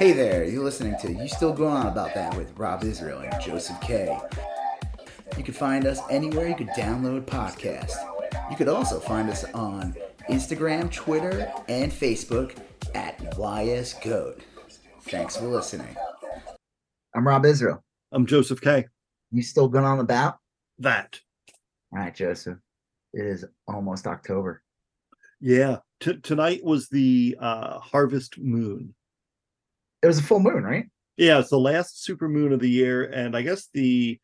Hey there, you're listening to You Still Going On About That with Rob Israel and Joseph K. You can find us anywhere you could download podcasts. You could also find us on Instagram, Twitter, and Facebook at YSGoat. Thanks for listening. I'm Rob Israel. I'm Joseph K. You still going on about? That. All right, Joseph. It is almost October. Yeah. T- tonight was the uh, harvest moon. It was a full moon, right? Yeah, it's the last super moon of the year, and I guess the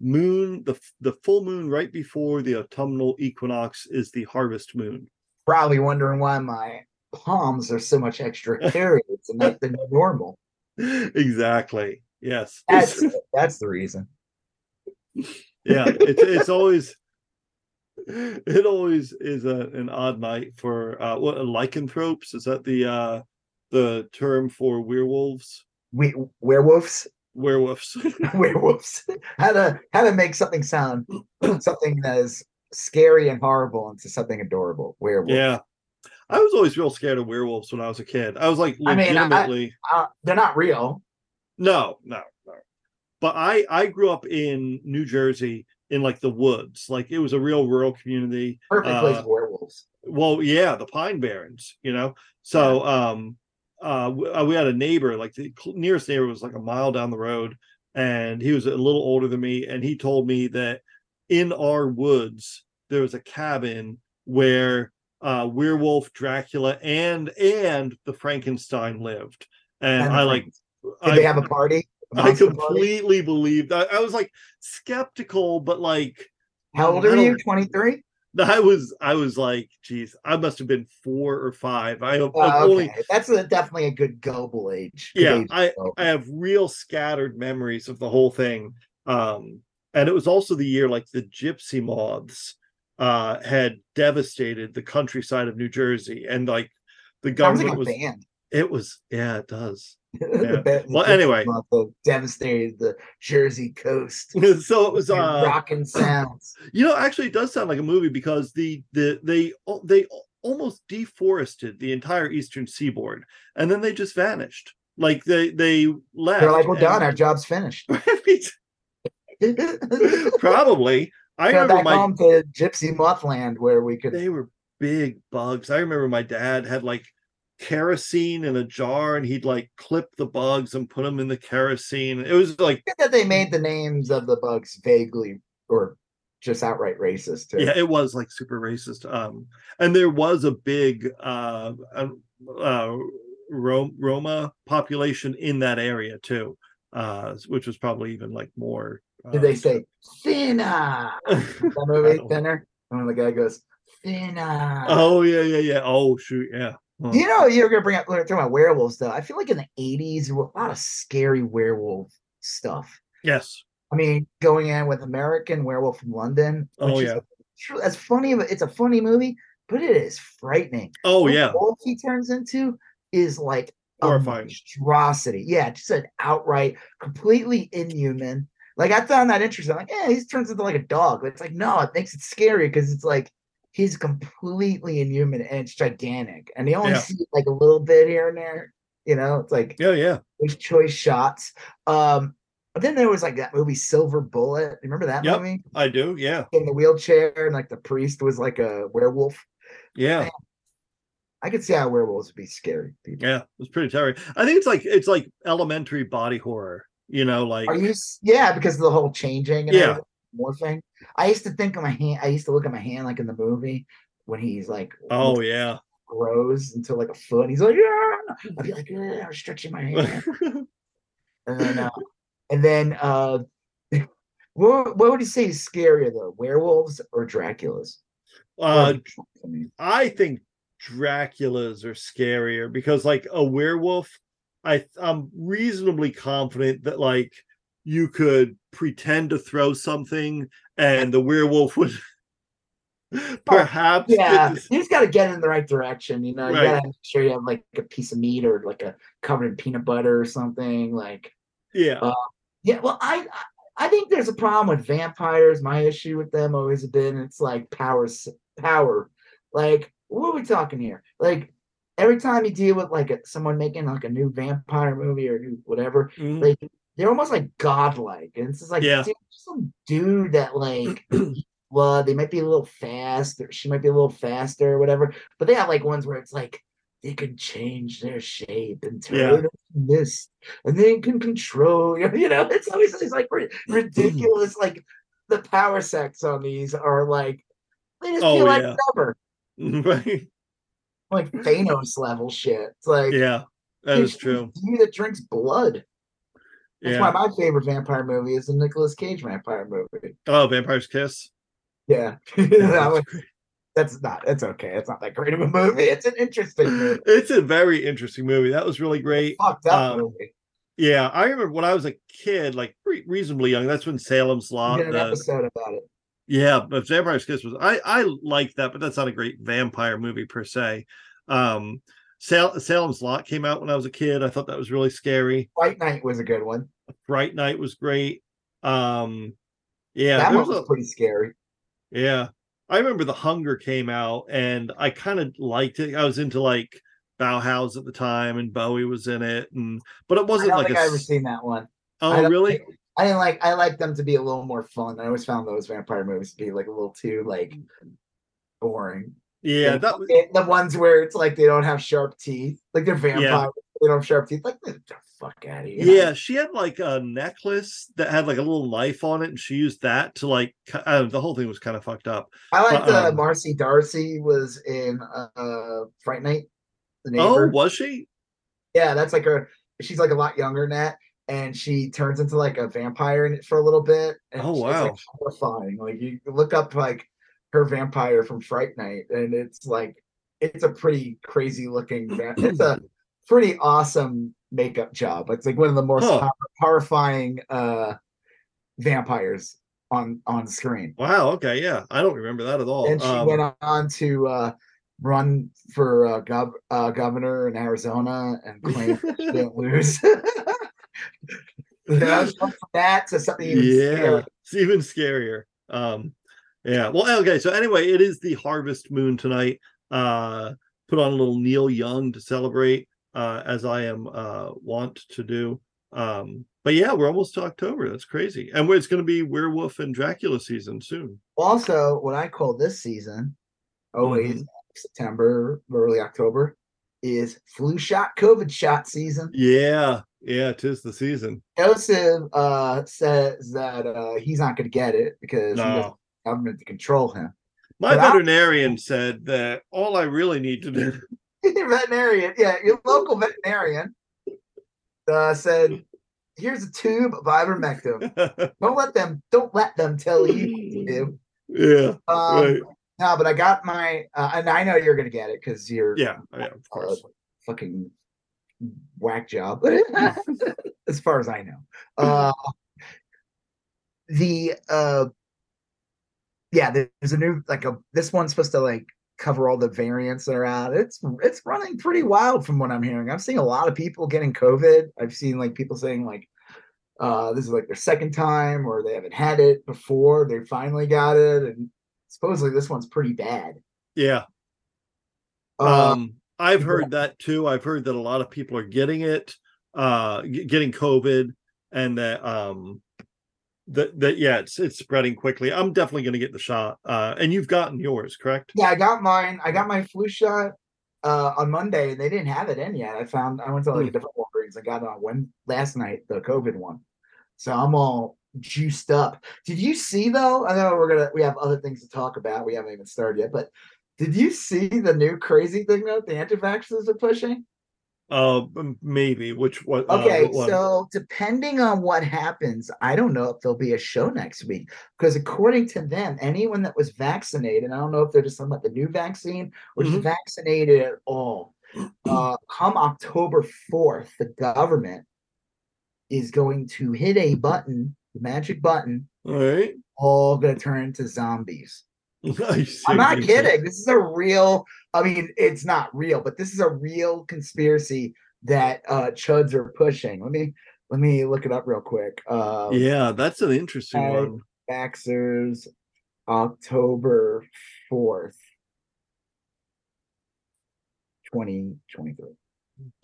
moon, the the full moon right before the autumnal equinox is the harvest moon. Probably wondering why my palms are so much extra hairy tonight than normal. Exactly. Yes. That's that's the reason. yeah, it's it's always it always is a, an odd night for uh what lycanthropes is that the uh the term for werewolves We werewolves, werewolves werewolves. how to how to make something sound something that is scary and horrible into something adorable. Werewolf. yeah i was always real scared of werewolves when i was a kid i was like I mean, I- legitimately Uh, they're not real. no no no but i i grew up in new jersey in like the woods like it was a real rural community Perfect place Uh, for werewolves. well yeah the pine barrens you know so um uh we, uh, had a neighbor like the nearest neighbor was like a mile down the road and he was a little older than me and he told me that in our woods there was a cabin where uh werewolf dracula and and the frankenstein lived and, And i like Did I, they have a party? A I party? completely believed I, I was like skeptical but like How old are you? 23? I was I was like, geez, I must have been four or five. I have Oh, okay. only That's a, definitely a good gullible age. Good yeah, age I go. I have real scattered memories of the whole thing. Um, and it was also the year like the gypsy moths uh had devastated the countryside of New Jersey, and like the government like was band. it was yeah, it does. Band- Well, anyway. devastated the Jersey coast. so it was uh rocking sounds. You know, actually, it does sound like a movie because the the they they almost deforested the entire eastern seaboard, and then they just vanished. Like they they left. They're like, we're and- done. Our job's finished. Probably. I Go remember back my home to Gypsy Mothland where we could. they were big bugs. I remember my dad had like kerosene in a jar, and he'd like clip the bugs and put them in the kerosene. It was like that they made the names of the bugs vaguely or just outright racist too. yeah it was like super racist um and there was a big uh uh, roma population in that area too uh which was probably even like more Did they uh, say thinner? That movie thinner. And the guy goes thinner. oh yeah yeah yeah oh shoot yeah Oh. You know, you're gonna bring up talking about werewolves though. I feel like in the 80s there were a lot of scary werewolf stuff. yes I mean, going in with American Werewolf in London. Oh, yeah. true- as funny it's a funny movie, but it is frightening. oh What yeah wolf he turns into is like Horrifying. monstrosity. Yeah, just an outright, completely inhuman. Like I found that interesting. Like, yeah, he turns into like a dog. But it's like, no, it makes it scary because it's like he's completely inhuman and it's gigantic. And you only Yeah. see like a little bit here and there. You know, it's like yeah yeah those choice shots. Um, but then there was like that movie Silver Bullet. Remember that Yep. movie? i do yeah In the wheelchair, and like the priest was like a werewolf. yeah I could see how werewolves would be scary. People. yeah it was pretty terrifying. i think it's like it's like elementary body horror you know like Are you? Yeah, because of the whole changing and Yeah. everything, morphing. I used to think of my hand. I used to look at my hand like in the movie when he's like, oh yeah grows into like a foot. He's like, yeah. I'd be like, yeah, I'm stretching my hand, and then, uh, and then, uh, what, what would you say is scarier though, werewolves or Draculas? uh Or- I mean, I think Draculas are scarier because like a werewolf, I I'm reasonably confident that like you could pretend to throw something and the werewolf would perhaps get yeah, you just got to get in the right direction. You know, you Right. got to make sure you have like a piece of meat or like a covered in peanut butter or something. Like, yeah Uh, yeah, well, I I- think there's a problem with vampires. My issue with them always been it's like power power. Like, what are we talking here? Like, every time you deal with like a, someone making like a new vampire movie or new whatever, Mhm. like they're almost like godlike, and it's just like Yeah. dude, some dude that like blood. They might be a little fast, or she might be a little faster or whatever. But they have like ones where it's like they can change their shape and turn Yeah. into mist, and they can control. You know, it's always these like ridiculous. like the power sex on these are like they just Oh, feel like yeah. never right. like Thanos level shit. It's like Yeah, that is true. Dude that drinks blood. That's Yeah. why my favorite vampire movie is the Nicolas Cage vampire movie. Oh, Vampire's Kiss. Yeah, Yeah, That that's not. It's okay. It's not that great of a movie. It's an interesting movie. It's a very interesting movie. That was really great. Fucked up Um, movie. Yeah, I remember when I was a kid, like re- reasonably young. That's when Salem's Lot. an the- episode about it. Yeah, but Vampire's Kiss was I I like that, but that's not a great vampire movie per se. Um Sal- Salem's Lot came out when I was a kid. I thought that was really scary. Fright Night was a good one. Fright Night was great. Um yeah, that was was a, pretty scary. yeah. I remember The Hunger came out and I kind of liked it. I was into like Bauhaus at the time and Bowie was in it and but it wasn't don't like think a I ever seen that one. I Oh don't really? think- I didn't like. I like them to be a little more fun. I always found those vampire movies to be like a little too like boring. Yeah, And that was the ones where it's like they don't have sharp teeth, like they're vampires. They don't sharp teeth. Like get the fuck out of here. Yeah, she had like a necklace that had like a little knife on it, and she used that to like. Uh, the whole thing was kind of fucked up. I like uh, um, Marcy Darcy was in uh Fright Night. The Oh, was she? Yeah, that's like her. She's like a lot younger than that, and she turns into like a vampire in it for a little bit. Oh, wow. like horrifying. Like you look up like her vampire from Fright Night, and it's like it's a pretty crazy looking. It's a pretty awesome makeup job. It's like one of the most Huh. hor- horrifying uh vampires on on screen. Wow. Okay. Yeah, I don't remember that at all. and she Um, went on to uh run for uh, gov- uh governor in Arizona and claim she didn't lose. yeah, she went from that to something even yeah, scarier. it's even scarier. Um, yeah. Well, okay. So anyway, it is the harvest moon tonight. Uh, put on a little Neil Young to celebrate, uh, as I am uh wont to do. Um, but yeah, we're almost to October. That's crazy, and it's going to be werewolf and Dracula season soon. Also, what I call this season, always Mm-hmm. September, early October, is flu shot, COVID shot season. Yeah, yeah, tis the season. Joseph uh says that uh he's not going to get it because No, government to control him. my But I- veterinarian said that all I really need to do. Your veterinarian, yeah, your local veterinarian uh, said, "Here's a tube of ivermectin. Don't let them, don't let them tell you what to do." yeah, Um, right. No, but I got my, uh, and I know you're gonna get it because you're Yeah, yeah, of course. fucking whack job, as far as I know. Uh, the uh, yeah, there's a new like a this one's supposed to like cover all the variants that are out. It's it's running pretty wild from what I'm hearing. I'm seeing a lot of people getting COVID. I've seen like people saying like uh this is like their second time or they haven't had it before. They finally got it, and supposedly this one's pretty bad. Yeah. Uh, Um, I've heard that too. I've heard that a lot of people are getting it, uh, getting COVID, and that um, that that yeah, it's it's spreading quickly. I'm definitely going to get the shot. Uh, and you've gotten yours, correct? Yeah, I got mine. I got my flu shot uh on Monday and they didn't have it in yet. I found I went to like a Hmm. different Walgreens. I got it on when last night, the COVID one. So I'm all juiced up. Did you see though? I know we're gonna we have other things to talk about. We haven't even started yet, but did you see the new crazy thing that the anti-vaxxers are pushing? Uh, maybe. Which what? uh, Okay, what so depending on what happens, I don't know if there'll be a show next week because according to them, anyone that was vaccinated, I don't know if they're just talking about the new vaccine or just Mhm. vaccinated at all. Uh, come October fourth, the government is going to hit a button, the magic button, all right. all going to turn into zombies. I'm not kidding. This is a real. I mean, it's not real, but this is a real conspiracy that uh chuds are pushing. Let me let me look it up real quick. Uh, Yeah, that's an interesting one. Vaxxers, October fourth. 2023.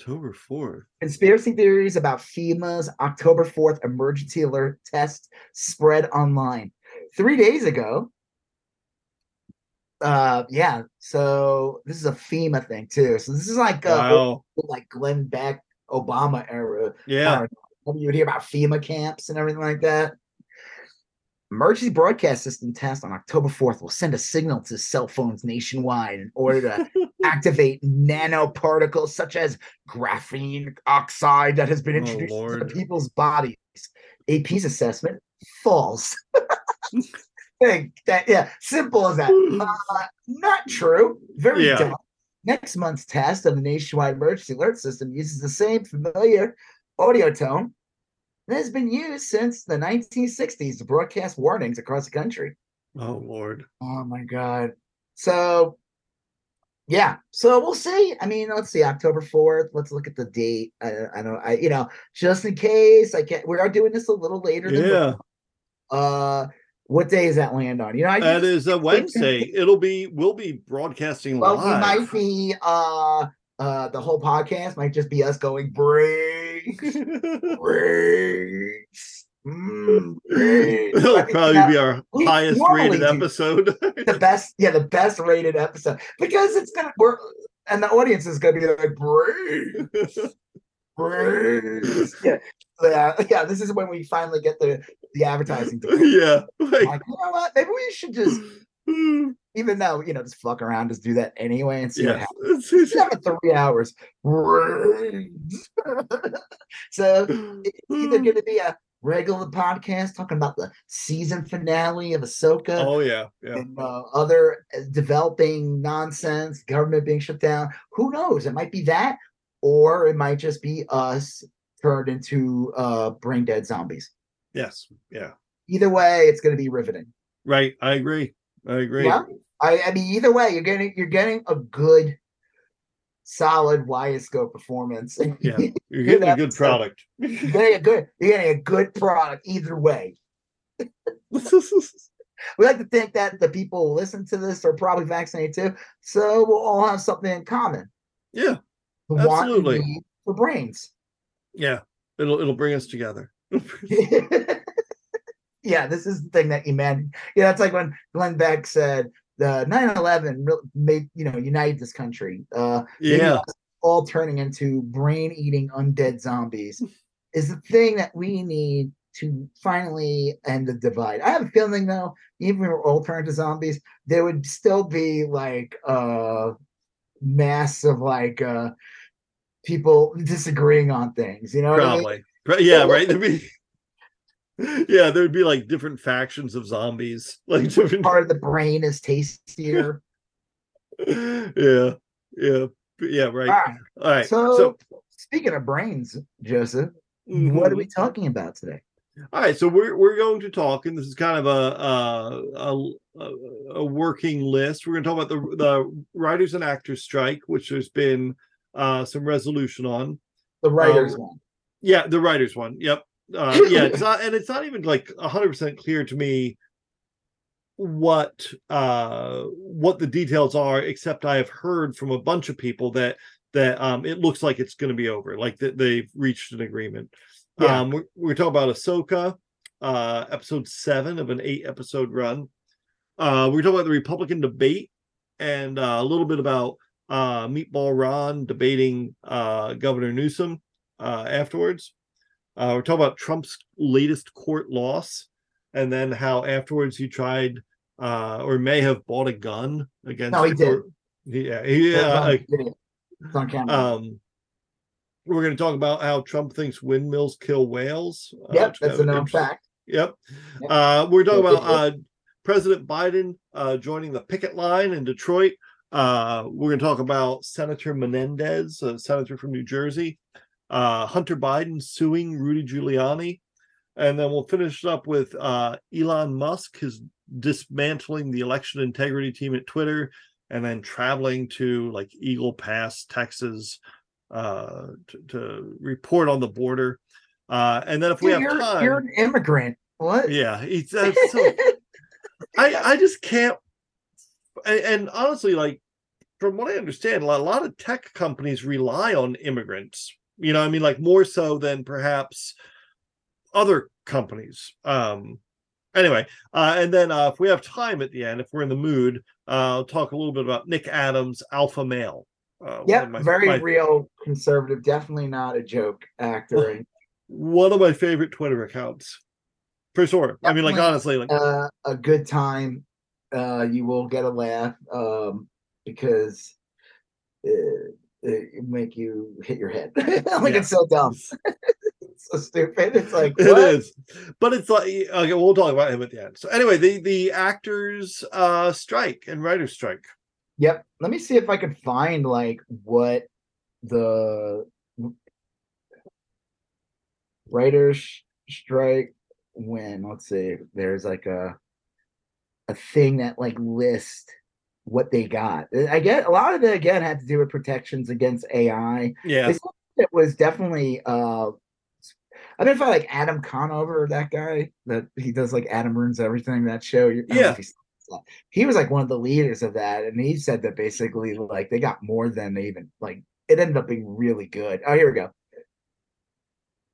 October 4th. Conspiracy theories about FEMA's October 4th emergency alert test spread online. Three days ago, uh yeah, so this is a FEMA thing too. So this is like uh Wow. like Glenn Beck Obama era. Yeah. You would hear about FEMA camps and everything like that. Emergency broadcast system test on October 4th will send a signal to cell phones nationwide in order to activate nanoparticles such as graphene oxide that has been Oh, introduced into people's bodies. AP's assessment false. Think that yeah, simple as that. Uh, not true. Very Yeah. dumb. Next month's test of the nationwide emergency alert system uses the same familiar audio tone that has been used since the 1960s to broadcast warnings across the country. Oh Lord. Oh my god. So yeah, so we'll see. I mean, let's see, October 4th. Let's look at the date. I, I don't I you know, just in case I can't we are doing this a little later than Yeah. uh what day is that land on? You know, I That just- is a Wednesday. It'll be we'll be broadcasting well, we might be uh uh the whole podcast might just be us going breaks, breaks. Mm, breaks." It'll probably that- be our highest rated episode. the best, yeah, the best rated episode because it's gonna we're and the audience is gonna be like breaks, breaks. Yeah, yeah, yeah. This is when we finally get the the advertising. yeah. Like, Like, you know what? Maybe we should just, even though you know, just fuck around, just do that anyway and see what happens. It's Seven three hours. so it's either going to be a regular podcast talking about the season finale of Ahsoka Oh yeah. Yeah. and uh, other uh, developing nonsense, government being shut down. Who knows? It might be that, or it might just be us turned into uh, brain dead zombies. Yes. Yeah. Either way, it's going to be riveting. Right. I agree. I agree. Yeah. I, I mean, either way, you're getting you're getting a good, solid YSGOAT performance. Yeah. You're getting a good product. you're getting a good you're getting a good product either way. We like to think that the people who listen to this are probably vaccinated too, so we'll all have something in common. yeah. Absolutely. for brains. Yeah. It'll it'll bring us together. yeah, this is the thing that you man. Yeah, it's like when Glenn Beck said the 9-11 re- made you know united this country. Uh Yeah. all turning into brain eating undead zombies is the thing that we need to finally end the divide. I have a feeling though, even if we're all turned to zombies, there would still be like uh mass of like uh people disagreeing on things. You know what I mean? Pro- Yeah, right. There'd be Yeah, there'd be like different factions of zombies. Like different Part of the brain is tastier. Yeah. Yeah. Yeah, right. All right. All right. So, So, speaking of brains, Joseph, what are mhm. we talking about today? All right, so we're we're going to talk, and this is kind of a a a, a working list. We're going to talk about the the writers and actors strike, which there's been uh, some resolution on. The writers Um, one. Yeah, the writers one. Yep. Uh, yeah, it's not, and it's not even like hundred percent clear to me what uh what the details are. Except I have heard from a bunch of people that that um it looks like it's going to be over, like that they've reached an agreement. Yeah. Um, we're, we're talking about Ahsoka, uh, episode seven of an eight episode run. Uh, we're talking about the Republican debate and uh, a little bit about uh, Meatball Ron debating uh, Governor Newsom uh, afterwards. Uh, we're talking about Trump's latest court loss and then how afterwards he tried uh, or may have bought a gun against. No, he the did. Yeah, he, It's uh. It's on camera. um, we're going to talk about how Trump thinks windmills kill whales. uh, yep, that's a known fact. Yep. Yep. Uh, we're talking about uh, President Biden uh, joining the picket line in Detroit. Uh, we're going to talk about Senator Menendez, a senator from New Jersey, uh, Hunter Biden suing Rudy Giuliani. And then we'll finish up with uh, Elon Musk, his dismantling the election integrity team at Twitter, and then traveling to like Eagle Pass, Texas, uh, to, to report on the border. Uh, and then if we Dude, have you're, time, you're an immigrant. What? yeah, it's that's so I I just can't. And, and honestly, like from what I understand, a lot, a lot of tech companies rely on immigrants. You know, I mean, like more so than perhaps other companies. Um, anyway, uh, and then uh, if we have time at the end, if we're in the mood, uh, I'll talk a little bit about Nick Adams, alpha male. Uh, Yep, one of my- very my- real conservative. Definitely not a joke actor. One of my favorite Twitter accounts, for sure. I mean, like honestly, like uh, a good time. Uh, you will get a laugh um, because it make you hit your head. like Yeah. it's so dumb, it's so stupid. It's like It what? is, but it's like okay. We'll talk about him at the end. So anyway, the the actors uh strike and writers strike. Yep. Let me see if I can find like what the writers strike when. Let's see. There's like a a thing that like lists what they got. I get a lot of it again had to do with protections against AI. Yeah, It was definitely uh I mean, if I like Adam Conover, that guy that he does like Adam ruins everything. That show, don't know Yeah. he was like one of the leaders of that, and he said that basically like they got more than they even like. It ended up being really good. Oh, here we go.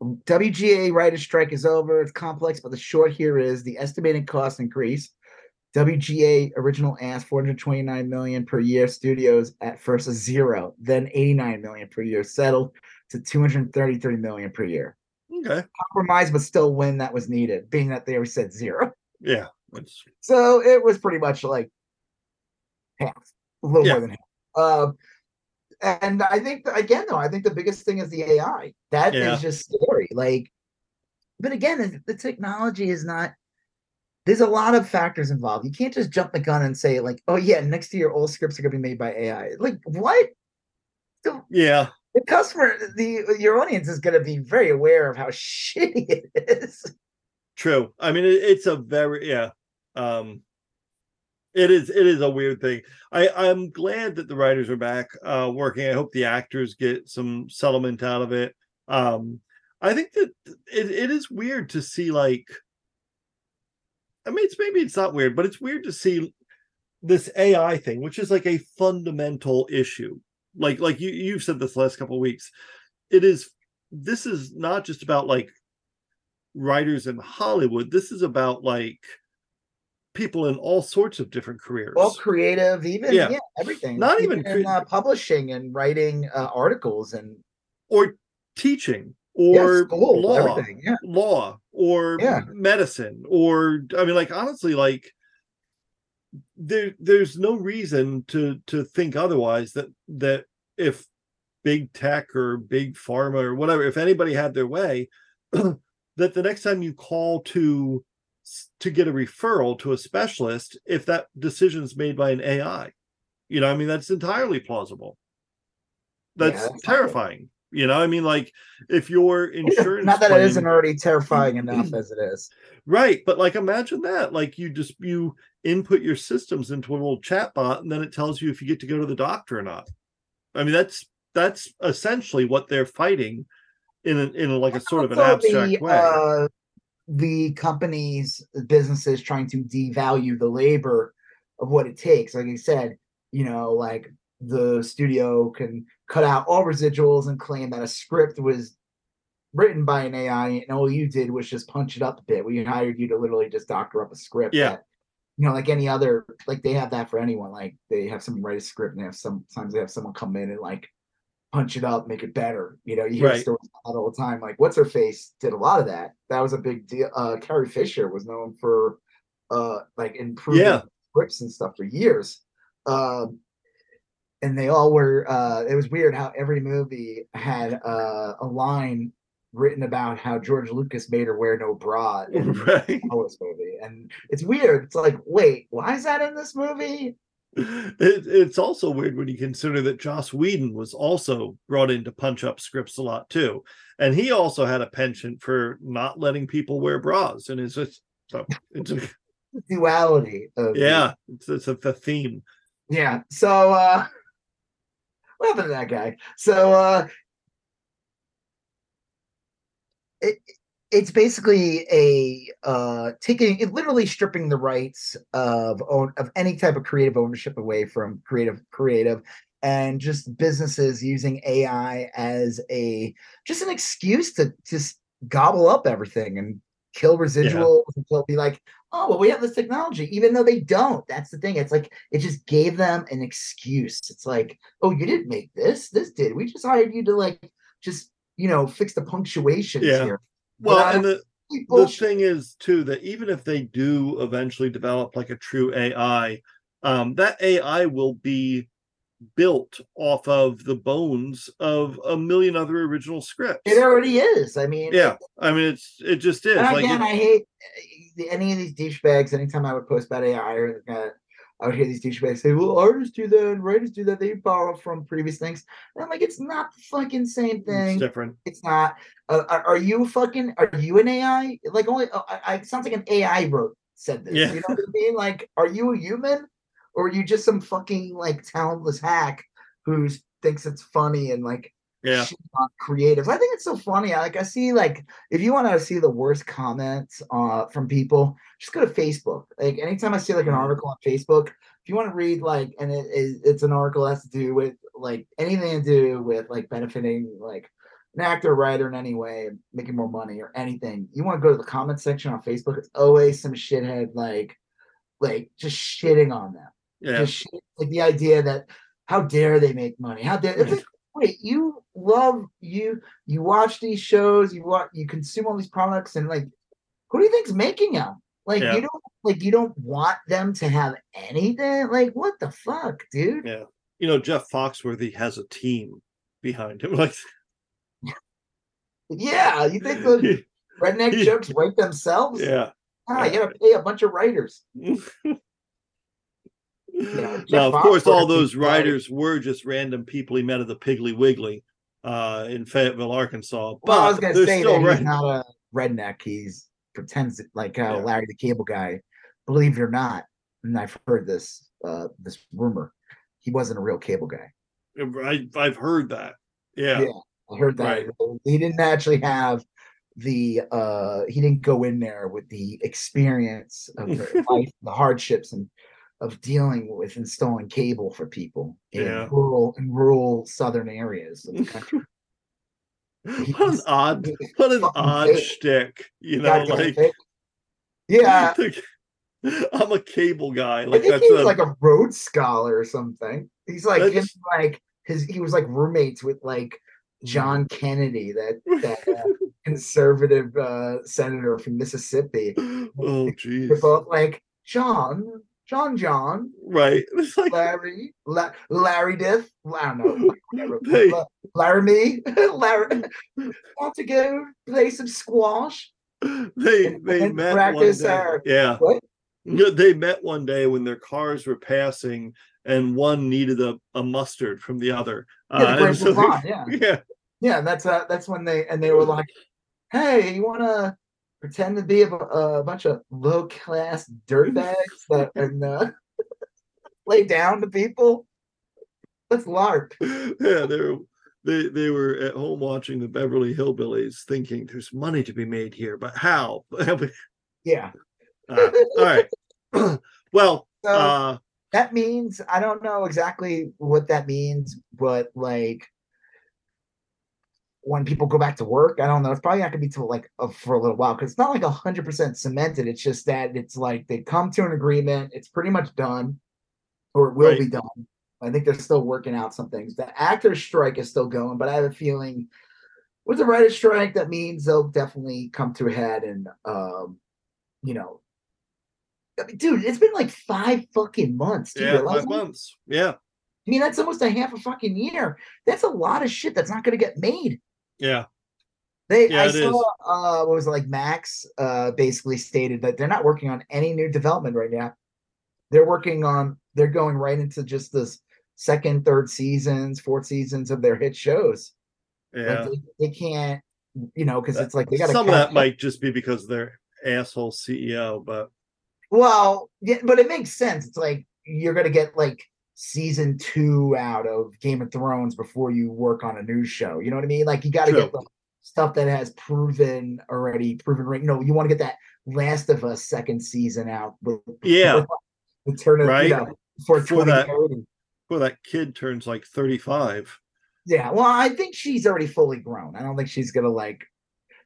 WGA writer strike is over. It's complex, but the short here is the estimated cost increase. WGA original asked 429 million per year. Studios at first a zero, then 89 million per year, settled to 233 million per year. okay, Compromise, but still win that was needed, being that they always said zero. yeah. It's, So it was pretty much like half, a little Yeah. more than half. Um, and I think again, though, I think the biggest thing is the AI. That is Yeah. just scary. Like, but again, the technology is not. There's a lot of factors involved. You can't just jump the gun and say like, "Oh yeah, next year all scripts are going to be made by AI." Like, what? The, yeah, the customer, the your audience is going to be very aware of how shitty it is. true. I mean, it, it's a very yeah. Um, it is it is a weird thing. I I'm glad that the writers are back uh working. I hope the actors get some settlement out of it. Um, I think that it, it is weird to see like. I mean, it's maybe it's not weird, but it's weird to see this AI thing, which is like a fundamental issue. Like like you you've said this the last couple of weeks. It is this is not just about like writers in Hollywood. This is about like people in all sorts of different careers. all creative, even Yeah. yeah, everything. Not even in cre- uh, publishing and writing uh, articles and or teaching yeah, or school, law. everything. Yeah, law or Yeah. medicine or i mean like honestly like there there's no reason to to think otherwise that that if big tech or big pharma or whatever if anybody had their way that the next time you call to to get a referral to a specialist if that decision is made by an ai you know i mean that's entirely plausible. Yeah, that's that's not terrifying you know i mean like if your insurance not that it claim- isn't already terrifying enough as it is. Right, but like imagine that. Like you just you input your systems into a little chat bot and then it tells you if you get to go to the doctor or not. I mean that's that's essentially what they're fighting in a, in a, like a sort of an abstract the, way. Uh, the companies, businesses trying to devalue the labor of what it takes. Like I said, you know, like the studio can cut out all residuals and claim that a script was written by an AI, and all you did was just punch it up a bit. We hired you to literally just doctor up a script. Yeah. that, you know, like any other, like they have that for anyone. Like they have someone write a script, and they have sometimes they have someone come in and like punch it up, make it better. You know, you hear Right. stories about all the time. Like what's her face did a lot of that. That was a big deal. Uh, Carrie Fisher was known for uh like improving Yeah. scripts and stuff for years. Um, and they all were. uh It was weird how every movie had uh, a line written about how George Lucas made her wear no bra in the right. Wars movie, and it's weird. It's like, wait, why is that in this movie? It, it's also weird when you consider that Joss Whedon was also brought in to punch up scripts a lot too, and he also had a penchant for not letting people wear bras, and it's just so it's a, Duality of yeah, it's, it's a, the theme. Yeah. So uh what happened to that guy? So uh it it's basically a uh taking it literally stripping the rights of own of any type of creative ownership away from creative creative and just businesses using AI as a just an excuse to just gobble up everything and kill residuals until be like, oh well, we have this technology, even though they don't. That's the thing. It's like it just gave them an excuse. It's like, oh, you didn't make this. This did. We just hired you to like just you know fix the punctuation Yeah. here. Well, Without and the, the thing is too that even if they do eventually develop like a true AI, um, that AI will be built off of the bones of a million other original scripts. It already is. I mean, Yeah, I mean it's it just is like again, it- I hate uh, any of these douchebags. Anytime I would post about AI, or uh, I would hear these douchebags say, "Well, artists do that and writers do that. They borrow from previous things." And I'm like, it's not the fucking same it's thing. different. It's not. Uh, are, are you fucking? Are you an AI? Like only? Uh, I, sounds like an AI wrote said this. Yeah. You know what I mean? Like, are you a human, or are you just some fucking like talentless hack who thinks it's funny and like Yeah, on. I think it's so funny. I- Like I see like if you want to see the worst comments uh from people, just go to Facebook. Like anytime I see like an Mhm. article on Facebook, if you want to read like and it, it- it's an article that has to do with like anything to do with like benefiting like an actor or writer in any way, making more money or anything, you want to go to the comment section on Facebook. It's always some shithead like like just shitting on them yeah, like the idea that how dare they make money? How dare like, wait, you love you you watch these shows, you watch you consume all these products, and like who do you think's making them? Like Yeah. you don't like you don't want them to have anything? Like what the fuck, dude? yeah. You know, Jeff Foxworthy has a team behind him. Like, Yeah, you think the redneck jokes write themselves? yeah. Ah, you gotta pay a bunch of writers. now, of course, all those probably- writers were just random people he met at the Piggly Wiggly uh, in Fayetteville, Arkansas. But Well, I was gonna say still that he's writing. not a redneck. He's pretends that- like how Yeah. Larry the Cable Guy. Believe it or not, and I've heard this uh this rumor. He wasn't a real cable guy. I, I've heard that. Yeah. Yeah. I heard that he didn't actually have the uh he didn't go in there with the experience of the life, the hardships and of dealing with installing cable for people in Yeah. rural in rural southern areas of the country. What an odd, what an odd shtick. You know, like yeah, I'm a cable guy. I Like think that's a, like a Rhodes Scholar or something. He's like him, like his. He was like roommates with like John Kennedy, that that uh, conservative uh, senator from Mississippi. oh They're jeez. both like John, John, John, Right. It's like Larry, La- Larry Diff. I don't know. whatever. They- La- Laramie, Larry. Want to go play some squash? they And- they and met practice one day. our- yeah. What? They met one day when their cars were passing and one needed a, a mustard from the other. Yeah, the Uh, so they- yeah. yeah. Yeah, that's uh, that's when they and they were like, "Hey, you want to pretend to be a, a bunch of low class dirtbags that and uh, lay down to people? Let's larp." yeah, they were they they were at home watching the Beverly Hillbillies, thinking there's money to be made here, but how? Yeah. Uh, all right. well, So uh, that means I don't know exactly what that means, but like when people go back to work, I don't know. It's probably not gonna be till like uh, for a little while because it's not like a hundred percent cemented. It's just that it's like they come to an agreement. It's pretty much done, or it will Right. be done. I think they're still working out some things. The actors' strike is still going, but I have a feeling with the writers' strike, that means they'll definitely come to a head and um, you know. I mean, dude, it's been like five fucking months. Yeah, five months. Yeah, I mean, that's almost a half a fucking year. That's a lot of shit that's not going to get made. Yeah, They, Yeah, I saw, uh, what was it like? Max, uh, basically stated that they're not working on any new development right now. They're working on, they're going right into just this second, third seasons, fourth seasons of their hit shows. yeah. Like they, they can't, you know, because it's like they got. Some of that might just be because they're asshole CEO, but Well, yeah, but it makes sense. It's like you're gonna get like season two out of Game of Thrones before you work on a news show. You know what I mean? Like you got to get the stuff that has proven already proven right. You know, you want to get that Last of Us second season out. With, Yeah. with uh, turn it, Right. you know, for Before that- 2030. Before that kid turns like 35. Yeah, well, I think she's already fully grown. I don't think she's gonna like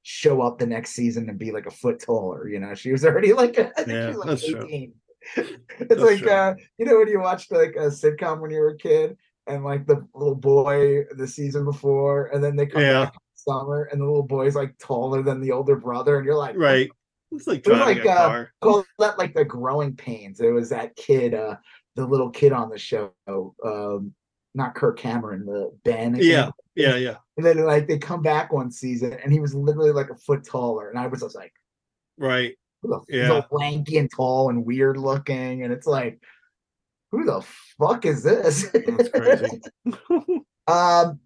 show up the next season and be like a foot taller. You know, she was already like I think Yeah, she was like that's true. 18. it's That's like uh, you know when you watched like a sitcom when you were a kid and like the little boy the season before, and then they come Yeah. back in the summer and the little boy's like taller than the older brother, and you're like, Right. It's like It was like, uh, call that like the growing pains. It was that kid, uh, the little kid on the show, um, not Kirk Cameron, the Ben. Yeah. Yeah. Yeah. And then like they come back one season and he was literally like a foot taller. And I was just like, Right. Who the Yeah. all lanky and tall and weird looking. And it's like, who the fuck is this? That's crazy. um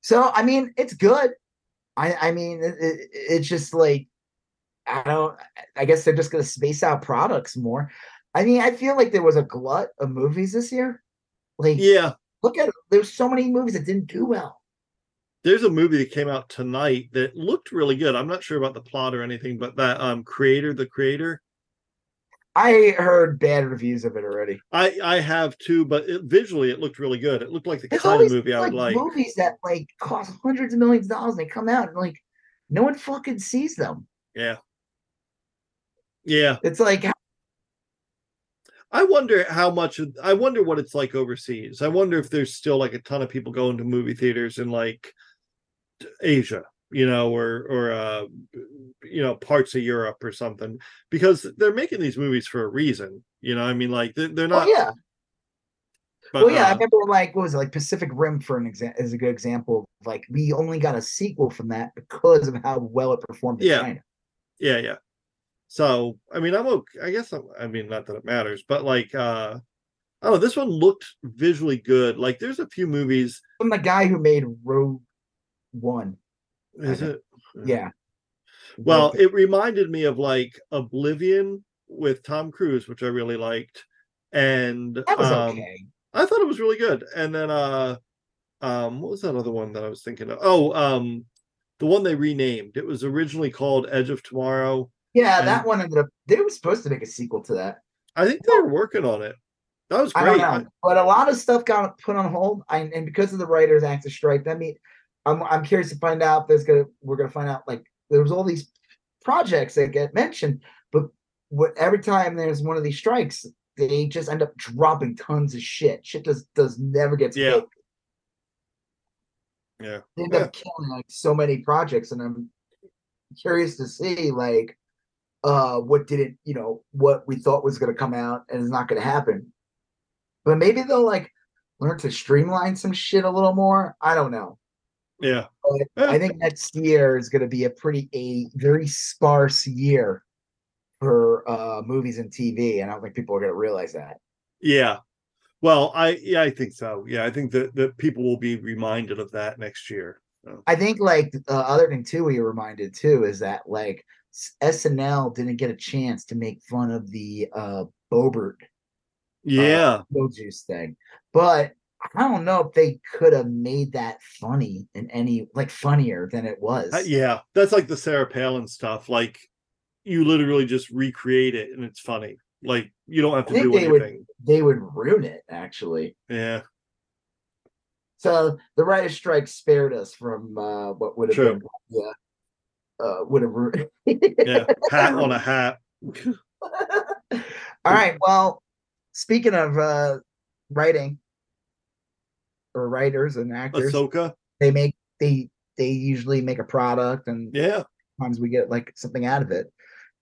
so I mean it's good. I I mean it, it, it's just like I don't I guess they're just gonna space out products more. I mean, I feel like there was a glut of movies this year. Like yeah. look at there's so many movies that didn't do well. There's a movie that came out tonight that looked really good. I'm not sure about the plot or anything, but that um creator, the creator, I heard bad reviews of it already. I I have too, but it, visually it looked really good. It looked like the kind of movie I would like. movies that like cost hundreds of millions of dollars and they come out and like no one fucking sees them. Yeah. Yeah. It's like I wonder how much I wonder what it's like overseas. I wonder if there's still like a ton of people going to movie theaters and like Asia, you know, or or uh you know, parts of Europe or something because they're making these movies for a reason. You know, I mean like they're, they're oh not yeah. but, well, yeah, I uh, remember like what was it like Pacific Rim for an example is a good example. of, Like we only got a sequel from that because of how well it performed in Yeah. China. yeah, yeah. So, I mean, I'm okay. I guess I'm, I mean, not that it matters, but like uh oh, this one looked visually good. Like there's a few movies From the guy who made Rogue One. is it Yeah. Well, it reminded me of like Oblivion with Tom Cruise, which I really liked. And that was um, okay. I thought it was really good. And then uh um what was that other one that I was thinking of? Oh, um the one they renamed. It was originally called Edge of Tomorrow. Yeah, and- that one ended up. They were supposed to make a sequel to that. I think they were working on it. That was I don't great. know, but a lot of stuff got put on hold, I, and because of the writers' actor strike, that mean I'm I'm curious to find out. If there's gonna we're gonna find out like there's all these projects that get mentioned, but what every time there's one of these strikes, they just end up dropping tons of shit. Shit does does never gets Yeah. paid. Yeah. They end Yeah. up killing like so many projects, and I'm curious to see like uh what didn't you know what we thought was going to come out and is not going to happen but maybe they'll like learn to streamline some shit a little more i don't know Yeah. i think next year is going to be a pretty a very sparse year for uh movies and tv and i don't think people are going to realize that Yeah. Well, I yeah, I think so. Yeah, I think that that people will be reminded of that next year. So, i think like uh, other thing too we were reminded too is that like snl didn't get a chance to make fun of the uh Boebert yeah. no juice thing. But I don't know if they could have made that funny in any like funnier than it was. Uh, yeah, that's like the Sarah Palin stuff. Like you literally just recreate it and it's funny. Like you don't have to do they would- anything. They would ruin it actually. Yeah, So the writer's strike spared us from uh what would have True. been yeah. Uh would have ruined yeah. Hat on a hat. All right. Well, speaking of uh writing or writers and actors, Ahsoka. they make they they usually make a product and Yeah, sometimes we get like something out of it.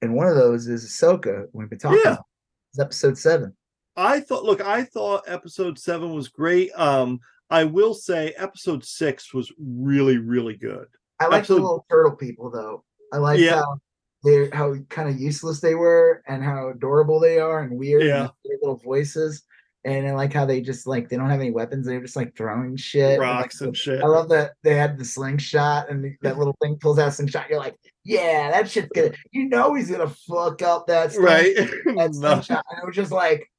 And one of those is Ahsoka. We've been talking Yeah. about. It's episode seven. I thought. Look, I thought episode seven was great. Um, I will say episode six was really, really good. I like Episode- the little turtle people though. I like Yeah. how they're how kind of useless they were and how adorable they are and weird and their little voices. And I like how they just like they don't have any weapons. They're just like throwing shit. and, like, Rocks and shit. I love that they had the slingshot and that little thing pulls out slingshot. You're like, yeah, that shit's gonna. You know he's gonna fuck up that sling- Right. that slingshot. And it was just like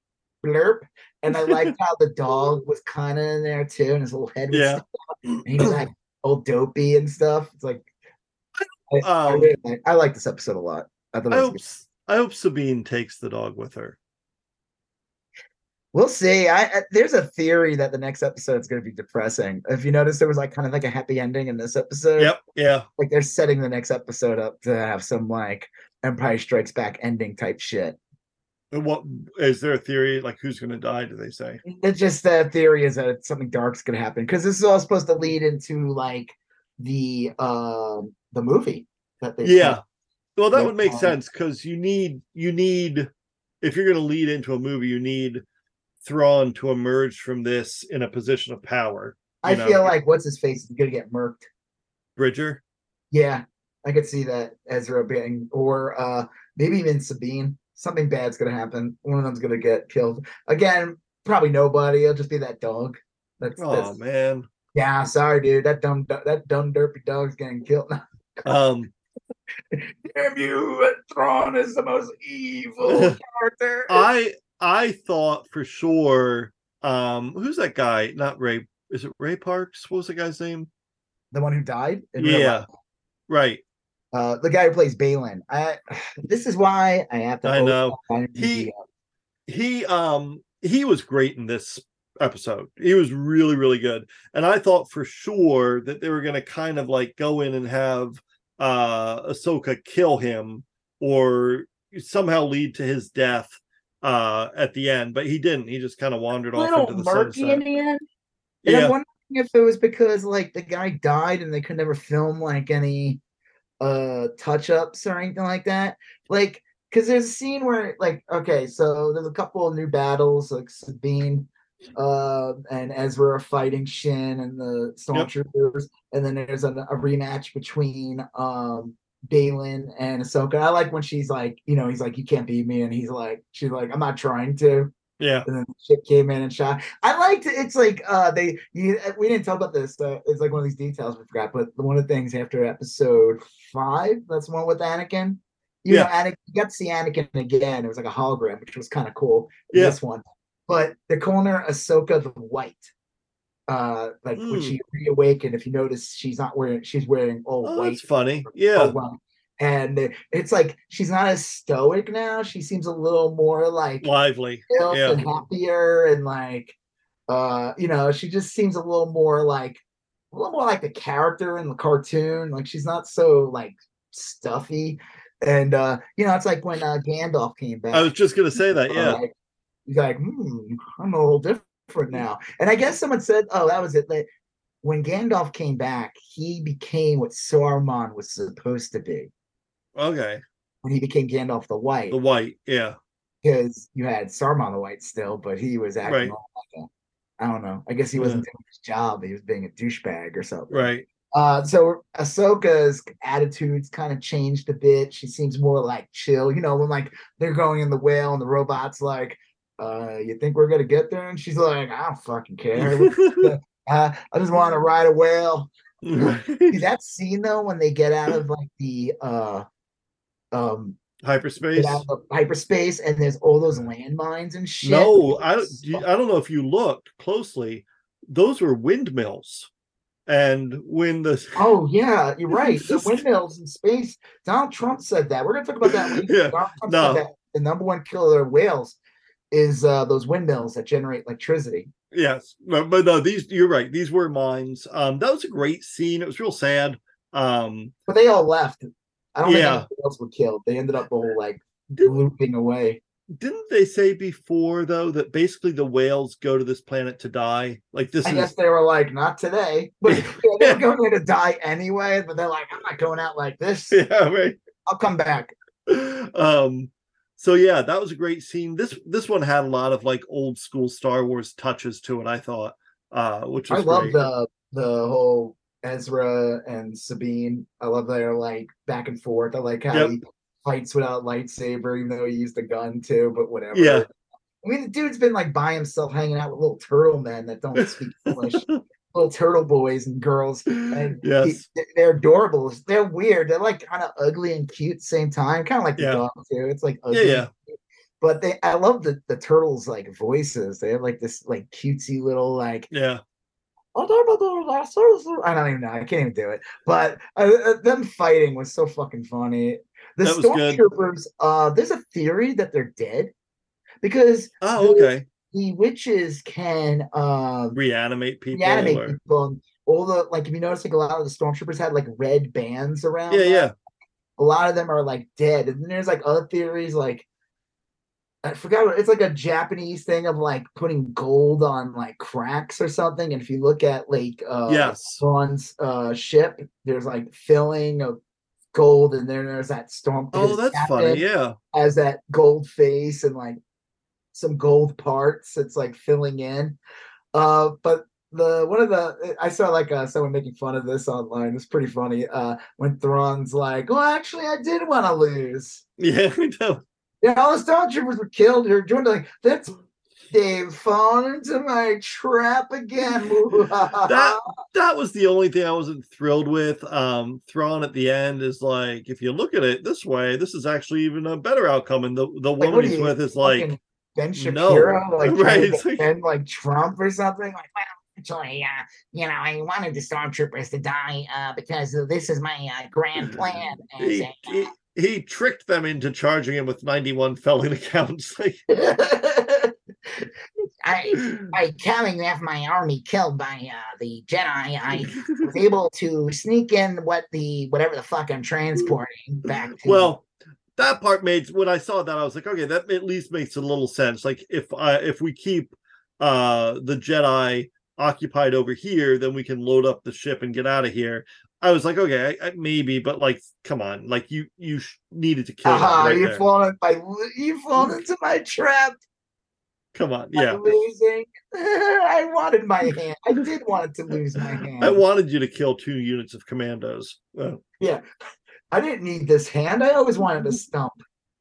blurp. And I liked how the dog was kind of in there too, and his little head was Yeah. and he was like all dopey and stuff. It's like I, I, um, really like, I like this episode a lot. I I hope I hope Sabine takes the dog with her. We'll see. I, I there's a theory that the next episode is going to be depressing. If you notice, there was like kind of like a happy ending in this episode. Yep, yeah. Like they're setting the next episode up to have some like Empire Strikes Back ending type shit. And What is there a theory like who's going to die? Do they say? It's just the theory is that something dark's going to happen because this is all supposed to lead into like the um the movie that they Yeah. Well, that would make um, sense because you need you need if you're going to lead into a movie, you need Thrawn to emerge from this in a position of power. I know. feel like what's his face is going to get murked. Bridger. Yeah, I could see that Ezra being, or uh maybe even Sabine. Something bad's gonna happen. One of them's gonna get killed again. Probably nobody. It'll just be that dog. That's, Oh that's man. yeah. Sorry, dude. That dumb, that dumb derpy dog's getting killed. Um. Damn you! Thrawn is the most evil character. I I thought for sure. Um. Who's that guy? Not Ray. Is it Ray Parks? What was the guy's name? the one who died. in Yeah. Right. Uh, the guy who plays Baylan. I. This is why I have to. I know. He- he um he was great in this episode he was really really good and i thought for sure that they were going to kind of like go in and have uh ahsoka kill him or somehow lead to his death uh at the end but he didn't he just kind of wandered off into the murky in the end. And I'm yeah wondering if it was because like the guy died and they could never film like any uh touch ups or anything like that. Like, because there's a scene where like okay, so there's a couple of new battles like Sabine uh and Ezra are fighting Shin and the stormtroopers, and then there's a, a rematch between um Baylan and Ahsoka. I like when she's like, you know, he's like, you can't beat me, and he's like, she's like, I'm not trying to yeah and then the ship came in and shot. I liked it. It's like uh they you, we didn't talk about this. Uh, it's like one of these details we forgot. But one of the things after episode five, that's one with Anakin. You know, Anakin you got to see Anakin again. It was like a hologram, which was kind of cool. Yeah. This one, but they're calling her Ahsoka the White. Uh, like when Hmm. she reawakened, if you notice, she's not wearing. She's wearing all oh, white that's funny yeah. And it's like she's not as stoic now. She seems a little more like lively Yeah. and happier and like uh you know she just seems a little more like a little more like the character in the cartoon like she's not so like stuffy and uh you know it's like when uh gandalf came back i was just gonna say that yeah like, he's like hmm, i'm a little different now and i guess someone said oh that was it when gandalf came back he became what saruman was supposed to be okay when he became gandalf the white the white yeah because you had Saruman the White still, but he was acting Right. all like a, I don't know. I guess he wasn't doing his job. He was being a douchebag or something. right Uh, so Ahsoka's attitudes kind of changed a bit. She seems more like chill. You know, when like they're going in the whale and the robot's like, uh, you think we're gonna get there? And she's like, I don't fucking care. uh, I just want to ride a whale. That scene though, when they get out of like the uh um hyperspace get out of hyperspace and there's all those landmines and shit. No, I don't. I don't know if you looked closely. Those were windmills, and when the Oh yeah, you're right. The windmills in space. Donald Trump said that. We're gonna talk about that later. Yeah, Donald Trump no. said that the number one killer of whales is uh, those windmills that generate electricity. yes, but, but no, these you're right. These were mines. Um, that was a great scene. It was real sad. Um, But they all left. I don't think Yeah. anyone else were killed. They ended up all like didn't, looping away. didn't they say before though that basically the whales go to this planet to die? Like this I is guess they were like, not today. But they're going there to die anyway. But they're like, I'm not going out like this. yeah right. I'll come back. um so yeah that was a great scene this this one had a lot of like old school star wars touches to it i thought uh which I love the the whole Ezra and Sabine. I love their like back and forth. I like how Yep. he fights without lightsaber, even though he used a gun too. But whatever. Yeah. I mean, the dude's been like by himself, hanging out with little turtle men that don't speak English, little turtle boys and girls. And he- they're adorable. They're weird. They're like kind of ugly and cute at the same time. Kind of like the Yeah. dog too. It's like yeah ugly. yeah But they, I love the the turtles like voices. They have like this like cutesy little like yeah I don't even know. I can't even do it. But uh, uh, them fighting was so fucking funny. The That was good. stormtroopers. Uh, there's a theory that they're dead because Oh, okay. The witches can um Reanimate people. reanimate or- people. And all the like, if you notice, like a lot of the stormtroopers had like red bands around. Yeah, them. yeah. A lot of them are like dead, and then there's like other theories like. I forgot what it's like a Japanese thing of like putting gold on like cracks or something. And if you look at like uh Yes. Thrawn's uh ship, there's like filling of gold, and then there's that storm. Oh, that's funny. Yeah. As that gold face and like some gold parts. It's like filling in. Uh, but the one of the I saw like uh, someone making fun of this online. It's pretty funny. Uh, when Thrawn's like, "Well, actually, I did want to lose." Yeah. I know. Yeah, all the stormtroopers were killed. You're joined like that's they've fallen into my trap again. that that was the only thing I wasn't thrilled with. Um, Thrawn at the end is like, if you look at it this way, this is actually even a better outcome. And the the Like, woman are he's with is like, Ben no. Shapiro, like Right, it's like- like Trump or something. Like, well, actually, uh, you know, I wanted the stormtroopers to die uh, because this is my uh, grand plan. He, a, he, uh, he tricked them into charging him with 91 felon accounts. Like, I, by having half my army killed by uh, the Jedi, I was able to sneak in what the whatever the fuck I'm transporting back to. well, that part made when I saw that, I was like, okay, that at least makes a little sense. Like if I if we keep uh the Jedi occupied over here, then we can load up the ship and get out of here. I was like, okay, I, I, maybe, but like, come on, like you you sh- needed to kill Aha, right you there. fallen by you fallen into my trap. Come on, yeah. losing. I wanted my hand. I did want it to lose my hand. I wanted you to kill two units of commandos. Uh, I didn't need this hand. I always wanted a stump.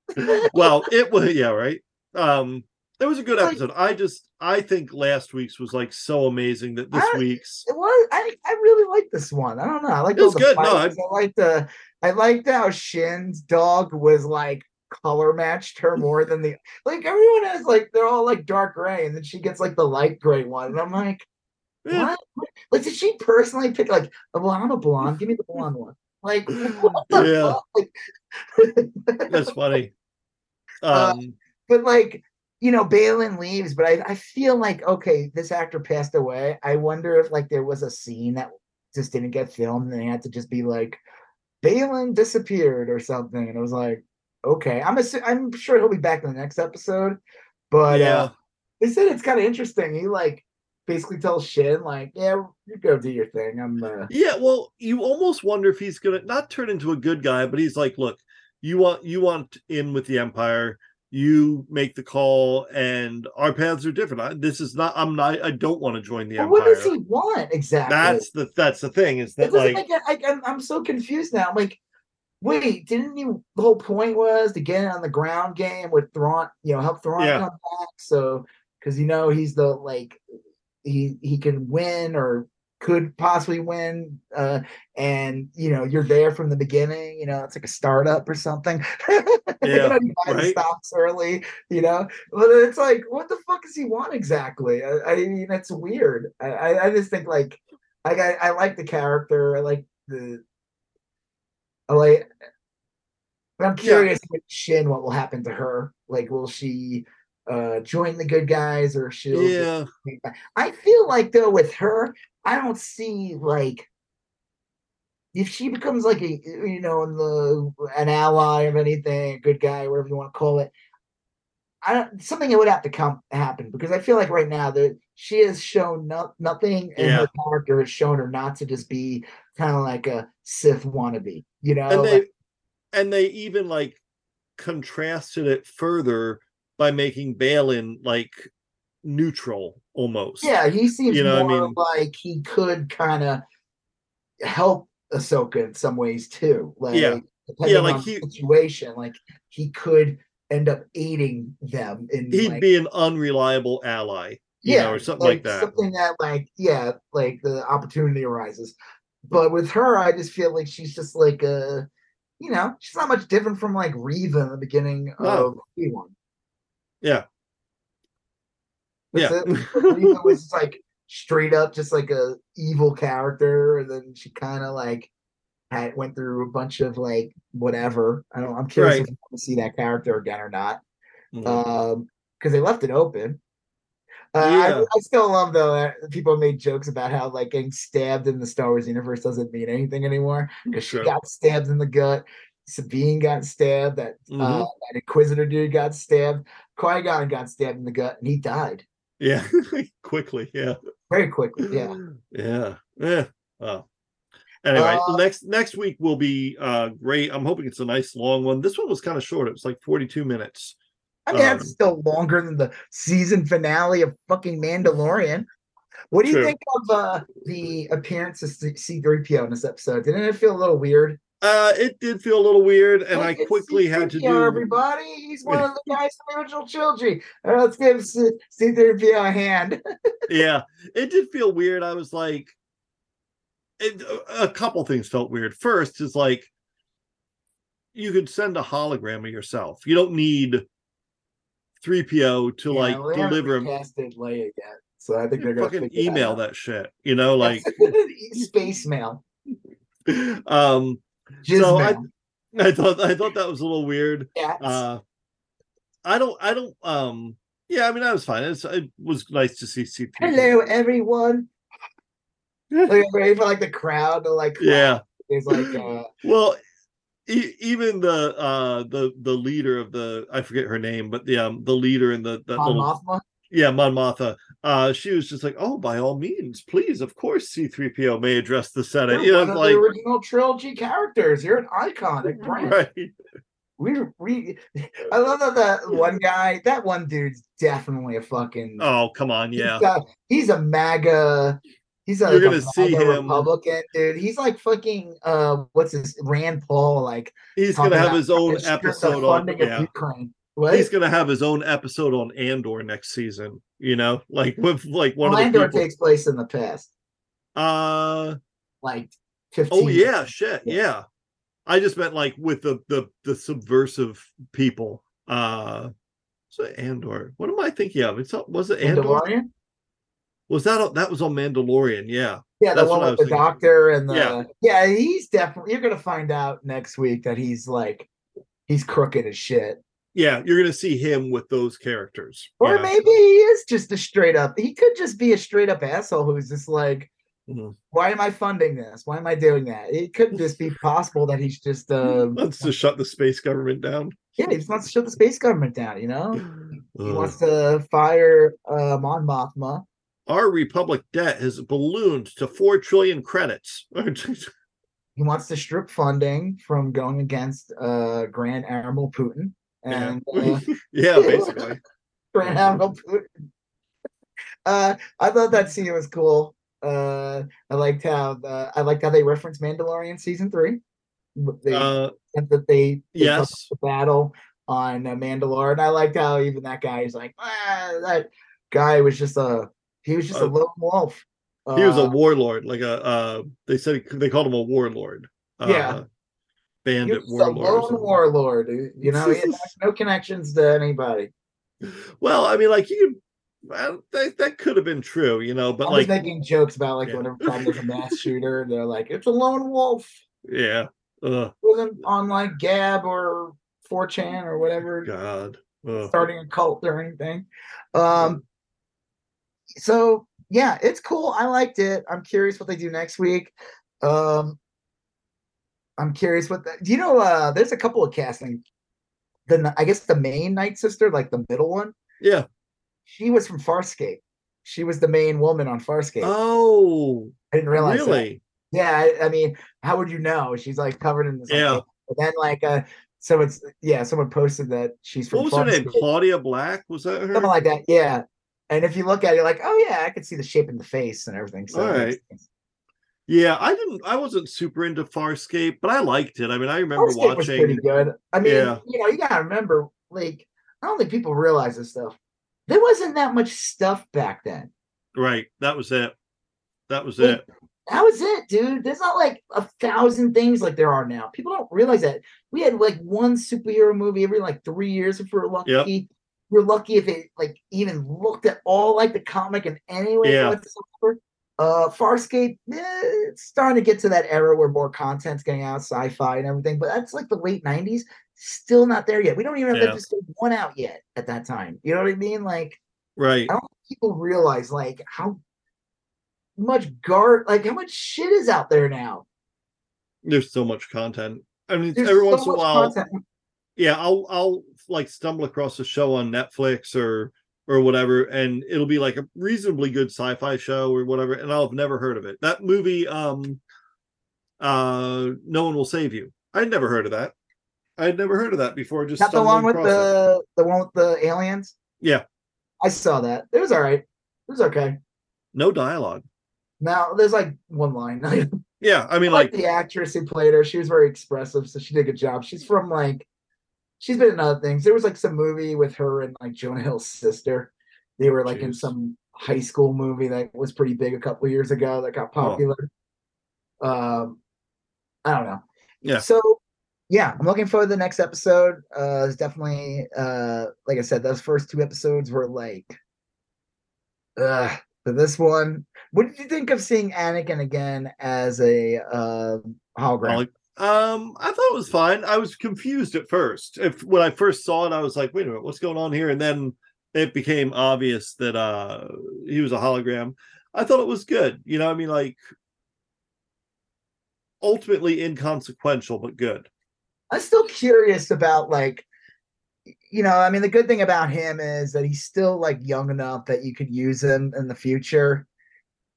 well, it was yeah, right. Um, it was a good Like- episode. I just I think last week's was like so amazing that this I- week's It was. I, I really like this one. I don't know. I like It was all the good. No, fights. I like the. I liked how Shin's dog was like color matched her more than the like everyone has like they're all like dark gray and then she gets like the light gray one and I'm like Yeah. what like did she personally pick like well I'm a blonde give me the blonde one like what the Yeah. fuck? That's funny. Uh, Um, but like you know Baylan leaves but I, I feel like okay this actor passed away I wonder if like there was a scene that just didn't get filmed and they had to just be like Baylan disappeared or something and I was like okay I'm assu- I'm sure he'll be back in the next episode but yeah, uh, they said it's kind of interesting he like basically tells Shin like yeah you go do your thing I'm uh yeah. Well, you almost wonder if he's gonna not turn into a good guy, but he's like, look, you want you want in with the Empire. You make the call, and our paths are different. I, this is not. I'm not. I don't want to join the but Empire. what does he want exactly That's the that's the thing. Is that like make I, I'm, I'm so confused now. I'm like, wait, didn't you? The whole point was to get in on the ground game with Thrawn, you know, help Thrawn Yeah. come back. So, because you know he's the like, he he can win or could possibly win, uh, and you know you're there from the beginning. You know, it's like a startup or something. You Yeah, know, you buy right. stocks early. You know, but it's like, what the fuck does he want exactly? I, I mean, it's weird. I, I, just think like. I, I I like the character. I like the. I like. But I'm Yeah. curious with Shin, what will happen to her? Like, will she uh join the good guys or she'll? yeah. I feel like though with her, I don't see like. If she becomes like a you know the an ally of anything, a good guy, whatever you want to call it, I don't, something that would have to come happen because I feel like right now that she has shown no, nothing in Yeah. her character has shown her not to just be kind of like a Sith wannabe, you know? and they like- and they even like contrasted it further by making Baylan like neutral almost. yeah, he seems you know what I mean? like he could kind of help Ahsoka in some ways too. Like, Yeah. depending like he- situation, like he could end up aiding them in he'd like, be an unreliable ally, you know, or something like, that. Something that, like, yeah, like the opportunity arises. But with her, I just feel like she's just like a, you know, she's not much different from like Reva in the beginning No. of one. Yeah. That's Yeah. it. Was like straight up just like a evil character, and then she kind of like had went through a bunch of like whatever. I don't. I'm curious Right. if you want to see that character again or not. Mhm. Um, because they left it open. Uh, I, Yeah. I still love though that people made jokes about how like getting stabbed in the Star Wars universe doesn't mean anything anymore because she got stabbed in the gut. Sabine got stabbed. That uh, Mhm. that Inquisitor dude got stabbed. Qui Gon got stabbed in the gut and he died yeah, quickly. Yeah. very quickly. Yeah, Yeah. Yeah. Oh. Anyway, Uh, next next week will be uh great. I'm hoping it's a nice long one. This one was kind of short. It was like 42 minutes. I mean that's Um, still longer than the season finale of fucking Mandalorian. What do you True. think of uh, the appearance of C three PO in this episode? Didn't it feel a little weird? Uh it did feel a little weird, and I quickly had to C3PO, do everybody. He's one of the guys from the original trilogy. Let's give C- C3PO a hand. yeah, it did feel weird. I was like, it, a couple things felt weird. First is like, you could send a hologram of yourself. You don't need 3PO to Yeah, like well, they haven't deliver him. Leia yet, so I think they're gonna Fucking email that shit, you know, like, space mail. um, Jizz So I- I thought I thought that was a little weird. Yeah, Uh, I don't, I don't, um, yeah, I mean, I was fine. It's, it was nice to see C3PO. hello everyone. like, ready for like the crowd to like. clap. Yeah. There's like uh, Well, e- even the uh the the leader of the I forget her name, but the um the leader in the that Mon little Mothma. yeah Mon Mothma, uh she was just like, oh, by all means, please, of course, C three PO may address the Senate. You're You know, one it's of like the original trilogy characters. You're an iconic brand. right, We we I love that that one guy, that one dude's definitely a fucking oh come on, he's yeah, a, he's a MAGA he's a, You're like gonna see him- Republican dude. He's like fucking uh what's his Rand Paul like he's gonna have his own fucking strip the episode on yeah. Ukraine. What? He's gonna have his own episode on Andor next season, you know, like with like one Well, of the Andor people. takes place in the past, uh like 15 Oh yeah, shit, Yeah. yeah. I just meant like with the the the subversive people. Uh so Andor. What am I thinking of? It's was it Andor? Was that on- that was on Mandalorian? Yeah. Yeah, the That's one with the thinking. doctor and the Yeah. yeah. he's definitely you're gonna find out next week that he's like he's crooked as shit. Yeah, you're gonna see him with those characters. Or know? maybe he is just a straight up he could just be a straight up asshole who's just like, Mhm. why am I funding this? Why am I doing that? It could just be possible that he's just uh wants to shut the space government down. yeah, he just wants to shut the space government down, you know? He wants to fire uh Mon Mothma. Our republic debt has ballooned to four trillion credits. He wants to strip funding from going against uh Grand Admiral Putin. Yeah. And uh, yeah, basically. Putin. Uh, I thought that scene was cool. Uh, I liked how the, I liked how they referenced Mandalorian season three. They Uh that they, they yes. the battle on uh, Mandalore, and I liked how even that guy is like, ah, that guy was just a he was just a Uh, lone wolf. he was a Uh, warlord like a uh they said he- they called him a warlord uh, Yeah. Bandit a warlord or lone warlord. You know, he had no connections to anybody. well i mean like you well, that, that could have been true you know but I like was making jokes about like Yeah. whenever there's a mass shooter, they're like, it's a lone wolf. yeah Ugh, wasn't on like Gab or 4chan or whatever, god Ugh. starting a cult or anything. Um, so yeah, it's cool. I liked it. I'm curious what they do next week. Um, I'm curious what the, do you know? Uh, there's a couple of casting. The I guess the main Night Sister, like the middle one, yeah she was from Farscape. She was the main woman on Farscape. oh I didn't realize that. really Yeah, I, I mean, how would you know? She's like covered in this. Yeah. But then like uh so it's yeah, someone posted that she's from what was her name claudia black was that her something like that. Yeah. And if you look at it, you're like, oh yeah, I could see the shape in the face and everything. So All right. Yeah i didn't i wasn't super into farscape but i liked it i mean i remember Farscape was pretty good. I mean, Yeah. you know, you gotta remember, like, I don't think people realize this stuff. There wasn't that much stuff back then. right that was it that was Like, it That was it, dude. There's not like a thousand things like there are now. People don't realize that. We had like one superhero movie every like three years if we're lucky. We're lucky if it like even looked at all like the comic in any way Yeah. Uh, Farscape, eh, it's starting to get to that era where more content's getting out, sci-fi and everything, but that's like the late '90s. Still not there yet. We don't even have Yeah. episode one out yet at that time. You know what I mean? Like, Right. I don't think people realize like how much guard, like how much shit is out there now. There's so much content. I mean, There's every so once in a while, content. yeah, I'll I'll like stumble across a show on Netflix or or whatever, and it'll be like a reasonably good sci-fi show or whatever, and I'll have never heard of it. That movie, um, uh, No One Will Save You. I'd never heard of that. I had never heard of that before. Just Not the one with across it. the the one with the aliens. Yeah. I saw that. It was all right. It was okay. no dialogue. Now there's like one line. Yeah, I mean, like like, the actress who played her. She was very expressive, so she did a good job. She's from like, she's been in other things. There was like some movie with her and like Jonah Hill's sister. They were like in some high school movie that was pretty big a couple years ago that got popular. Um, I don't know. Yeah. So yeah, I'm looking forward to the next episode. Uh, it's definitely uh, like I said, those first two episodes were like, uh, but this one. What did you think of seeing Anakin again as a uh, hologram? Um, I thought it was fine. I was confused at first. If when I first saw it, I was like, wait a minute, what's going on here? And then it became obvious that uh he was a hologram. I thought it was good. You know, I mean, like ultimately inconsequential, but good. I'm still curious about like, you know, I mean, the good thing about him is that he's still like young enough that you could use him in the future.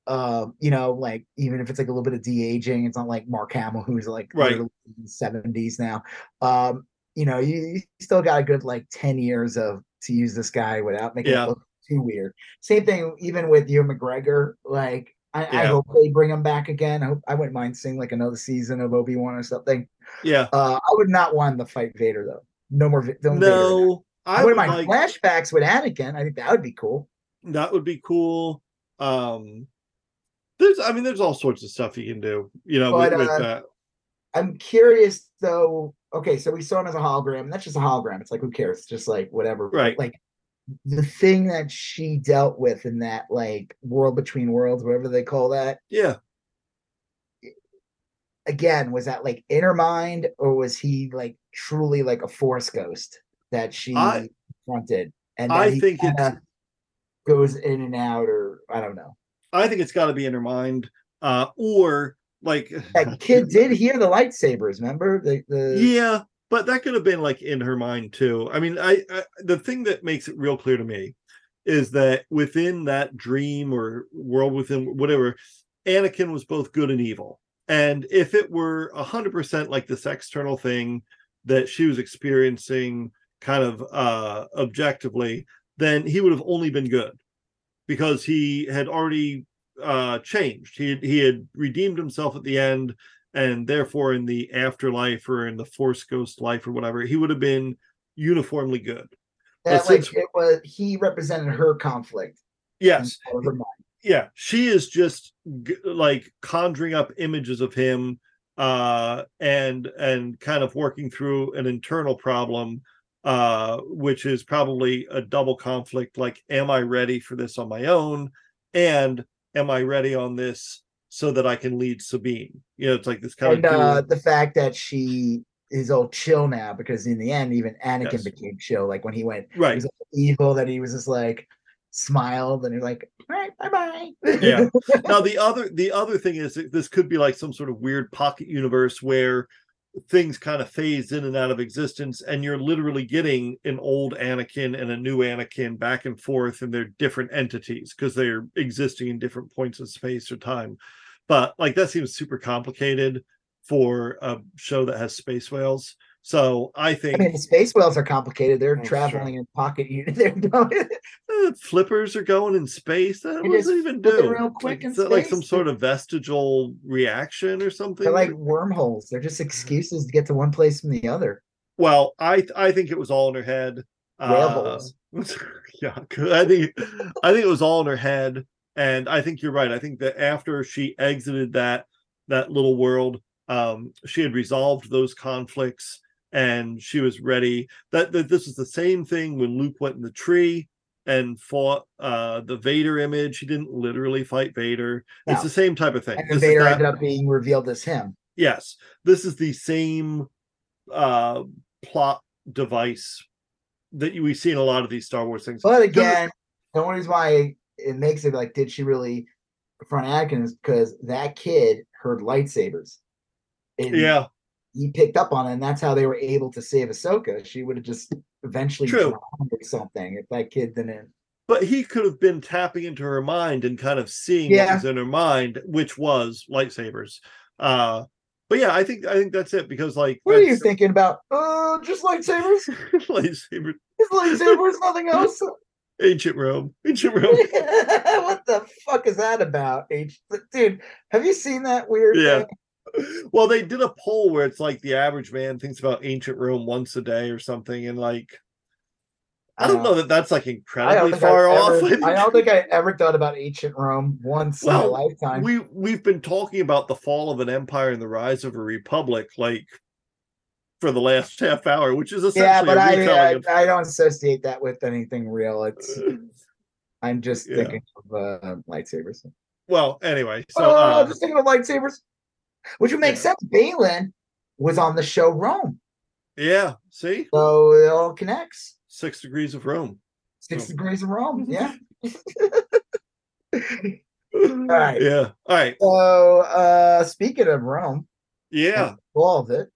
Um, you know, like even if it's like a little bit of de aging, it's not like Mark Hamill who's like Right. in the seventies now. Um, you know, you, you still got a good like ten years of to use this guy without making Yeah. it look too weird. Same thing, even with Ewan McGregor. Like, I, I hope they bring him back again. I hope I wouldn't mind seeing like another season of Obi Wan or something. Yeah. Uh, I would not want him to fight Vader though. No more. Vader. No, I, I would wouldn't mind like flashbacks with Anakin. I think that would be cool. that would be cool. Um there's I mean there's all sorts of stuff you can do, you know, But, with, with uh, that. I'm curious though. Okay, so we saw him as a hologram. and That's just a hologram. It's like who cares? It's just like whatever. Right. Like the thing that she dealt with in that like world between worlds, whatever they call that. Yeah. Again, was that like inner mind, or was he like truly like a force ghost that she I- confronted? And I think it goes in and out, or I don't know. I think it's got to be in her mind, uh, or like That kid did hear the lightsabers. Remember the the yeah, but that could have been like in her mind too. I mean, I, I the thing that makes it real clear to me is that within that dream or world within whatever, Anakin was both good and evil. And if it were a hundred percent like this external thing that she was experiencing kind of uh objectively, then he would have only been good because he had already uh changed. He had, he had redeemed himself at the end and therefore in the afterlife or in the force ghost life or whatever, he would have been uniformly good. that but like since- it was he represented her conflict. Yes, her mind. yeah, she is just g- like conjuring up images of him uh and and kind of working through an internal problem uh which is probably a double conflict like am i ready for this on my own and am i ready on this so that i can lead sabine you know it's like this kind and of uh, the fact that she is all chill now because in the end, even Anakin Yes. became chill. Like when he went he right was evil, that he was just like smiled and he's like, all right, bye bye. Yeah. now the other the other thing is this could be like some sort of weird pocket universe where things kind of phase in and out of existence and you're literally getting an old anakin and a new anakin back and forth and they're different entities because they're existing in different points of space or time. But like that seems super complicated for a show that has space whales so i I think mean, the space whales are complicated. They're Oh, traveling in pocket unit. They're going. eh, flippers are going in space that what does even do real quick like, is that like some sort of vestigial reaction or something They're like wormholes. They're just excuses to get to one place from the other. Well, I I think it was all in her head. Uh, yeah, I think I think it was all in her head, and I think you're right. I think that after she exited that that little world, um, she had resolved those conflicts, and she was ready. That that this is the same thing when Luke went in the tree, and fought uh the Vader image. He didn't literally fight Vader. It's the same type of thing. And This then is Vader that- ended up being revealed as him. yes, this is the same uh plot device that you- we see in a lot of these Star Wars things. But again, the only reason why it makes it like, did she really front Anakin is because that kid heard lightsabers. And yeah, He picked up on it, and that's how they were able to save Ahsoka. She would have just eventually True. drowned or something if that kid didn't. but he could have been tapping into her mind and kind of seeing Yeah. what was in her mind, which was lightsabers. Uh but yeah, I think I think that's it because like What are you thinking about? Uh, just lightsabers? lightsaber Just lightsabers, nothing else? ancient Rome. Ancient Rome. what the fuck is that about? Dude, have you seen that weird Yeah. thing? Well, they did a poll where it's like the average man thinks about ancient Rome once a day or something, and like I don't know that that's like incredibly far I've off. ever- I don't think I ever thought about ancient Rome once in Well, my lifetime. we we've been talking about the fall of an empire and the rise of a republic like for the last half hour, which is essentially yeah, but a I, I I don't associate that with anything real. It's I'm just Yeah. thinking of uh, lightsabers. well, anyway, so oh, uh, just thinking of lightsabers, which would make Yeah. sense. Baylan was on the show Rome, yeah, see, so it all connects. six degrees of Rome. Six Oh. degrees of Rome, yeah. right. Yeah. All right. So, uh, speaking of Rome, Yeah. all of it,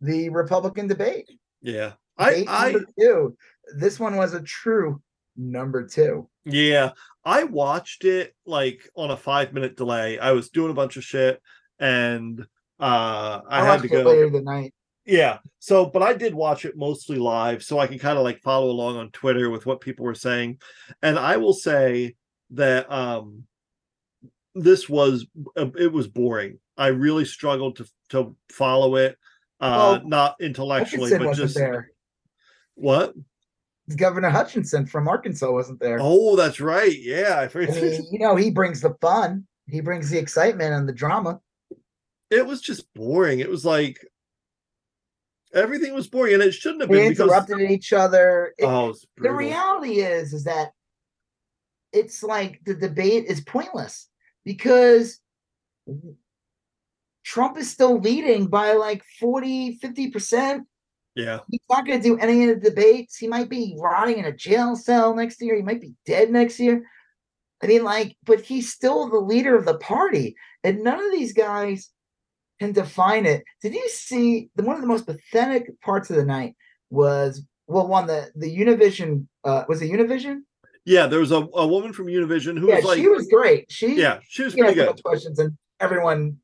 the Republican debate. Yeah. I Debate I number two. This one was a true number two. yeah, I watched it like on a 5-minute delay. I was doing a bunch of shit and uh I, had to go later the night. Yeah. So, but I did watch it mostly live, so I can kind of like follow along on Twitter with what people were saying. And I will say that um this was uh, it was boring. I really struggled to to follow it. Uh Well, not intellectually, Hutchinson but just there. what? Governor Hutchinson from Arkansas wasn't there. Oh, that's right. Yeah, I I mean, you know, he brings the fun. He brings the excitement and the drama. It was just boring. It was like everything was boring, and it shouldn't have been because interrupted each other. It- oh, the reality is is that it's like the debate is pointless because Trump is still leading by like 40 50%. yeah, He's not going to do any of the debates. He might be rotting in a jail cell next year. He might be dead next year. I mean, like, but he's still the leader of the party, and none of these guys can define it. Did you see the one of the most pathetic parts of the night was well, one the the Univision uh was it Univision? yeah. There was a, a woman from Univision who Yeah, was like, she was great. She yeah, she was she pretty good. questions and everyone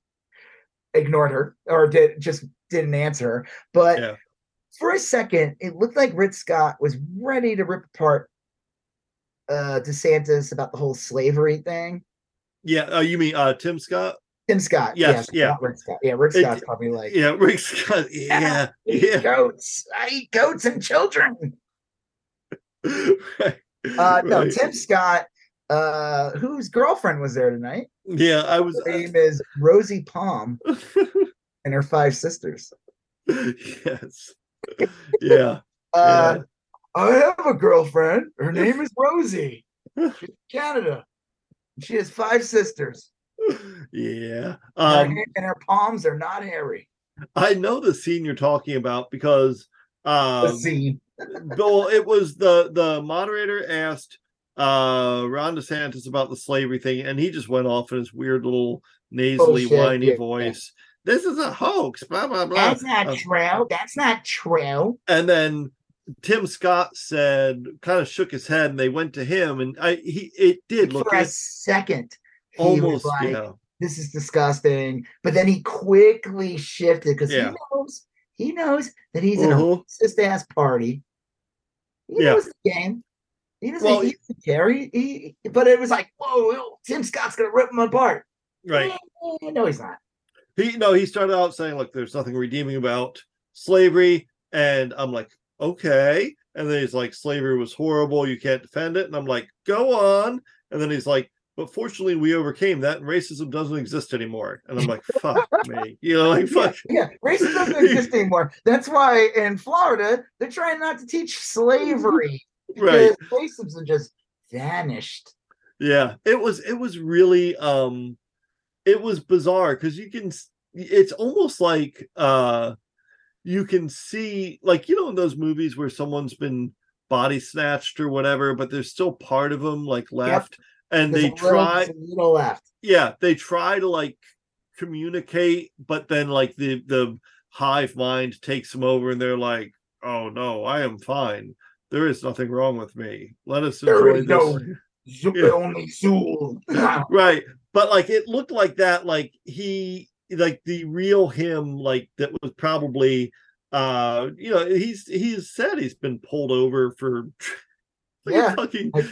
ignored her or did just didn't answer her. But Yeah. for a second, it looked like Rick Scott was ready to rip apart uh DeSantis about the whole slavery thing. Yeah, uh, you mean uh Tim Scott? Tim Scott, Yes, yeah. not Rick Scott. Yeah, Rick It- Scott's probably like Yeah, Rick Scott. Yeah, I eat yeah. goats. I eat goats and children. right. Uh no, right. Tim Scott, uh, whose girlfriend was there tonight. Yeah, I was. Her name is Rosie Palm and her five sisters. yes. Yeah. Uh, I have a girlfriend. Her name is Rosie. She's Canada. She has five sisters. Yeah. Um, and her palms are not hairy. I know the scene you're talking about because The um, scene. well, it was the the moderator asked uh Ron DeSantis about the slavery thing, and he just went off in his weird little nasally, Bullshit, whiny yeah. voice. This is a hoax, blah blah blah. That's not Uh, true. That's not true. and then Tim Scott said, kind of shook his head, and they went to him, and I he it did look For a second, he was almost like, yeah "This is disgusting," but then he quickly shifted because Yeah. he knows he knows that he's in a Uh-huh. racist ass party. He Yeah. knows the game. He doesn't, Well, he doesn't care. He, he, but it was like, whoa, whoa, Tim Scott's gonna rip him apart. right. Eh, no, he's not. He no, he started out saying, "Look, there's nothing redeeming about slavery," and I'm like, "Okay." And then he's like, "Slavery was horrible. You can't defend it." And I'm like, "Go on." And then he's like, "But fortunately, we overcame that, and racism doesn't exist anymore." And I'm like, "Fuck me," you know, like fuck. Yeah, racism doesn't exist anymore. That's why in Florida they're trying not to teach slavery. Right. His face have just vanished. Yeah, it was it was really um it was bizarre because you can it's almost like uh you can see like you know in those movies where someone's been body snatched or whatever but there's still part of them like left and There's they try little left. yeah they try to like communicate but then like the the hive mind takes them over and they're like oh no i am fine there is nothing wrong with me let us There enjoy is no- Yeah. only Zuul. right but like it looked like that like he like the real him like that was probably uh you know he's he's said he's been pulled over for like Yeah, fucking like-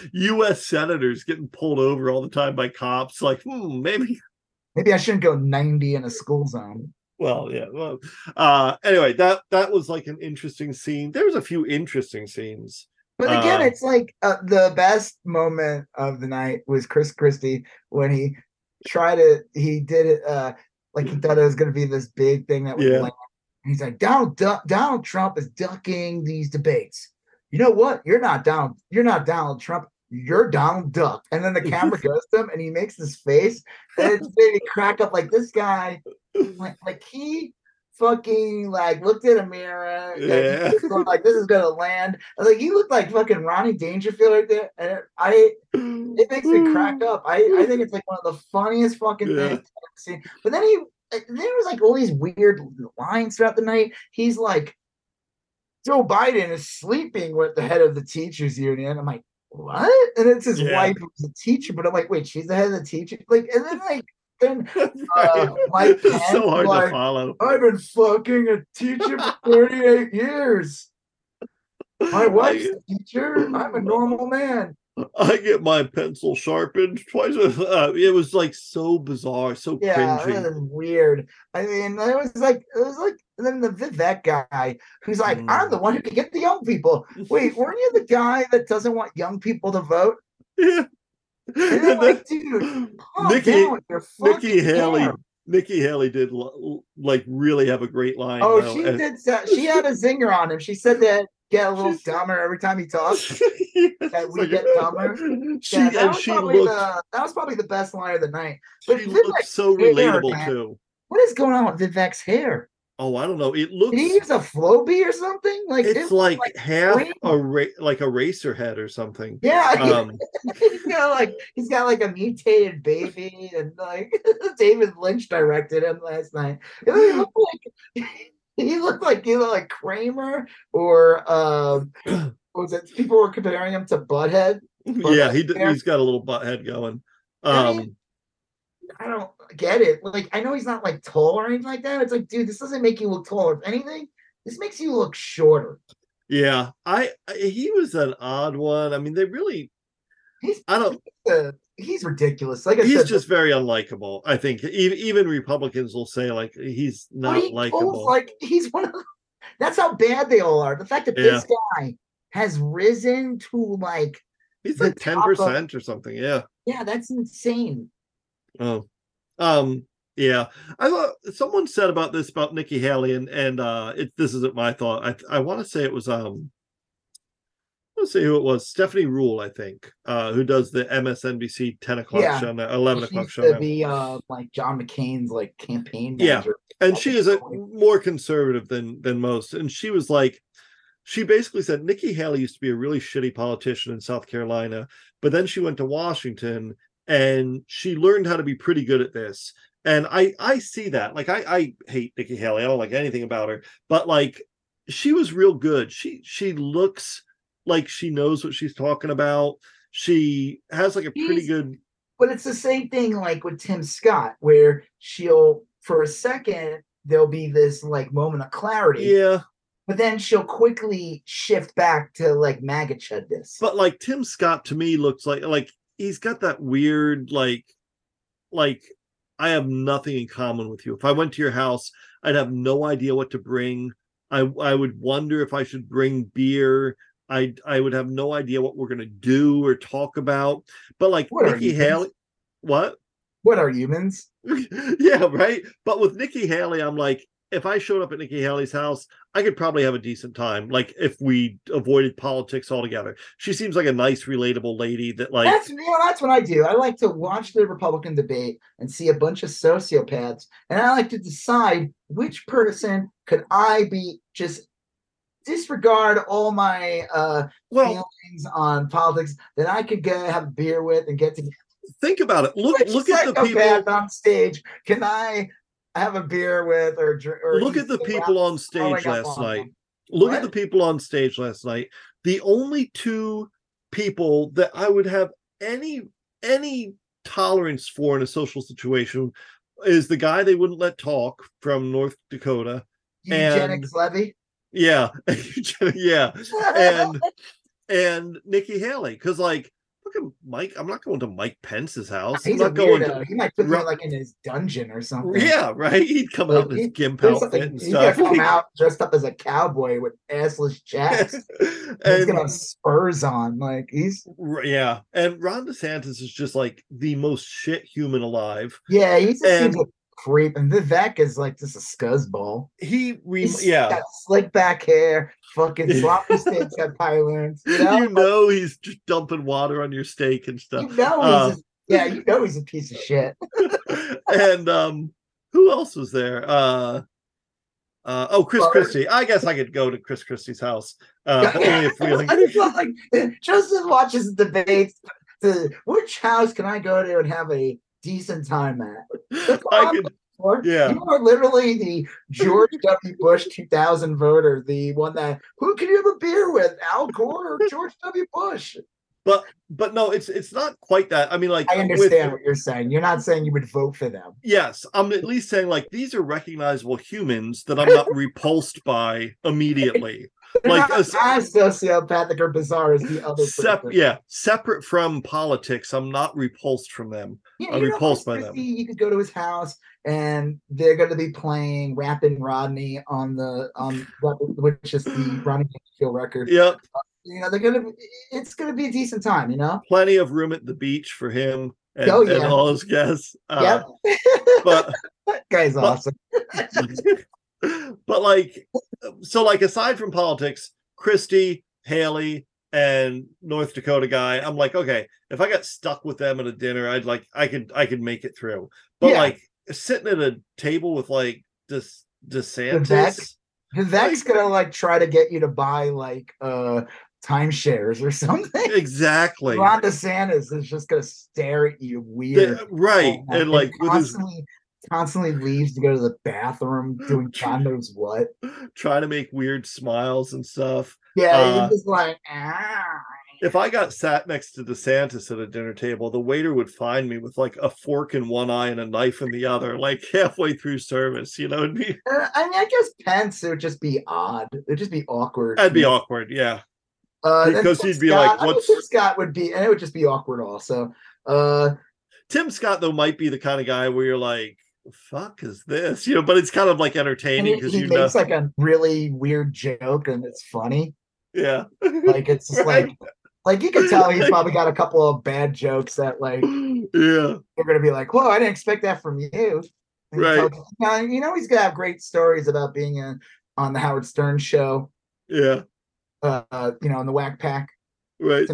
us senators getting pulled over all the time by cops like hmm, maybe Maybe I shouldn't go 90 in a school zone. well yeah well uh anyway that that was like an interesting scene there was a few interesting scenes But again, Uh, it's like uh, the best moment of the night was Chris Christie when he tried to, he did it uh, like he thought it was going to be this big thing that would Yeah. land. And he's like, Donald, Du- Donald Trump is ducking these debates. You know what? You're not Donald. You're not Donald Trump. You're Donald Duck. And then the camera goes to him and he makes this face and it's made me crack up like this guy like, like he fucking like looked at a mirror Yeah. like this is gonna land I was like he looked like fucking Rodney Dangerfield right there and it- I it makes me crack up I I think it's like one of the funniest fucking Yeah. things I've seen but then he there was like all these weird lines throughout the night he's like Joe Biden is sleeping with the head of the teachers union I'm like what and it's his Yeah. wife who's a teacher but I'm like wait she's the head of the teacher like and then like then uh, Mike it's so hard like, to follow I've been fucking a teacher for 38 years. My wife's a teacher. I'm a normal man. I get my pencil sharpened twice. a- Uh, it was like so bizarre, so Yeah, cringy. weird. I mean, it was like it was like and then the Vivek guy who's like, Mm. I'm the one who can get the young people. Wait, weren't you the guy that doesn't want young people to vote? Yeah. And then, like, dude, Nikki- down with your Nikki Haley, hair. Nikki Haley did like really have a great line. Oh, though, she and- did. sa- She had a zinger on him. She said that get a little dumber every time he talks. Yes, that we like- get dumber. She Yeah, that and was looked the that was probably the best line of the night. But she Vivek, looked so hair, relatable man. too. what is going on with Vivek's hair? Oh, I don't know. It looks Did he use a Flowbee or something? Like it it's was like, half a ra- like a racer head or something. yeah, Um, he's got like he's got like a mutated baby, and like David Lynch directed him last night. He looked like he looked like either like Kramer or um, what was it? People were comparing him to Butthead. yeah, he he's got a little butt head going. I mean, Um, I don't get it. Like, I know he's not like tall or anything like that. It's like, dude, this doesn't make you look tall. If anything, this makes you look shorter. yeah, I, I he was an odd one. I mean, they really. He's I don't. uh, he's ridiculous. Like I He's said, just very unlikable. I think even even Republicans will say like he's not he likable. like he's one of. The, that's how bad they all are. The fact that this guy has risen to like, he's like ten percent or something. Yeah. yeah, that's insane. Oh, um, yeah. I thought someone said about this about Nikki Haley, and and uh, it this isn't my thought. I I want to say it was um, let's see who it was. Stephanie Ruhle, I think, uh, who does the MSNBC ten o'clock Yeah. show, now, eleven She o'clock show, be uh like John McCain's like campaign Manager. Yeah. and she is a more conservative than than most. And she was like, she basically said Nikki Haley used to be a really shitty politician in South Carolina, but then she went to Washington and she learned how to be pretty good at this. And I I see that. Like I I hate Nikki Haley. I don't like anything about her, but like she was real good. She she looks like she knows what she's talking about. She has like a pretty She's- good But it's the same thing like with Tim Scott, where she'll for a second there'll be this like moment of clarity, yeah. but then she'll quickly shift back to like MAGA chudness. but like Tim Scott to me looks like like he's got that weird like like I have nothing in common with you. If I went to your house, I'd have no idea what to bring. I I would wonder if I should bring beer. I I would have no idea what we're gonna do or talk about. But like What Nikki Haley, what? what are humans? yeah, right. But with Nikki Haley, I'm like, if I showed up at Nikki Haley's house, I could probably have a decent time. Like if we avoided politics altogether. She seems like a nice, relatable lady that like That's you know, that's what I do. I like to watch the Republican debate and see a bunch of sociopaths, and I like to decide which person could I be just disregard all my uh well feelings on politics that I could go have a beer with and get to think about it. Look which look at the people on stage can I have a beer with or, or look at the people on stage last night. Look at the people on stage last night. The only two people that I would have any any tolerance for in a social situation is the guy they wouldn't let talk from North Dakota. Eugenics levy. Yeah. yeah. And and Nikki Haley. Cause like look at Mike. I'm not going to Mike Pence's uh, house. I'm He's a not going to He might put me like in his dungeon or something. Yeah, right. He'd come out in his gimp outfit something- and He's stuff. come out dressed up as a cowboy with assless chaps. he's and gonna have spurs on. Like he's Yeah, and Ron DeSantis is just like the most shit human alive. yeah, he seems like creep. And Vivek is like just a scuzzball. He, re- He's yeah, got slick back hair, fucking sloppy steaks got pylons. You know, you know he's just dumping water on your steak and stuff. you know Uh, he's a, yeah, you know he's a piece of shit. and um, who else was there? Uh, uh, oh, Chris Or- Christie. I guess I could go to Chris Christie's house. Uh, only if we like. I just felt like Joseph watches debates. To which house can I go to and have a decent time at? I could. Yeah. You are literally the George W. Bush 2000 voter, the one that who can you have a beer with, Al Gore or George W. Bush? but but no, it's it's not quite that. I mean, like I with- understand what you're saying. You're not saying you would vote for them. yes, I'm at least saying like these are recognizable humans that I'm not repulsed by immediately. Like, a- as sociopathic or bizarre as the other. Sep- yeah, separate from politics, I'm not repulsed from them. Yeah, I'm know, repulsed by them. You could go to his house and they're going to be playing "Rapping Rodney" on the on which is the Rodney Dangerfield record. Yep, You know, they're gonna. be It's gonna be a decent time. You know. plenty of room at the beach for him and, Oh, and all his guests. Uh, yep. But that guy's but- awesome. but like, so like aside from politics, Christie, Haley, and North Dakota guy, I'm like, okay, if I got stuck with them at a dinner, I'd like, I could, I could make it through. But Yeah. like sitting at a table with like this DeSantis. Vivek? Vivek's gonna like try to get you to buy like uh timeshares or something. Exactly. Ron DeSantis is just gonna stare at you weird. Right. And like with his constantly, leaves to go to the bathroom, doing God knows what. trying to make weird smiles and stuff. Yeah, Uh, he's just like, ah. If I got sat next to the DeSantis at a dinner table, the waiter would find me with like a fork in one eye and a knife in the other, like halfway through service. You know, it'd be Uh, I mean, I guess Pence it would just be odd. It'd just be awkward. that'd be awkward. Yeah. Uh, because he'd be Scott- like, I mean, "What's-" Tim Scott would be, and it would just be awkward also. Uh, Tim Scott though might be the kind of guy where you're like, fuck is this? You know, but it's kind of like entertaining because you know makes like a really weird joke, and it's funny. yeah. Like it's just Right. like, like you can tell he's probably got a couple of bad jokes that like yeah. they're gonna be like, "Whoa, I didn't expect that from you." And Right. tells- Now, you know he's gonna have great stories about being on the Howard Stern show. Yeah. Uh, you know, in the Whack Pack. Right.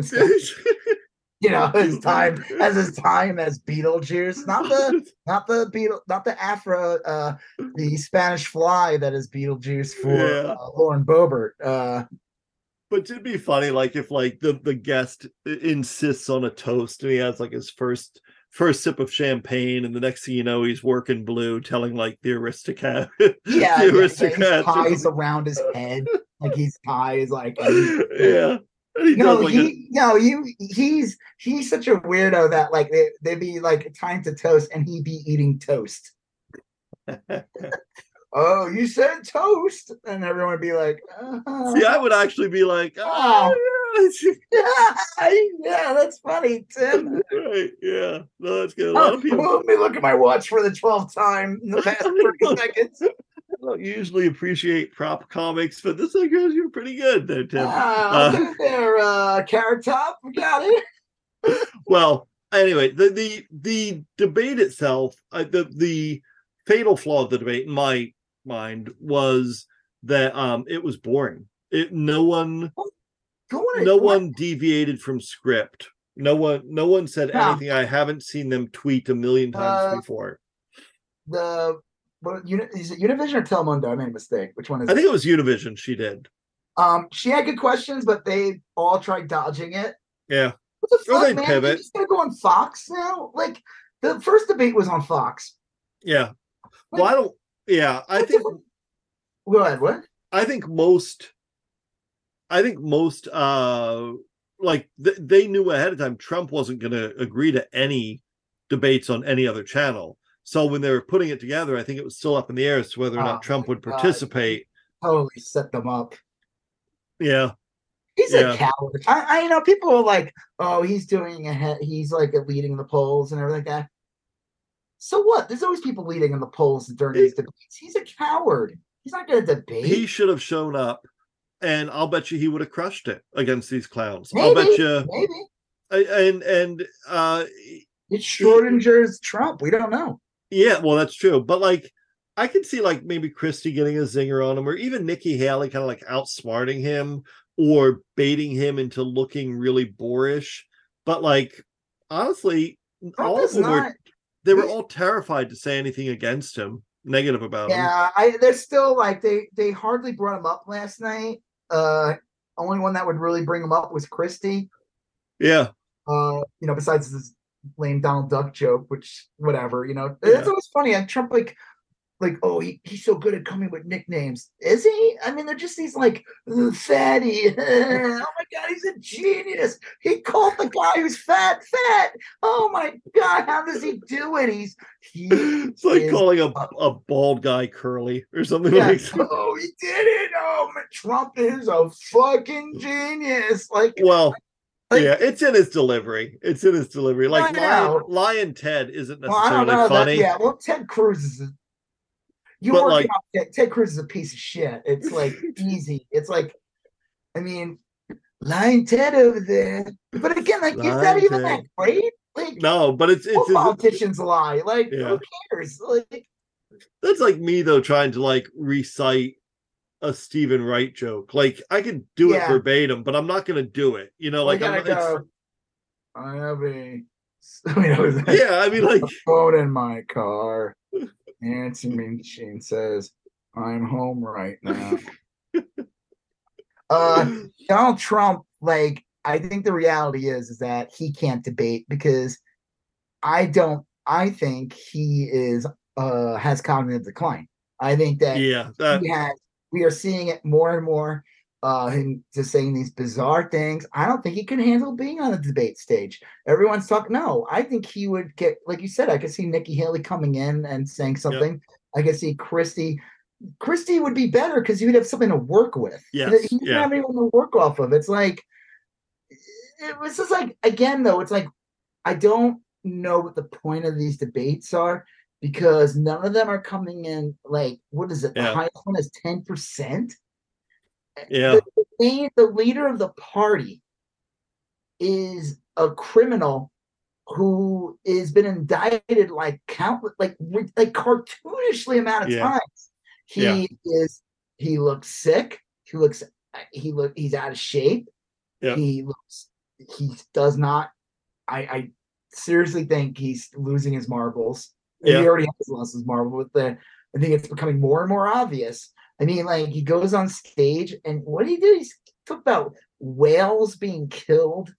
You know, his time as his time as Beetlejuice, not the not the Beetle, not the Afro, uh, the Spanish Fly that is Beetlejuice for Yeah. uh, Lauren Boebert. Uh, But it'd be funny, like if like the the guest insists on a toast and he has like his first first sip of champagne, and the next thing you know, he's working blue, telling like the aristocrat. yeah, the yeah, yeah, his aristocrat. ties around his head, like his tie is like. yeah. And he No, like he no, you he's he's such a weirdo that like they, they'd be like time to toast and he'd be eating toast. Oh, you said toast, and everyone would be like, uh, See, I would actually be like, oh, yeah, yeah, that's funny, Tim. right, yeah. No, that's good. A lot Oh, of people let me look at my watch for the twelfth time in the past 30 seconds. Don't usually appreciate prop comics, but this I guess you're pretty good there, Tim. Ah, Uh, there, uh, Carrot Top, we got it. well anyway the the the debate itself uh, the the fatal flaw of the debate in my mind was that um it was boring. It no one on, no one deviated from script. No one no one said No. anything I haven't seen them tweet a million times Uh, before. The uni, is it Univision or Telemundo? I made a mistake. Which one is I think it was Univision she did. Um, she had good questions, but they all tried dodging it. Yeah. What the fuck, they man? pivot. Just gonna go on Fox now? Like the first debate was on Fox. Yeah. Well, I don't yeah, I think Go ahead. What? I think most I think most uh like th- they knew ahead of time Trump wasn't going to agree to any debates on any other channel. So when they were putting it together, I think it was still up in the air as to whether or Oh not Trump my would God. participate. Totally set them up. Yeah. He's Yeah. a coward. I, I you know people are like, oh, he's doing ahead. He's like leading the polls and everything like that. So what? There's always people leading in the polls during these debates. He's a coward. He's not going to debate. He should have shown up and I'll bet you he would have crushed it against these clowns. I'll bet you Maybe and and uh it's Schrodinger's Trump. We don't know. Yeah, well, that's true. But like, I could see like maybe Christie getting a zinger on him, or even Nikki Haley kind of like outsmarting him or baiting him into looking really boorish. But like, honestly, all of them were they were all terrified to say anything against him, negative about him. Yeah, I they're still like they they hardly brought him up last night. Uh only one that would really bring him up was Christie. Yeah, Uh, you know, besides this lame Donald Duck joke, which whatever, you know. Yeah. It's always funny. And Trump like like, oh, he, he's so good at coming with nicknames. Is he? I mean, they're just these like "Ugh, fatty. oh my god, he's a genius. He called the guy who's fat fat. Oh my god, how does he do it? He's he it's like calling a, a bald guy curly or something Yeah. like that. Oh, he did it. Oh, Trump is a fucking genius. Like, Well, Like- yeah, it's in his delivery. It's in his delivery. Like Lion. Lion Ted isn't well, I don't necessarily know. That, funny. yeah, well, Ted Cruz is. A, you But, work like- out. Ted, Ted Cruz is a piece of shit. It's like easy. It's like, I mean, Lion Ted over there. But again, like, is that Lion even that great? Like, No, but it's it's, it's politicians lie. Like, Yeah. who cares? Like, that's like me though trying to like recite a Steven Wright joke. Like I could do it verbatim, but I'm not gonna do it. You know, like, I I'm, gotta it's. I have a. I mean, was yeah. I mean, like phone in my car. Answering machine says, I'm home right now. uh Donald Trump, like, I think the reality is is that he can't debate because I don't I think he is uh has cognitive decline. I think that yeah, that he has we are seeing it more and more uh him just saying these bizarre things. I don't think he can handle being on a debate stage. Everyone's talking no i think he would get like you said i could see nikki haley coming in and saying something. I could see Christie. Christie would be better because you would have something to work with. Yes, he doesn't yeah. have anyone to work off of. It's like it was just like again though it's like i don't know what the point of these debates are because none of them are coming in like what is it the Yeah. highest one is 10% yeah, the, the, the leader of the party is a criminal who has been indicted like countless like like cartoonishly amount of Yeah. times he Yeah. is he looks sick he looks he look he's out of shape Yeah. he looks he does not i i seriously think he's losing his marbles Yeah. he already has lost his marble with the i think it's becoming more and more obvious I mean, like he goes on stage and what do you do? He's talk about whales being killed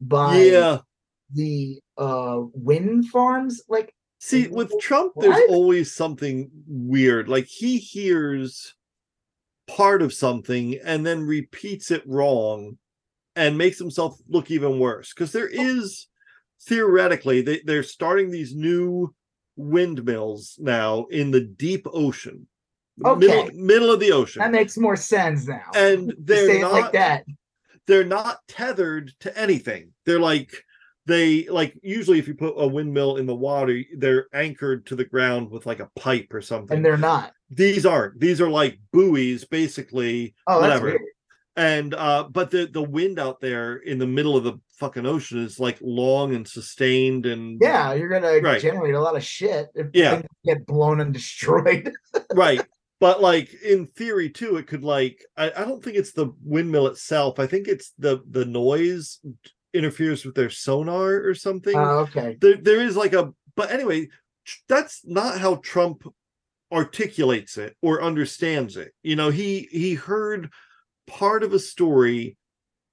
by yeah. the uh wind farms. Like, See, with Trump, there's always something weird. Like he hears part of something and then repeats it wrong and makes himself look even worse. Because there is theoretically they, they're starting these new windmills now in the deep ocean. Okay. Middle, middle of the ocean. that makes more sense now. and they're not like that. they're not tethered to anything. They're like they like usually if you put a windmill in the water, they're anchored to the ground with like a pipe or something. And they're not. These aren't. These are like buoys, basically. Oh, that's whatever. weird. And uh, but the the wind out there in the middle of the fucking ocean is like long and sustained and Yeah, you're gonna Right. generate a lot of shit if Yeah. get blown and destroyed. right. but like in theory too, it could like I, I don't think it's the windmill itself. I think it's the the noise interferes with their sonar or something. Oh, okay. there, there is like a but anyway, that's not how Trump articulates it or understands it. You know, he he heard part of a story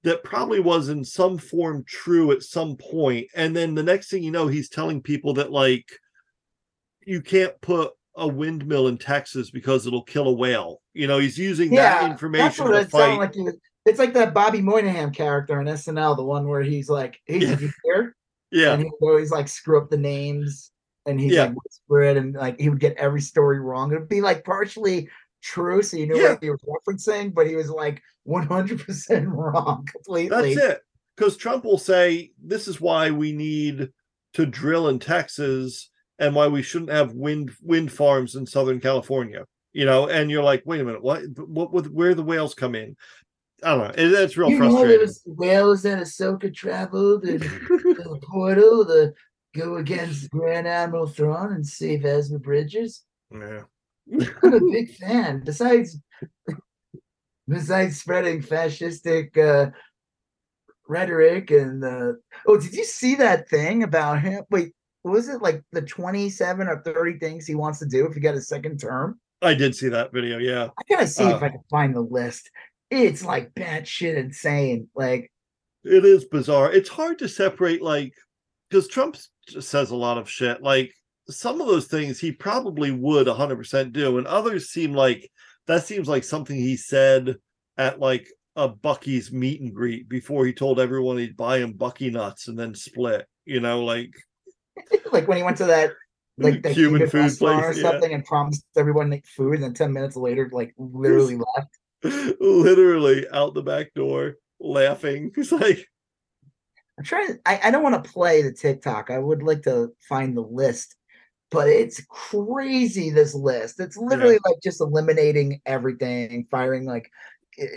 that probably was in some form true at some point and then the next thing you know he's telling people that like you can't put a windmill in Texas because it'll kill a whale. You know, he's using that Yeah, that's information what to it fight. like. It's like that Bobby Moynihan character in SNL, the one where he's like, he's Yeah. a here, yeah. and he would always like screw up the names, and he's Yeah. like whisper it, and like he would get every story wrong. It'd be like partially true, so you knew Yeah. what he was referencing, but he was like 100% wrong completely. That's it. Because Trump will say, this is why we need to drill in Texas and why we shouldn't have wind wind farms in Southern California. You know, and you're like, wait a minute, what what, what where the whales come in? I don't know. It, it's real You know, frustrating. was whales that Ahsoka traveled and the portal to go against Grand Admiral Thrawn and save Ezra Bridger. yeah. I'm a big fan. Besides, besides spreading fascistic uh, rhetoric and uh, oh, did you see that thing about him? Wait, was it like the twenty-seven or thirty things he wants to do if he got a second term? I did see that video. Yeah. I gotta see if Uh. I can find the list. It's like batshit insane. Like, It is bizarre. It's hard to separate, like, because Trump says a lot of shit. Like, some of those things he probably would 100% do, and others seem like that seems like something he said at like a Buc-ee's meet and greet before he told everyone he'd buy him Bucky nuts and then split. You know, like, like when he went to that like the Cuban Cuban food place, or yeah. something and promised everyone like food, and then ten minutes later, like literally left. literally out the back door laughing. He's like, I'm trying. I, I don't want to play the TikTok. I would like to find the list, but it's crazy. This list. It's literally like just eliminating everything, firing like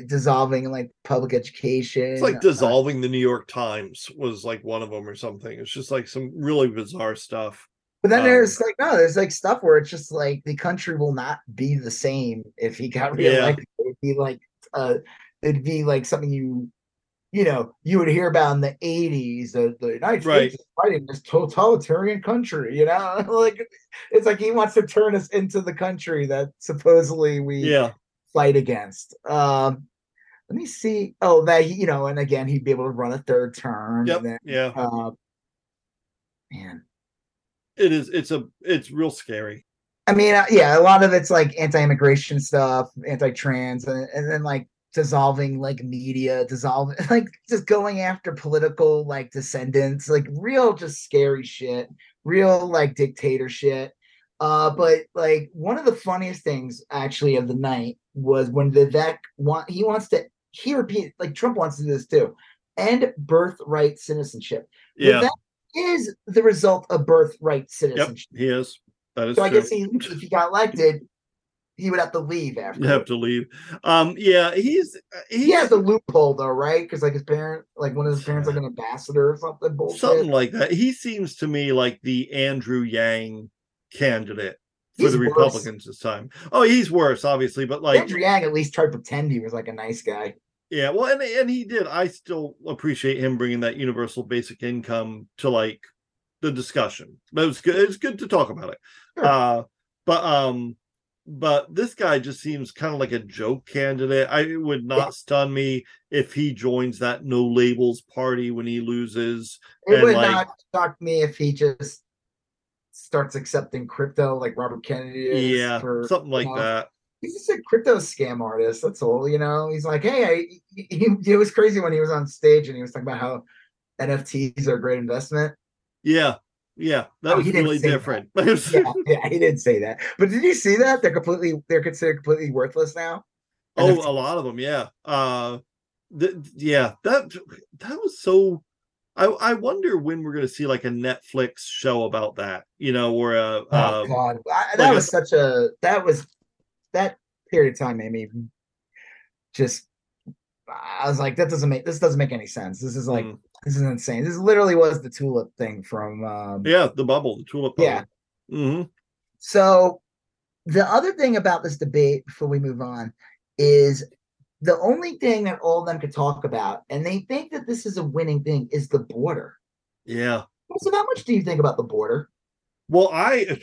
dissolving like public education. It's like uh, dissolving the New York Times was like one of them or something. It's just like some really bizarre stuff. But then um, there's like no, there's like stuff where it's just like the country will not be the same if he got reelected. Yeah. reelected. It'd be like uh it'd be like something you you know you would hear about in the 80s the, the united Right. states is fighting this totalitarian country you know like it's like he wants to turn us into the country that supposedly we Yeah. fight against um let me see oh that he- you know and again he'd be able to run a third term Yep. and then Yeah. uh man It is. It's a. It's real scary. I mean, uh, yeah, a lot of it's like anti-immigration stuff, anti-trans, and, and then like dissolving like media, dissolving like just going after political like descendants, like real just scary shit, real like dictator shit. Uh, but like one of the funniest things actually of the night was when Vivek want he wants to he repeat like Trump wants to do this too, end birthright citizenship. Yeah. Vivek is the result of birthright Yep. citizenship. He is. That is So I guess he, if he got elected, he would have to leave after. you have to leave. Um. Yeah. He's. He's He has a loophole though, right? Because like his parent, like one of his parents, like an ambassador or something. Bullshit. something like that. He seems to me like the Andrew Yang candidate for He's the worse. Republicans this time. Oh, he's worse, obviously, but like Andrew Yang at least tried to pretend he was like a nice guy. Yeah, well, and and he did. I still appreciate him bringing that universal basic income to like the discussion. But it was good. It's good to talk about it. Sure. Uh, but um, but this guy just seems kind of like a joke candidate. I it would not stun me if he joins that no labels party when he loses. It would like- not shock me if he just starts accepting crypto like Robert Kennedy is. yeah, for, something like you know, that. He's just a crypto scam artist. That's all. You know, he's like, hey, I, he- it was crazy when he was on stage and he was talking about how NFTs are a great investment. Yeah, yeah, that Oh, was really different. yeah, yeah, he didn't say that. But did you see that? They're completely they're considered completely worthless now. Oh, NFT. a lot of them, yeah. Uh th- yeah, that that was so I I wonder when we're gonna see like a Netflix show about that, you know, or a Oh uh, god. I, like that a- was such a that was that period of time made me just I was like, that doesn't make this doesn't make any sense. This is like mm, this is insane. This literally was the tulip thing from um yeah, the bubble, the tulip Yeah. bubble. hmm so the other thing about this debate before we move on is the only thing that all of them could talk about, and they think that this is a winning thing, is the border. Yeah. So, how much do you think about the border? Well, I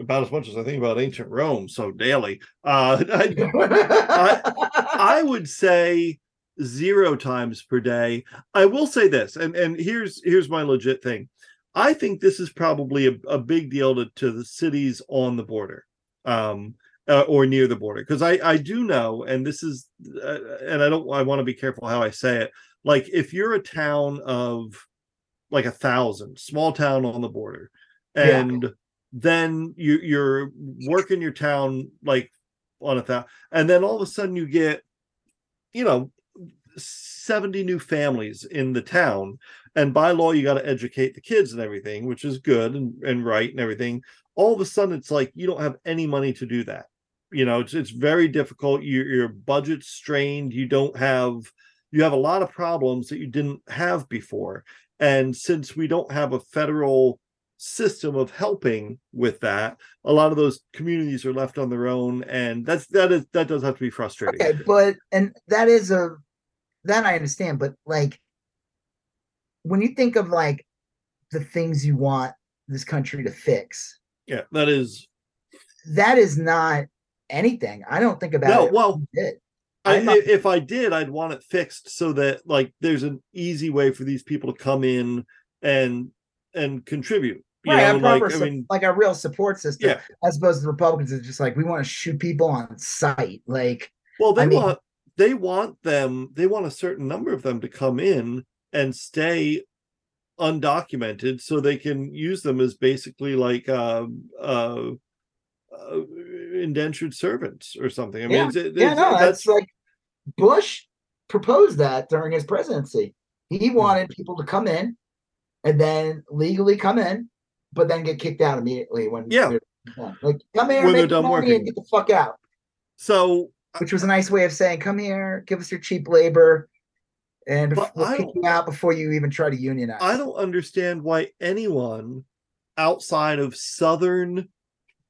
about as much as I think about ancient Rome, so daily. Uh, I, I would say zero times per day. I will say this, and and here's here's my legit thing. I think this is probably a, a big deal to, to the cities on the border, um, uh, or near the border, because I I do know, and this is, uh, and I don't I want to be careful how I say it. Like if you're a town of like a thousand, small town on the border, and yeah. then you you're working your town like on a thousand, and then all of a sudden you get, you know, 70 new families in the town and by law you got to educate the kids and everything which is good and, and right and everything. All of a sudden it's like you don't have any money to do that. You know it's it's very difficult. Your your budget's strained. You don't have you have a lot of problems that you didn't have before. And since we don't have a federal system of helping with that a lot of those communities are left on their own and that's that is that does have to be frustrating. Okay but and that is a that I understand, but like when you think of like the things you want this country to fix, yeah, that is that is not anything. I don't think about no, it. Well, I, not, if I did, I'd want it fixed so that like there's an easy way for these people to come in and and contribute. You right, know, a proper, like, I mean, like a real support system, yeah. as opposed to the Republicans. It's just like we want to shoot people on sight. Like, well, they I mean, want they want them they want a certain number of them to come in and stay undocumented so they can use them as basically like uh, uh, uh indentured servants or something. I mean, yeah, it's, it's, yeah, no, that's, that's like Bush proposed that during his presidency. He hmm. wanted people to come in and then legally come in, but then get kicked out immediately when yeah, like come here, when make money, working. and get the fuck out. So which was a nice way of saying, "Come here, give us your cheap labor, and we'll kick you out before you even try to unionize." I don't understand why anyone outside of Southern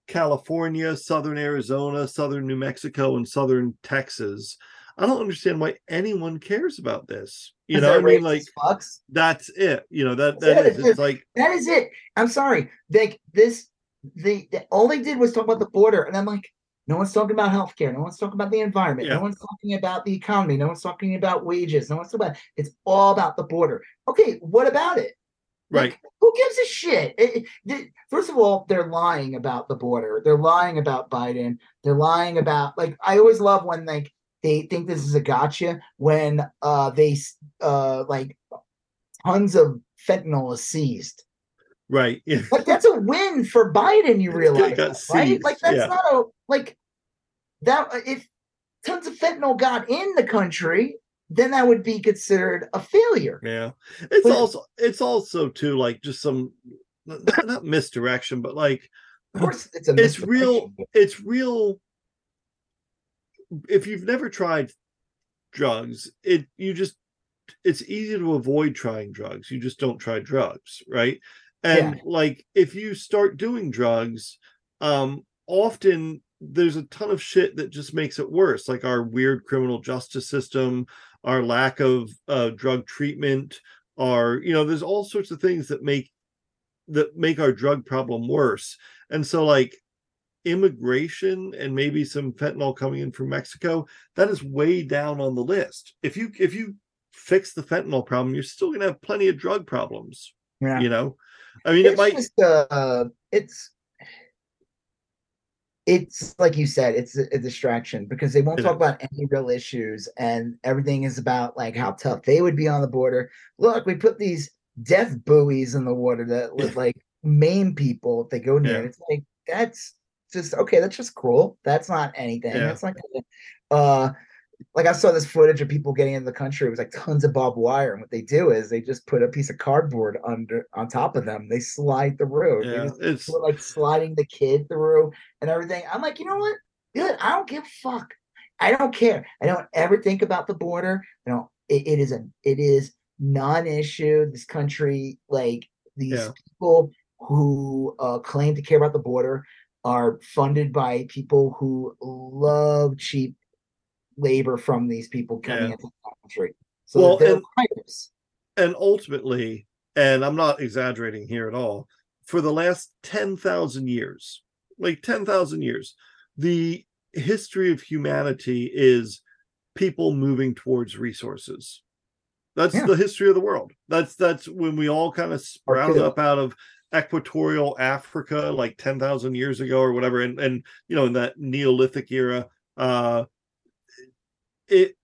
California, Southern Arizona, Southern New Mexico, and Southern Texas. I don't understand why anyone cares about this. You know, I mean, like fucks? that's it. You know that that is, it's like that is it. I'm sorry, like this. The, the all they did was talk about the border, and I'm like, no one's talking about healthcare. No one's talking about the environment. Yeah. No one's talking about the economy. No one's talking about wages. No one's talking about it's all about the border. Okay, what about it? Right. Like, who gives a shit? It, it, first of all, they're lying about the border. They're lying about Biden. They're lying about like I always love when like they think this is a gotcha when uh they uh like tons of fentanyl is seized. Right. Yeah. Like that's a win for Biden, you realize, that, right? Like that's yeah. not a like that uh, if tons of fentanyl got in the country, then that would be considered a failure. Yeah. It's but, also it's also too like just some not, not misdirection, but like of course it's a it's real it's real if you've never tried drugs, it you just it's easy to avoid trying drugs. You just don't try drugs, right? And yeah. like if you start doing drugs, um often there's a ton of shit that just makes it worse, like our weird criminal justice system, our lack of uh, drug treatment, our you know, there's all sorts of things that make that make our drug problem worse. And so, like immigration and maybe some fentanyl coming in from Mexico, that is way down on the list. If you if you fix the fentanyl problem, you're still gonna have plenty of drug problems. Yeah. You know, I mean, it's it might. Just, uh, it's it's like you said, it's a, a distraction because they won't talk about any real issues, and everything is about like how tough they would be on the border. Look, we put these death buoys in the water that would like maim people if they go near. Yeah. It's like that's just okay. That's just cruel. That's not anything. Yeah. That's not. Uh, like I saw this footage of people getting into the country. It was like tons of barbed wire, and what they do is they just put a piece of cardboard under on top of them. They slide through. Yeah, it's like sliding the kid through and everything. I'm like, you know what? Good. I don't give a fuck. I don't care. I don't ever think about the border. You know, it, it is a it is non-issue. This country, like these yeah. people who uh, claim to care about the border, are funded by people who love cheap labor from these people coming Yeah. into the country. So Well, they're and- and ultimately, and I'm not exaggerating here at all, for the last 10,000 years, like 10,000 years, the history of humanity is people moving towards resources. That's Yeah. the history of the world. That's that's when we all kind of sprouted up out of equatorial Africa like 10,000 years ago or whatever and and you know in that neolithic era uh it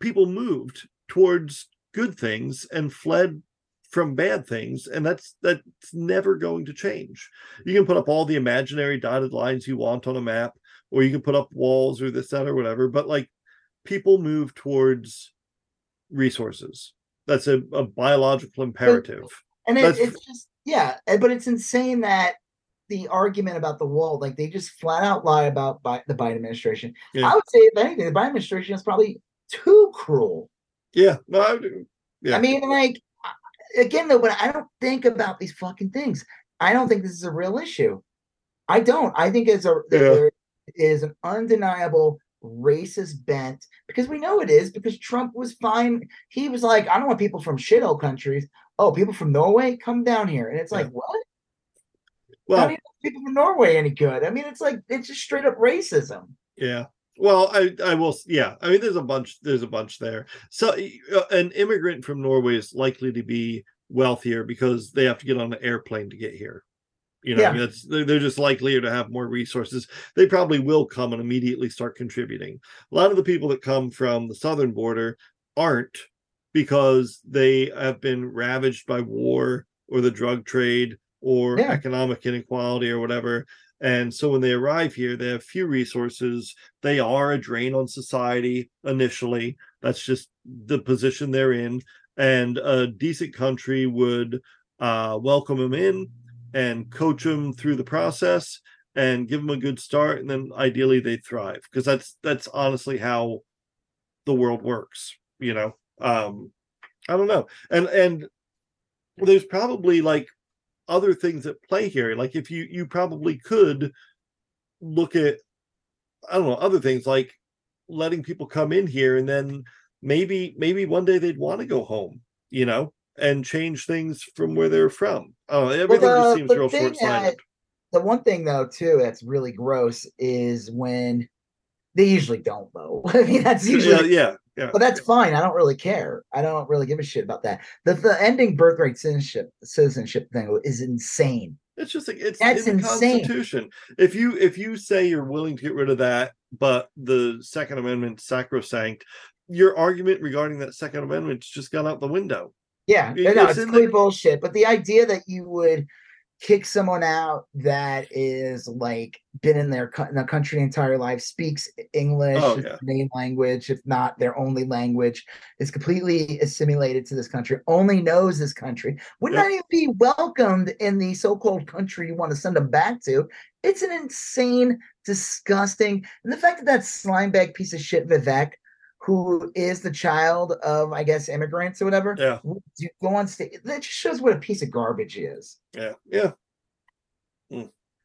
people moved towards good things and fled from bad things and that's that's never going to change. You can put up all the imaginary dotted lines you want on a map or you can put up walls or this that or whatever but like people move towards resources. That's a, a biological imperative. And it, it's just yeah, eh, but it's insane that the argument about the wall, like they just flat out lie about Bi- the Biden administration. Yeah. I would say, if anything, the Biden administration is probably too cruel. yeah no I, Yeah. I mean, like again, though, but I don't think about these fucking things. I don't think this is a real issue. I don't. I think it's a Yeah. there is an undeniable racist bent because we know it is because Trump was fine. He was like, I don't want people from shithole countries. Oh, people from Norway, come down here, and it's like, what? Well people from Norway any good? I mean, it's like it's just straight up racism. Yeah. Well, I I will. Yeah. I mean, there's a bunch. There's a bunch there. So uh, an immigrant from Norway is likely to be wealthier because they have to get on an airplane to get here. You know, Yeah. that's they're, they're just likelier to have more resources. They probably will come and immediately start contributing. A lot of the people that come from the southern border aren't because they have been ravaged by war or the drug trade or Yeah. economic inequality or whatever. And so when they arrive here, they have few resources. They are a drain on society initially. That's just the position they're in. And a decent country would uh, welcome them in and coach them through the process and give them a good start. And then ideally they thrive because that's that's honestly how the world works. You know, um, I don't know. And and there's probably like other things at play here. Like if you you probably could look at I don't know other things like letting people come in here and then maybe maybe one day they'd want to go home, you know, and change things from where they're from. Oh, everything the- just seems real short sighted. The one thing though, too, that's really gross is when they usually don't though. I mean, that's usually Yeah, yeah, yeah. but that's fine. I don't really care. I don't really give a shit about that. The the ending birthright citizenship citizenship thing is insane. It's just like it's That's in the insane. Constitution. If you if you say you're willing to get rid of that, but the Second Amendment sacrosanct, your argument regarding that Second Amendment's just gone out the window. Yeah, It- no, it's it's complete the- bullshit. But the idea that you would kick someone out that is like been in their in the country entire life, speaks English, Oh, yeah. main language, if not their only language, is completely assimilated to this country, only knows this country, would Yep. not even be welcomed in the so-called country you want to send them back to. It's an insane, disgusting, and the fact that that slimebag piece of shit Vivek. Who is the child of, I guess, immigrants or whatever? Yeah, you go on stage. That just shows what a piece of garbage is. yeah, yeah.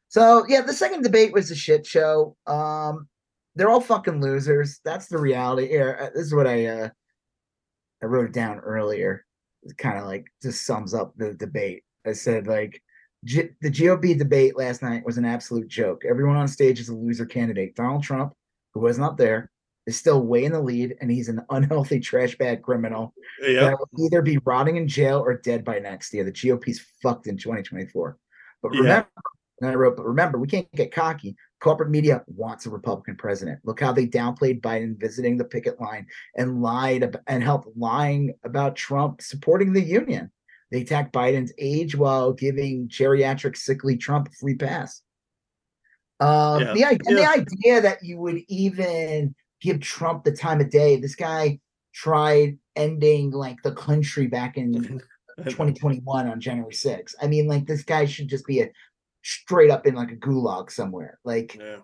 So yeah, the second debate was a shit show. Um, they're all fucking losers. That's the reality. Here, uh, this is what I uh, I wrote it down earlier. It kind of like just sums up the debate. I said like G- the GOP debate last night was an absolute joke. Everyone on stage is a loser candidate. Donald Trump, who was not there, is still way in the lead, and he's an unhealthy trash bag criminal. Yeah, that will either be rotting in jail or dead by next year. The GOP's fucked in 2024. But remember, and I wrote, but remember, we can't get cocky. Corporate media wants a Republican president. Look how they downplayed Biden visiting the picket line and lied and helped lying about Trump supporting the union. They attacked Biden's age while giving geriatric sickly Trump a free pass. Um, Yeah. the, and the idea that you would even give Trump the time of day. This guy tried ending like the country back in 2021 on January 6th. I mean, like this guy should just be a straight up in like a gulag somewhere, like yeah,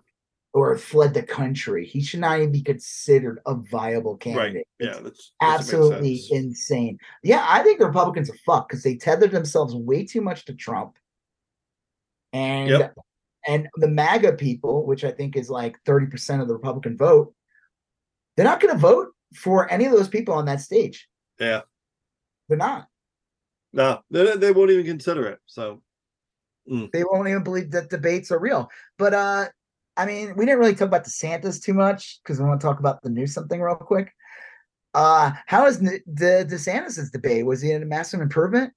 or fled the country. He should not even be considered a viable right. candidate. Yeah, It's that's absolutely insane. Yeah, I think the Republicans are fucked because they tethered themselves way too much to Trump. And Yep. and the MAGA people, which I think is like 30% of the Republican vote, they're not going to vote for any of those people on that stage. Yeah. They're not. No, they, they won't even consider it. So They won't even believe that debates are real. But uh I mean, we didn't really talk about DeSantis too much because we want to talk about the new something real quick. Uh how is the DeSantis's debate? Was he in a massive improvement?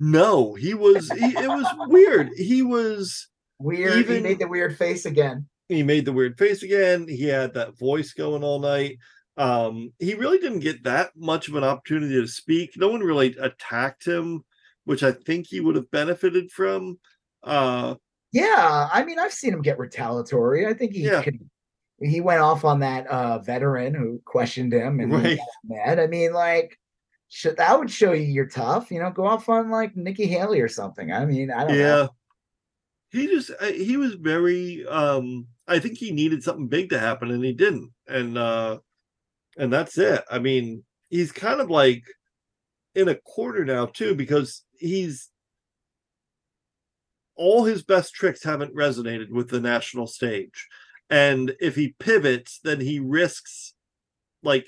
no, he was. He, it was weird. He was. Weird. he made the weird face again. He made the weird face again. He had that voice going all night. Um, he really didn't get that much of an opportunity to speak. No one really attacked him, which I think he would have benefited from. Uh, Yeah, I mean, I've seen him get retaliatory. I think he Yeah. could. He went off on that uh veteran who questioned him and Right. mad. I mean, like, should that would show you you're tough. You know, go off on like Nikki Haley or something. I mean, I don't know. yeah. know. He just uh, he was very um I think he needed something big to happen and he didn't. And uh and that's it. I mean, he's kind of like in a corner now too because he's all his best tricks haven't resonated with the national stage. And if he pivots, then he risks like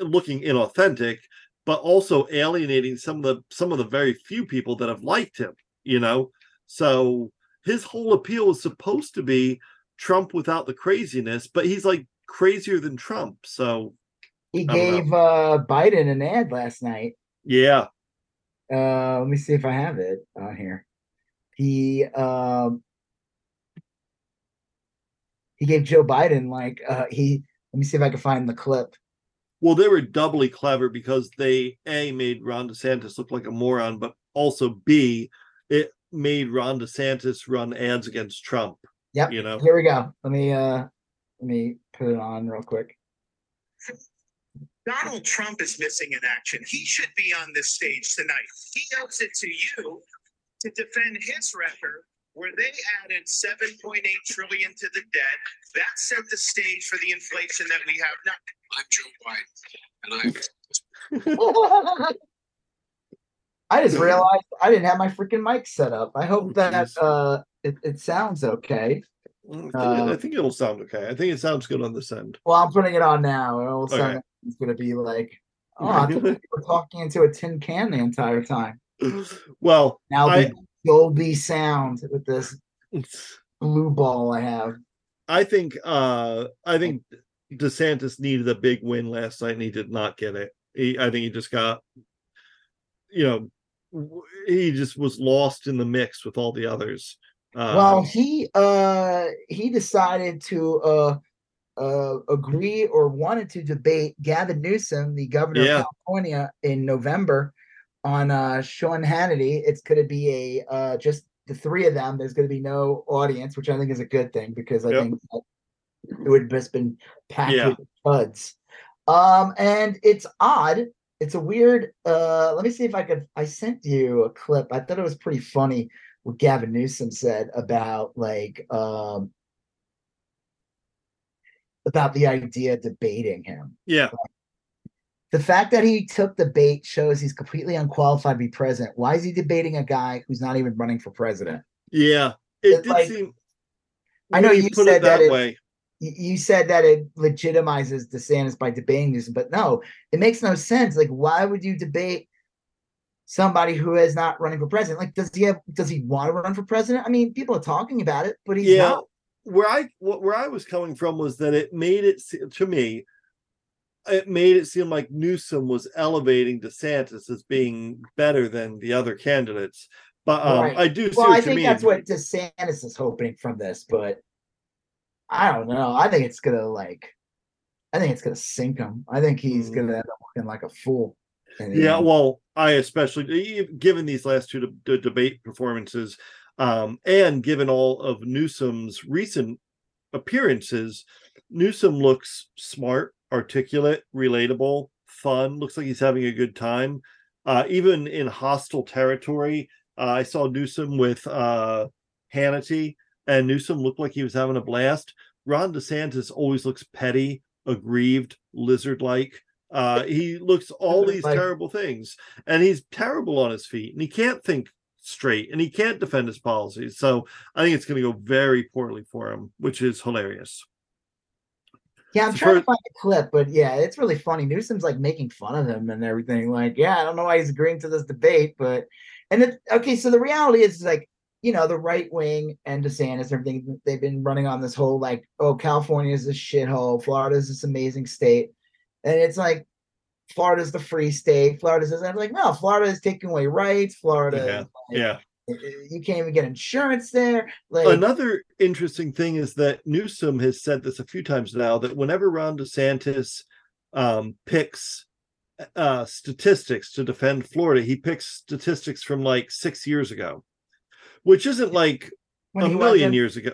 looking inauthentic, but also alienating some of the some of the very few people that have liked him, you know. So his whole appeal is supposed to be Trump without the craziness, but he's like crazier than Trump. So He I don't know. gave uh Biden an ad last night. yeah, Uh let me see if I have it on here. He um he gave Joe Biden like uh he let me see if I can find the clip. well, they were doubly clever because they a made Ron DeSantis look like a moron, but also b it made Ron DeSantis run ads against Trump. Yep. You know, Here we go. Let me uh let me put it on real quick. Donald Trump is missing in action. He should be on this stage tonight. He owes it to you to defend his record where they added 7.8 trillion to the debt. That set the stage for the inflation that we have now. I'm Joe Biden, and I'm I just realized I didn't have my freaking mic set up. I hope that uh it, it sounds okay. I think, Uh, I think it'll sound okay. I think it sounds good on this end. Well, I'm putting it on now. and All of a sudden it's gonna be like, oh, we're talking into a tin can the entire time. well, Now I- the Dolby sound with this blue ball I have. I think uh I think DeSantis needed a big win last night and he did not get it. He, I think he just got you know he just was lost in the mix with all the others. Uh, well, he uh he decided to uh uh agree or wanted to debate Gavin Newsom, the governor Yeah. of California, in November on uh Sean Hannity. It's gonna be a uh just the three of them. There's gonna be no audience, which I think is a good thing because I Yep. think it would have just been packed Yeah. with buds. Um, and it's odd. It's a weird. Uh, let me see if I could. I sent you a clip. I thought it was pretty funny what Gavin Newsom said about like um about the idea of debating him. yeah, The fact that he took the bait shows he's completely unqualified to be president. Why is he debating a guy who's not even running for president? yeah. It did like- seem I know you put said it that, that way. y- you said that it legitimizes DeSantis by debating Newsom, but no, it makes no sense. Like, why would you debate somebody who is not running for president? Like, does he have? Does he want to run for president? I mean, people are talking about it, but he's yeah not. where i where i was coming from was that it made it to me it made it seem like newsom was elevating desantis as being better than the other candidates but um Right. i do see Well, I think mean that's what DeSantis is hoping from this, but I don't know. I think it's gonna like, I think it's gonna sink him. I think he's Mm. gonna end up looking like a fool. yeah end. well i especially given these last two de- de- debate performances um and given all of newsom's recent appearances newsom looks smart articulate relatable fun looks like he's having a good time uh even in hostile territory uh, i saw newsom with uh hannity and newsom looked like he was having a blast ron desantis always looks petty aggrieved lizard like uh he looks all these terrible things and he's terrible on his feet and he can't think straight, and he can't defend his policies. So I think it's going to go very poorly for him, which is hilarious. Yeah, I'm So trying to find the clip, but yeah, it's really funny. Newsom's like making fun of him and everything. Like, yeah, I don't know why he's agreeing to this debate, but and it okay. So the reality is like, you know, the right wing and DeSantis, and everything they've been running on this whole like, oh, California is this shithole, Florida is this amazing state, and it's like, Florida's the free state. Florida's this. I'm like, no, Florida is taking away rights. Florida, Yeah, like, Yeah. you can't even get insurance there. Like, Another interesting thing is that Newsom has said this a few times now that whenever Ron DeSantis um, picks uh, statistics to defend Florida, he picks statistics from like six years ago, which isn't like when a million years ago.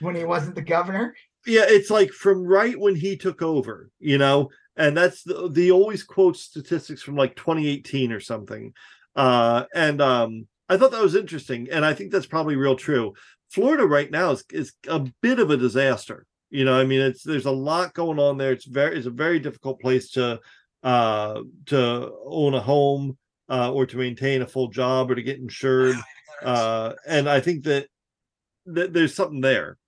when he wasn't the governor. Yeah, it's like from right when he took over, you know, and that's the, the always quote statistics from like 2018 or something. Uh, and um, I thought that was interesting, and I think that's probably real true. Florida right now is is a bit of a disaster. You know, I mean, it's there's a lot going on there. It's very it's a very difficult place to uh to own a home uh or to maintain a full job or to get insured. Uh and I think that that there's something there.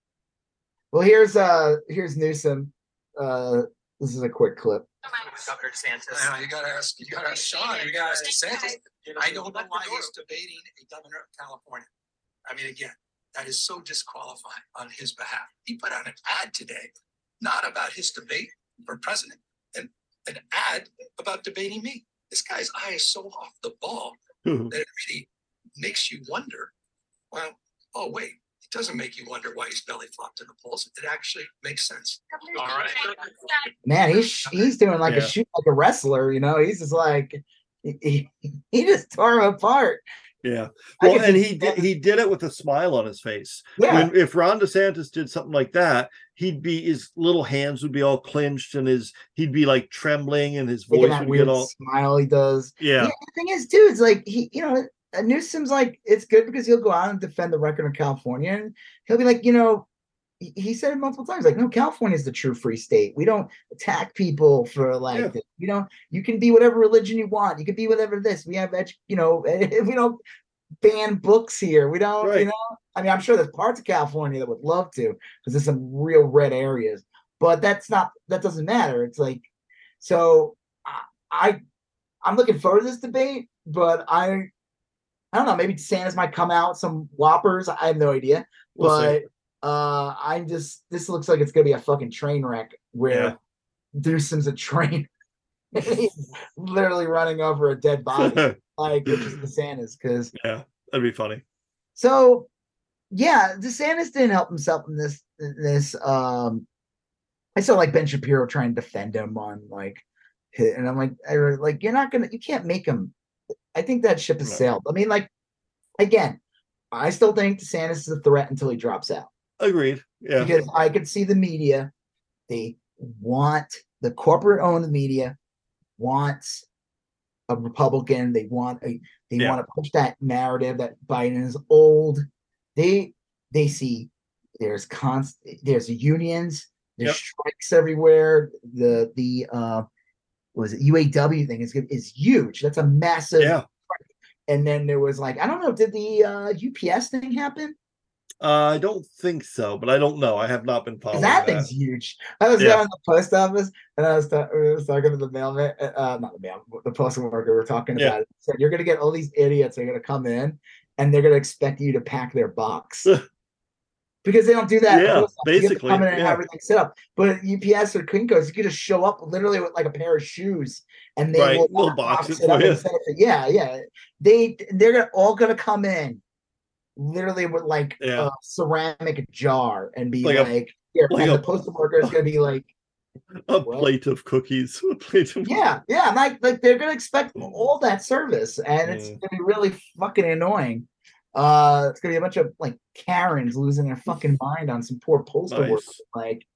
Well, here's uh here's Newsom. Uh this is a quick clip. Governor DeSantis. Yeah, you gotta ask, you gotta ask Sean, you gotta ask DeSantis. I don't know why he's debating a governor of California. I mean, again, that is so disqualifying on his behalf. He put out an ad today, not about his debate for president, and an ad about debating me. This guy's eye is so off the ball that it really makes you wonder. Well, oh wait, it doesn't make you wonder why he's belly flopped in the polls. It actually makes sense. All right. Man, he's he's doing like a shoot like a wrestler, you know. He's just like he, he, he just tore him apart. Yeah. Well, and he did he did it with a smile on his face. Yeah, When, if Ron DeSantis did something like that, he'd be his little hands would be all clenched and his he'd be like trembling and his voice that would weird get all smile he does. yeah. the thing is, too, it's like he, you know, Newsom's like it's good because he'll go out and defend the record of California, and he'll be like, you know, he, said it multiple times, like, no, California is the true free state. We don't attack people for like, Yeah. this. you know, you can be whatever religion you want. You can be whatever this. We have, edu- you know, we don't ban books here. We don't, you know. I mean, I'm sure there's parts of California that would love to because there's some real red areas, but that's not that doesn't matter. It's like, so I, I I'm looking forward to this debate, but I I don't know, maybe DeSantis might come out some whoppers. I have no idea. We'll see. but uh I'm just this looks like it's gonna be a fucking train wreck where Yeah. Deuce's a train. Literally running over a dead body, like which is DeSantis, because yeah, that'd be funny. so yeah, DeSantis didn't help himself in this in this um I saw like Ben Shapiro trying to defend him on like and I'm like I was like you're not gonna you can't make him I think that ship has No. sailed. I mean, like again, I still think DeSantis is a threat until he drops out. Agreed. Yeah. Because I could see the media, they want the corporate owned media wants a Republican. They want a they Yeah. want to push that narrative that Biden is old. They they see there's const there's unions, there's Yep. strikes everywhere. The the uh was it UAW thing is is huge. That's a massive Yeah. and then there was like I don't know, did the uh UPS thing happen? Uh, I don't think so, but I don't know. I have not been following that that. thing's huge. I was Yeah. down in the post office and I was, ta- I was talking to the mailman, uh, not the mail, the postal worker. We are talking Yeah. about it. Said you're gonna get all these idiots are gonna come in and they're gonna expect you to pack their box because they don't do that. at Yeah, post office. You have to basically, come in and yeah. have everything set up. But UPS or Kinkos, you could just show up literally with like a pair of shoes and they Right, will not box it up you. and set it for- Yeah, yeah. They they're all gonna come in literally with like Yeah. a ceramic jar and be Like like, a- here, like and a- the postal worker is gonna be like, a What? plate of cookies. A plate of yeah, yeah, like like they're gonna expect all that service, and it's Mm. gonna be really fucking annoying. Uh, it's gonna be a bunch of like Karens losing their fucking mind on some poor postal worker. Nice. Like,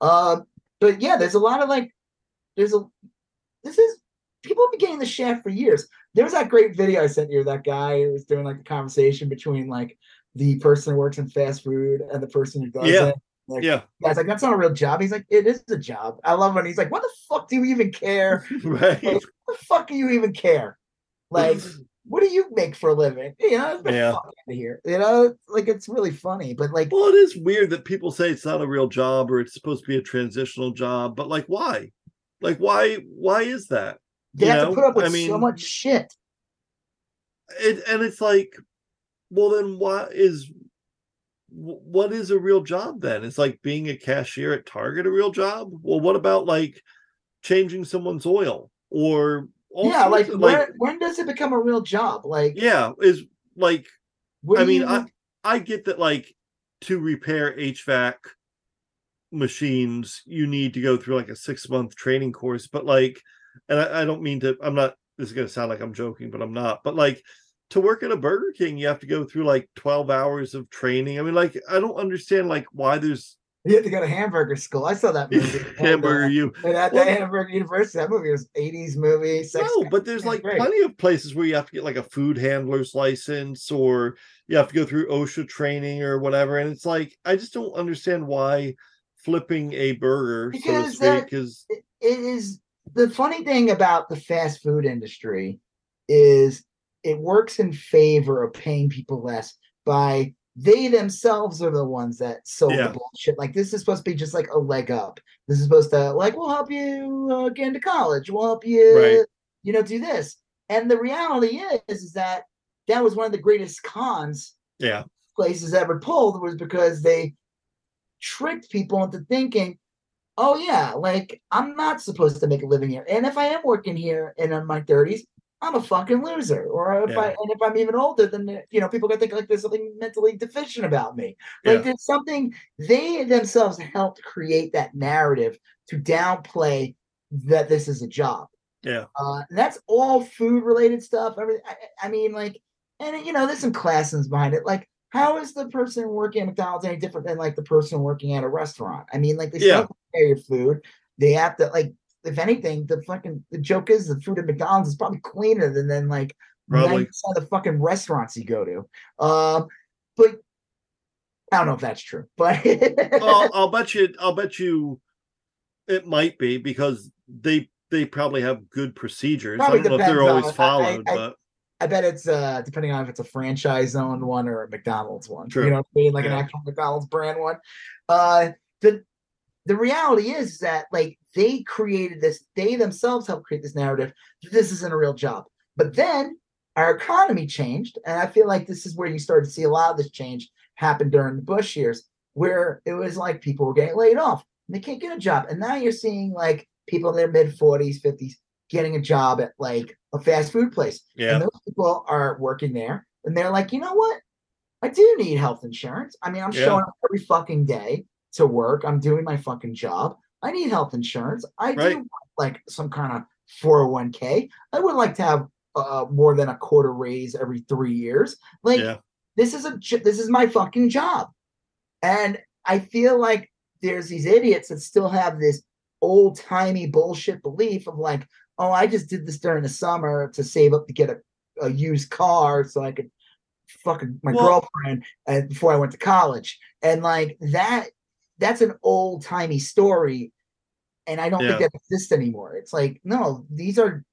uh, but yeah, there's a lot of like, there's a, this is people have been getting the shaft for years. There was that great video I sent you. That guy who was doing like a conversation between like the person who works in fast food and the person who doesn't. Yeah. Like, Yeah. Guy's like, that's not a real job. He's like, it is a job. I love when he's like, what the fuck do you even care? Right. What the fuck do you even care? Like, what do you make for a living? You know, Yeah. here. You know, like it's really funny, but like, Well, it is weird that people say it's not a real job or it's supposed to be a transitional job, but like, why? Like, why? Why is that? they you have know, to put up with I so much shit. It, and it's like, well, then what is? wh- What is a real job then? It's like being a cashier at Target a real job. Well, what about like changing someone's oil or yeah, like, of- when, when does it become a real job? Like, yeah, is like I mean, you- I I get that like to repair HVAC machines, you need to go through like a six month training course, but like, and I, I don't mean to, I'm not, this is going to sound like I'm joking, but I'm not, but like to work at a Burger King, you have to go through like 12 hours of training. I mean, like, I don't understand like why there's you have to go to hamburger school. I saw that movie. hamburger you. And at Well- the Hamburger University, that movie was 80s movie. Sex No, but there's like plenty of places where you have to get like a food handler's license or you have to go through OSHA training or whatever. And it's like, I just don't understand why flipping a burger, so to Because speak, is it it is the funny thing about the fast food industry is it works in favor of paying people less by they themselves are the ones that sold Yeah. the bullshit. Like this is supposed to be just like a leg up. This is supposed to like we'll help you uh, get into college. We'll help you, Right. you know, do this. And the reality is, is that that was one of the greatest cons yeah, places ever pulled was because they tricked people into thinking, oh yeah, like I'm not supposed to make a living here, and if I am working here and in my 30s, I'm a fucking loser. Or if I and if I'm even older, then you know people gonna think like there's something mentally deficient about me. Like Yeah. there's something they themselves helped create that narrative to downplay that this is a job. yeah, Uh, and that's all food related stuff. Everything. I, I I mean, like, and you know, there's some classism behind it. Like, how is the person working at McDonald's any different than like the person working at a restaurant? I mean, like, they Yeah. have to prepare your food. They have to like, if anything, the fucking the joke is the food at McDonald's is probably cleaner than than like Probably. of the fucking restaurants you go to. Um, but I don't know if that's true, but Well, I'll bet you, I'll bet you, it might be because they they probably have good procedures. Probably I don't know if they're always on- I- followed, I- but I bet it's uh depending on if it's a franchise owned one or a McDonald's one. True. You know what I mean? Like an actual McDonald's brand one. Uh the the reality is that like they created this, they themselves helped create this narrative that this isn't a real job. But then our economy changed, and I feel like this is where you started to see a lot of this change happen during the Bush years, where it was like people were getting laid off and they can't get a job. And now you're seeing like people in their mid 40s, 50s getting a job at like a fast food place. yeah, And those people are working there and they're like, you know what? I do need health insurance. I mean, I'm Yeah. showing up every fucking day to work. I'm doing my fucking job. I need health insurance. I Right. do want, like some kind of 401k. I would like to have uh, more than a quarter raise every three years. Like, yeah, this is a this is my fucking job and i feel like there's these idiots that still have this old timey bullshit belief of like oh i just did this during the summer to save up to get a, a used car so i could fucking my Well- girlfriend uh, before i went to college and like that that's an old timey story and i don't Yeah. think that exists anymore it's like no these are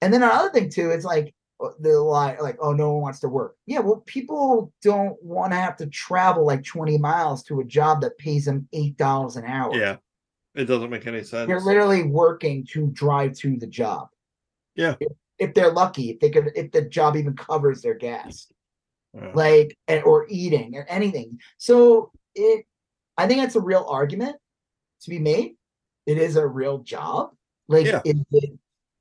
and then another thing too it's like uh, the lie like oh no one wants to work yeah well people don't want to have to travel like 20 miles to a job that pays them eight dollars an hour yeah. It doesn't make any sense. they're literally working to drive to the job Yeah. if, if they're lucky if they could if the job even covers their gas Yeah. like and, or eating or anything so it i think that's a real argument to be made. It is a real job. Like Yeah. is it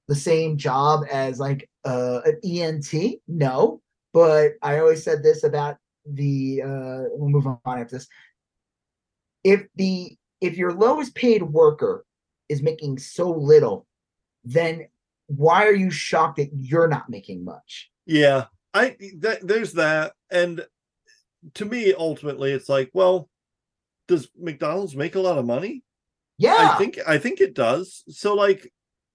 the same job as like uh an ent no. But i always said this about the uh we'll move on after this. If the if your lowest paid worker is making so little then why are you shocked that you're not making much? Yeah, I that, there's that, and to me, ultimately, it's like, well, does McDonald's make a lot of money? yeah I think I think it does. So, like,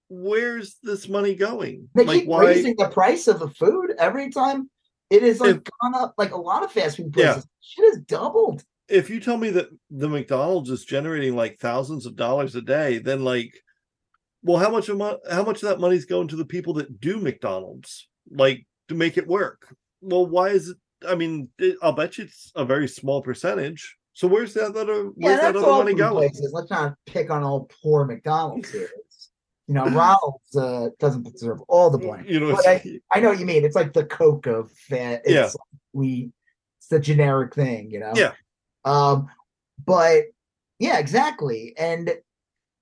where's this money going? They like, keep raising the price of the food every time. It is like If- gone up like a lot of fast food Yeah. places. Shit has doubled. If you tell me that the McDonald's is generating like thousands of dollars a day, then like, well, how much of how much of that money's going to the people that do McDonald's? like to make it work. Well, why is it? I mean, it, I'll bet you it's a very small percentage. So where's that other? Yeah, Where's that that's other all money going? places. Let's not pick on all poor McDonald's here. It's- you know, Ronald's uh, doesn't deserve all the blame. You know, it's, I know what you mean. It's like the Coke of that. It's Yeah. like we it's the generic thing, you know? Yeah. Um, but yeah, exactly. And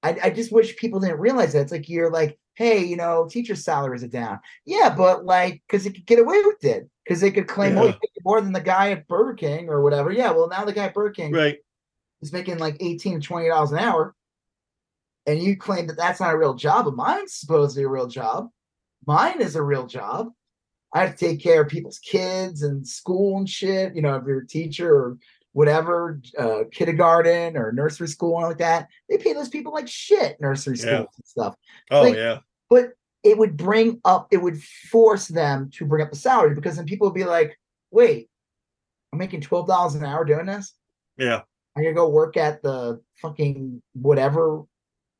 I, I just wish people didn't realize that. It's like you're like, hey, you know, teachers' salaries are down. Yeah, but like, because they could get away with it. Because they could claim, oh, Yeah. make more than the guy at Burger King or whatever. Yeah, well, now the guy at Burger King right. is making like 18 to 20 dollars an hour and you claim that that's not a real job but mine's supposed to be a real job mine is a real job i have to take care of people's kids and school and shit you know if you're a teacher or whatever uh, kindergarten or nursery school and like that they pay those people like shit nursery schools Yeah. and stuff Oh Like- yeah. but it would bring up it would force them to bring up the salary because then people would be like wait i'm making $12 an hour doing this Yeah. I'm gonna go work at the fucking whatever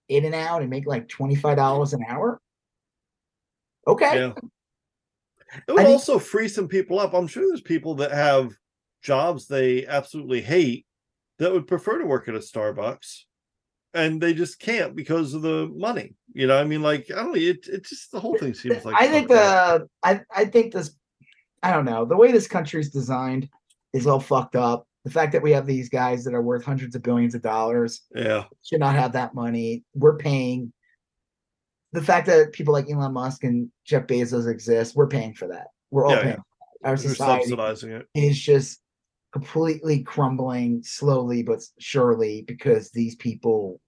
in and out and make like twenty five dollars an hour. Okay, Yeah. It would think- also free some people up. I'm sure there's people that have jobs they absolutely hate that would prefer to work at a Starbucks and they just can't because of the money. You know, I mean, like, I don't know, it, it just the whole thing seems like I think the I I think this I don't know the way this country's designed is all fucked up. The fact that we have these guys that are worth hundreds of billions of dollars yeah, should not have that money. We're paying. The fact that people like Elon Musk and Jeff Bezos exist, we're paying for that. We're all Yeah, paying. yeah. for that. Our they're society subsidizing it. is just completely crumbling slowly but surely because these people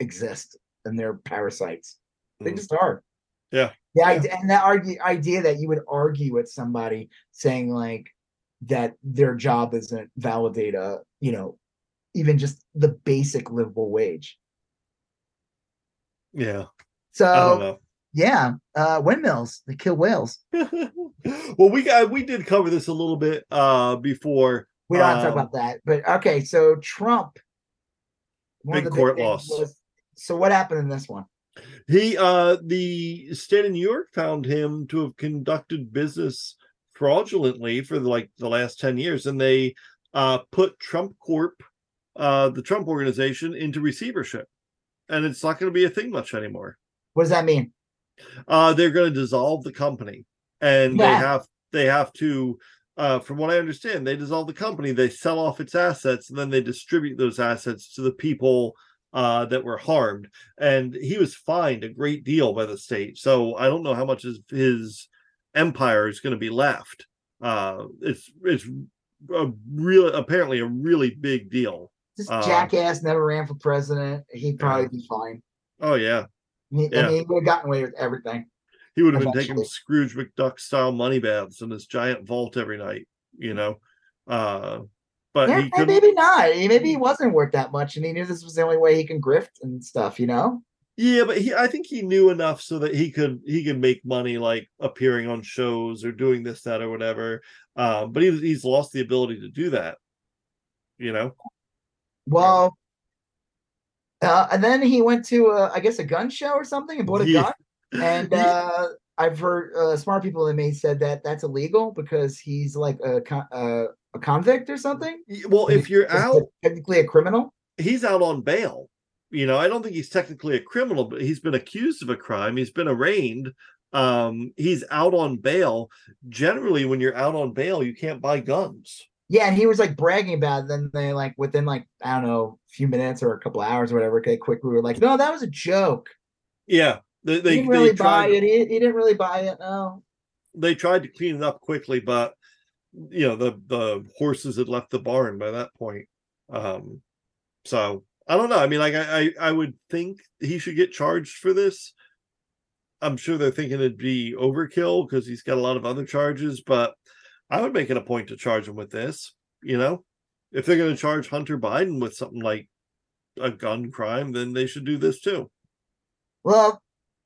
exist and they're parasites. They Mm. just are. Yeah. Yeah, and that argue, idea that you would argue with somebody saying like that their job isn't validate a, you know, even just the basic livable wage. Yeah, I don't So know. yeah, uh windmills, they kill whales. well, we got we did cover this a little bit uh before. We don't have to talk Um, about that. But okay, so Trump. Big court things loss. So what happened in this one? He uh the state of New York found him to have conducted business fraudulently for like the last 10 years and they uh put Trump Corp uh the Trump organization into receivership. And it's not going to be a thing much anymore. What does that mean? Uh they're going to dissolve the company and they have they have to uh from what I understand they dissolve the company, they sell off its assets and then they distribute those assets to the people uh, that were harmed, and he was fined a great deal by the state. So I don't know how much his, his empire is going to be left. Uh, it's it's a real apparently a really big deal. This Uh, jackass never ran for president. He'd probably be fine. Oh yeah, He, Yeah. I mean, he would have gotten away with everything. he would have been taking Scrooge McDuck style money baths in this giant vault every night. You know, uh, but Yeah, he maybe not. Maybe he wasn't worth that much, and he knew this was the only way he can grift and stuff. You know? Yeah, but he I think he knew enough so that he could he could make money like appearing on shows or doing this, that, or whatever. Um, but he, he's lost the ability to do that. You know? Well, uh, and then he went to, uh, I guess, a gun show or something and bought a Yeah. gun. And uh, I've heard uh, smart people that may said that that's illegal because he's like a con- uh, a convict or something. well, if you're out, technically a criminal. he's out on bail. You know, I don't think he's technically a criminal, but he's been accused of a crime. He's been arraigned. Um, he's out on bail. Generally, when you're out on bail, you can't buy guns. Yeah, and he was like bragging about it. Then they like within like I don't know, a few minutes or a couple hours or whatever, they quickly were like, "No, that was a joke. Yeah, they He they, didn't really they buy it. He, he didn't really buy it. No." they tried to clean it up quickly, but you know the the horses had left the barn by that point. Um, so I don't know. I mean, like I I, I would think he should get charged for this. I'm sure they're thinking it'd be overkill because he's got a lot of other charges, but I would make it a point to charge him with this. You know, if they're going to charge Hunter Biden with something like a gun crime, then they should do this too. Well,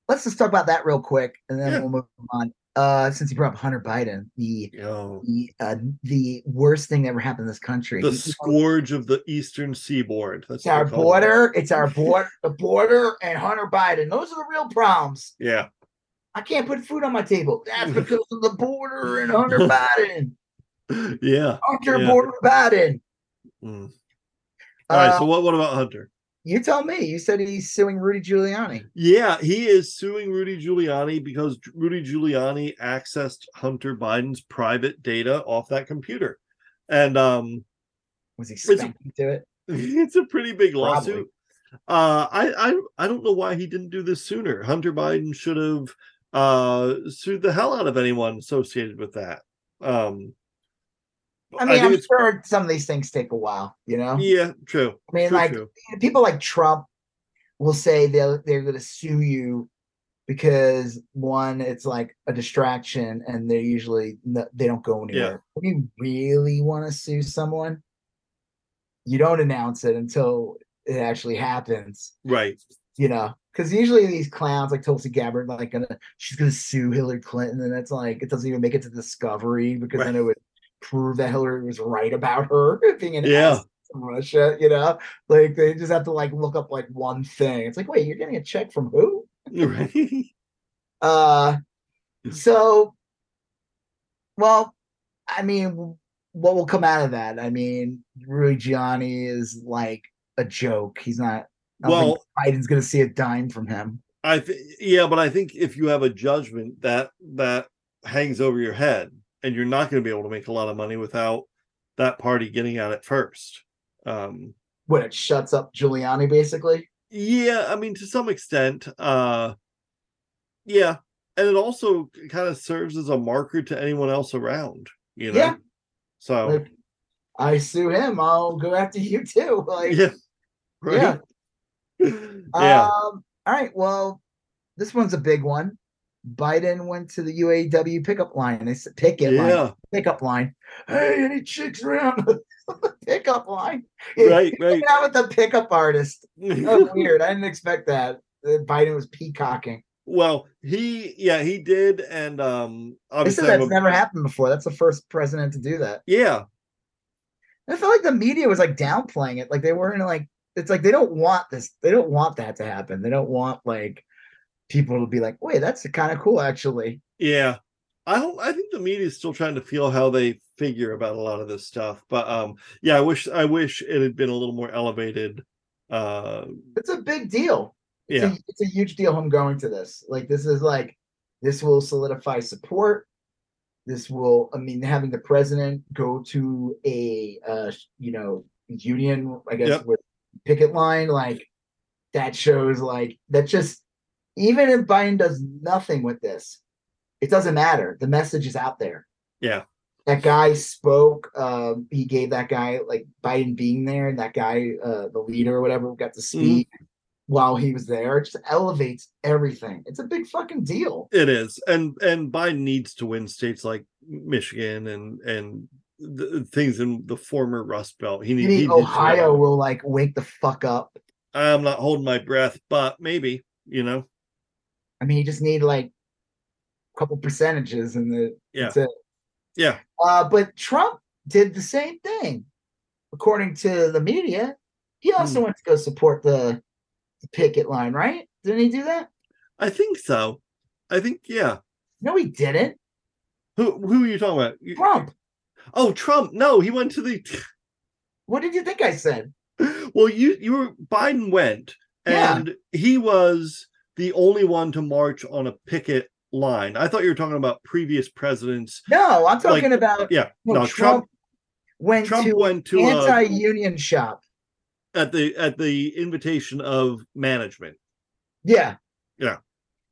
let's just talk about that real quick, and then Yeah. we'll move on. Uh, since you brought up Hunter Biden, the the uh, the worst thing that ever happened in this country. the scourge of the eastern seaboard. That's it's our what they it. border. It's our border. the border and Hunter Biden. Those are the real problems. Yeah. I can't put food on my table. That's because of the border and Hunter Biden. Yeah. Hunter Yeah. border Biden. Mm. All right. Uh, So what? What about Hunter? You tell me. You said he's suing Rudy Giuliani. Yeah, he is suing Rudy Giuliani because Rudy Giuliani accessed Hunter Biden's private data off that computer, and um, Was he spanking to it? it's a pretty big Probably. lawsuit. Uh, I, I I don't know why he didn't do this sooner. Hunter Biden should have uh sued the hell out of anyone associated with that. Um, I mean, think I'm sure some of these things take a while, you know? yeah, true. I mean, true, like true. people like Trump will say they're they're going to sue you because one, it's like a distraction, and they're usually they don't go anywhere. If you really want to sue someone, you don't announce it until it actually happens. right. You know, because usually these clowns like Tulsi Gabbard, like gonna she's gonna sue Hillary Clinton, and it's like it doesn't even make it to discovery because then it would prove that Hillary was right about her being an Yeah. ass from Russia. You know, like they just have to like look up like one thing. It's like, wait, you're getting a check from who? Right. Uh, so, well, I mean, what will come out of that? I mean, Rudy Gianni is like a joke. He's not. Think Biden's gonna see a dime from him. I th- yeah, but I think if you have a judgment that that hangs over your head, and you're not going to be able to make a lot of money without that party getting at it first. Um, What it shuts up Giuliani, basically. yeah, I mean to some extent, uh, yeah, and it also kind of serves as a marker to anyone else around. You know, Yeah. so Like, I sue him, I'll go after you too. Like, yeah, right, yeah, Um, all right. Well, this one's a big one. Biden went to the UAW pickup line. They said picket line, yeah, pickup line. Hey, any chicks around? pickup line. right, right. Out with the pickup artist. Weird. I didn't expect that. That Biden was peacocking. well, he, yeah, he did, and um, obviously, that's a- never happened before. That's the first president to do that. yeah, I felt like the media was like downplaying it. Like they weren't like it's like they don't want this. They don't want that to happen. They don't want like people will be like, wait, that's kind of cool actually. Yeah. I don't I think the media is still trying to feel how they figure about a lot of this stuff. But um yeah, I wish I wish it had been a little more elevated. Uh It's a big deal. It's, yeah. a, it's a huge deal him going to this. Like this is like this will solidify support. This will, I mean, having the president go to a uh you know union, I guess Yep. with picket line, like that shows like that just even if Biden does nothing with this, it doesn't matter. The message is out there. Yeah. That guy spoke. Um, he gave that guy like Biden being there, and that guy, uh, the leader or whatever, got to speak while he was there. It just elevates everything. It's a big fucking deal. It is. And and Biden needs to win states like Michigan and and the things in the former Rust Belt. He, need, Maybe he needs Ohio will like wake the fuck up. I'm not holding my breath, but maybe, you know. I mean, you just need like a couple percentages, and the Yeah. that's it. Yeah. Uh, but Trump did the same thing, according to the media. He also Hmm. went to go support the, the picket line, right? Didn't he do that? I think so. I think yeah. No, he didn't. Who who are you talking about? Trump. Oh, Trump. No, he went to the What did you think I said? well you you were biden went Yeah. and he was the only one to march on a picket line i thought you were talking about previous presidents No, I'm talking about yeah no, no, Trump, trump went trump to went to a, anti-union shop. at the at the invitation of management Yeah. Yeah.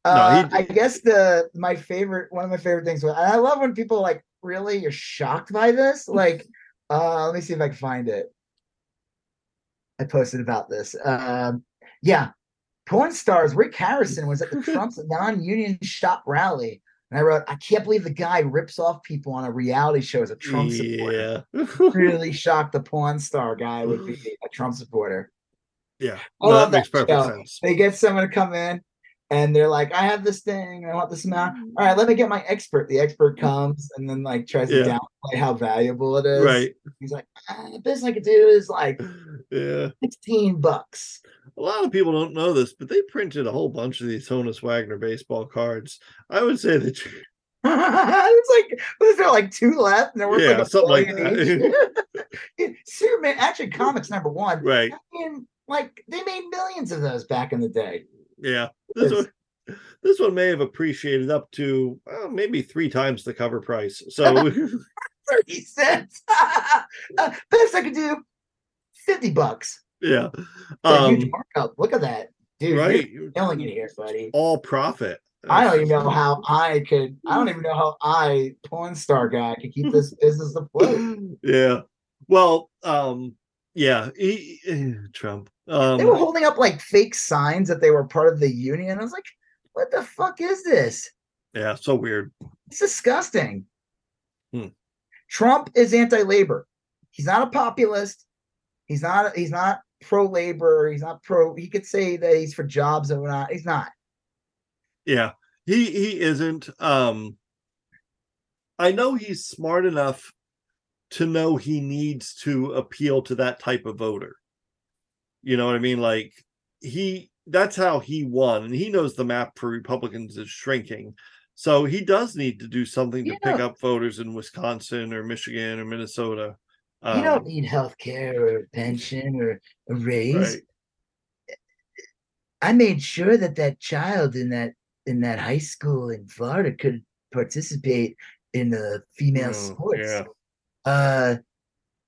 Uh, No, he- I guess the my favorite one of my favorite things was and I love when people like really you're shocked by this. Like uh let me see if I can find it. I posted about this. Um yeah. Pawn Stars Rick Harrison was at the Trump's non-union shop rally. And I wrote, I can't believe the guy rips off people on a reality show as a Trump supporter. yeah Really shocked the porn star guy would be a Trump supporter. yeah no, love that makes perfect show. sense They get someone to come in and they're like, I have this thing, I want this amount. All right, let me get my expert. The expert comes and then like tries to downplay how valuable it is. Right. He's like, ah, the best I could do is like Yeah. 16 bucks. A lot of people don't know this, but they printed a whole bunch of these Honus Wagner baseball cards. I would say that it's like, what is there like two left? And they're worth Yeah, like something like each? Superman, actually, comics number one. right. I mean, like they made millions of those back in the day. Yeah. This one this one may have appreciated up to well, maybe three times the cover price. So 30 cents. uh, best I could do, 50 bucks. yeah. A huge Um markup. Look at that. Dude, right. you're killing it here, buddy. All profit. I don't even know how I could, I don't even know how I, porn star guy, could keep this business afloat. yeah. Well, um, yeah, he, eh, Trump. Um, They were holding up like fake signs that they were part of the union. I was like, what the fuck is this? yeah, so weird. It's disgusting. Hmm. Trump is anti-labor. He's not a populist. He's not. He's not pro-labor. He's not pro. He could say that he's for jobs and whatnot. He's not. Yeah, he he isn't. Um, I know he's smart enough to know he needs to appeal to that type of voter. You know what I mean? Like he that's how he won, and he knows the map for Republicans is shrinking. So he does need to do something to pick up voters in Wisconsin or Michigan or Minnesota. you Um, don't need health care or pension or a raise. right. I made sure that that child in that in that high school in Florida could participate in the female Oh, sports. yeah. Uh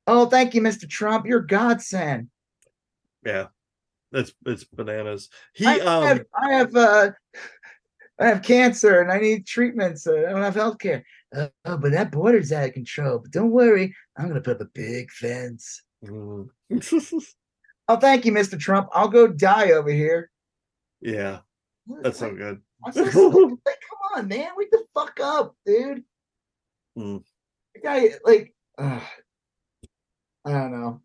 oh, thank you, Mr. Trump. You're godsend. Yeah, that's it's bananas. He I, um I have, I have uh I have cancer and I need treatments. Uh, I don't have health care. Uh, oh, but that border's out of control. But don't worry, I'm gonna put up a big fence. mm, Oh, thank you, Mr. Trump. I'll go die over here. yeah, that's so good. So like, come on, man. Wake the fuck up, dude. Mm. The guy, like, ugh, I don't know.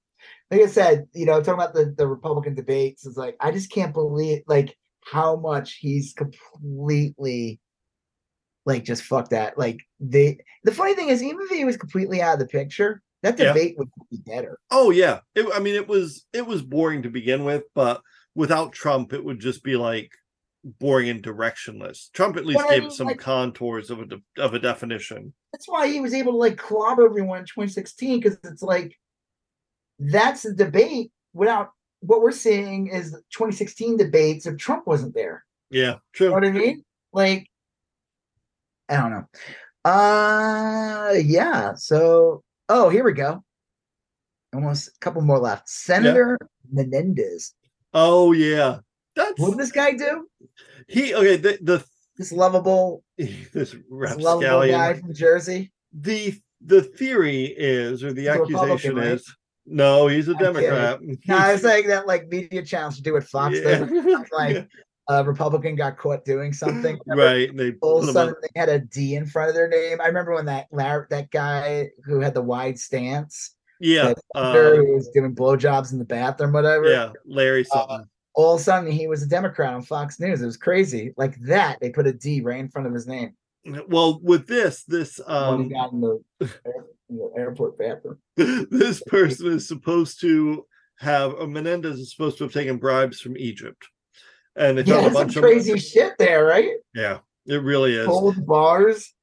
Like I said, you know, talking about the, the Republican debates, is like, I just can't believe, like, how much he's completely, like, just fuck that. Like, they, the funny thing is, even if he was completely out of the picture, that Yeah. debate would be better. Oh yeah, it, I mean it was it was boring to begin with, but without Trump, it would just be like boring and directionless. Trump at least But I gave mean, it some like- contours of a de- of a definition. That's why he was able to, like, clobber everyone in 2016, because it's like, that's the debate without what we're seeing is 2016 debates if Trump wasn't there. Yeah, You know what true. I mean? Like, I don't know. Uh, yeah. So, oh, here we go. Almost a couple more left. Senator Menendez. Oh yeah, that's What did this guy do? he. Okay, the the This lovable, this this lovable guy from Jersey. The the theory is, or the He's accusation right? is, no, he's a I'm. Democrat. No, I was saying that like media channels do what Fox Yeah. does. Like a Republican got caught doing something. right. They all of a sudden they had a D in front of their name. I remember when that Larry, that guy who had the wide stance, yeah, uh, who was giving blowjobs in the bathroom, whatever. yeah, Larry Uh, something. All of a sudden he was a Democrat on Fox News. It was crazy. Like that, they put a D right in front of his name. well, with this, this when um, he got in the, in the airport bathroom. this person is supposed to have uh, Menendez is supposed to have taken bribes from Egypt, and they Yeah, a bunch of crazy shit there, right? yeah, it really is Gold bars,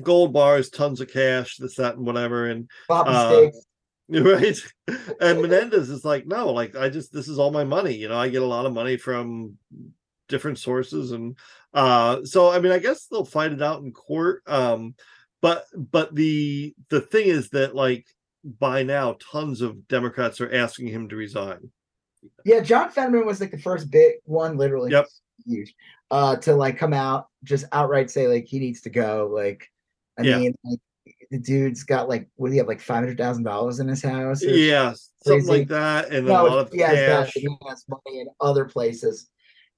gold bars, tons of cash, this, that, and whatever, and Uh, steaks. right. And Menendez is like, no, like I just this is all my money, you know. I get a lot of money from different sources, and uh, so I mean, I guess they'll fight it out in court. Um, but but the the thing is that like by now, tons of Democrats are asking him to resign. Yeah, John Fetterman was like the first big one, literally. Yep. Huge. Uh, to like come out, just outright say like he needs to go. Like, I Yeah. mean, like, the dude's got like what do you have like five hundred thousand dollars in his house? or Yeah, something crazy. like that, and No, a lot of he has that, cash. he has money in other places.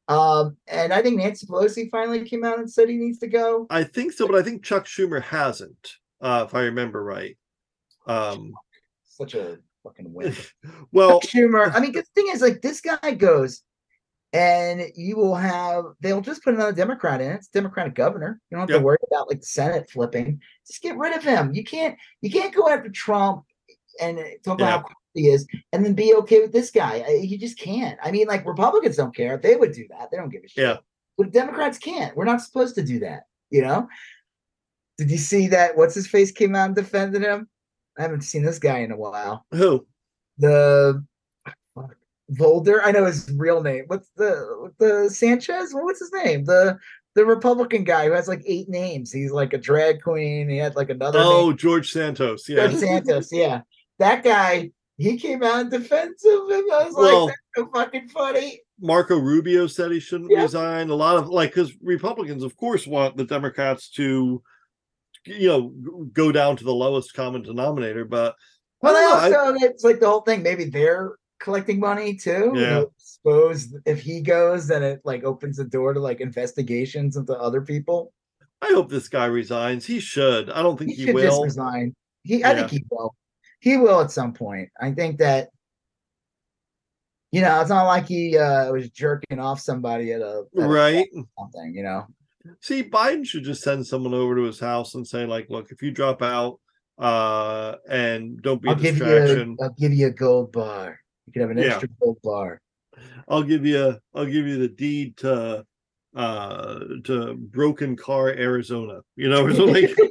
Um, and I think Nancy Pelosi finally came out and said he needs to go. I think so, but I think Chuck Schumer hasn't, uh, if I remember right. Um, Such a fucking win. well, Chuck Schumer. I mean, the thing is, like, this guy goes, and you will have they'll just put another Democrat in. It's Democratic governor. You don't have Yep. to worry about like the Senate flipping. Just get rid of him. You can't you can't go after Trump and talk about Yeah. how cool he is and then be okay with this guy. You just can't. I mean, like Republicans don't care. They would do that. They don't give a shit. Yeah. But Democrats can't. We're not supposed to do that. You know? Did you see that? What's his face came out and defended him? I haven't seen this guy in a while. Who? The Volder. I know his real name. What's the the Sanchez? What's his name? The the Republican guy who has like eight names. He's like a drag queen. He had like another Oh, name. George Santos. Yeah. George Santos. Yeah, that guy. He came out in defense of him. I was Well- like, that's so fucking funny. Marco Rubio said he shouldn't resign. A lot of like because Republicans, of course, want the Democrats to, you know, go down to the lowest common denominator. But Well, I they I- also it's like the whole thing. Maybe they're collecting money too. Yeah. suppose if he goes, then it like opens the door to like investigations into other people. I hope this guy resigns. He should. I don't think He he, should just will. resign. He, I think he will. He will at some point. I think that. You know, it's not like he uh, was jerking off somebody at a, at a Right. something. You know, See, Biden should just send someone over to his house and say, like, look, if you drop out uh and don't be a I'll give you distraction, a, I'll give you a gold bar. You can have an Yeah. extra gold bar. I'll give you I'll give you the deed to uh to broken car Arizona, you know, or something.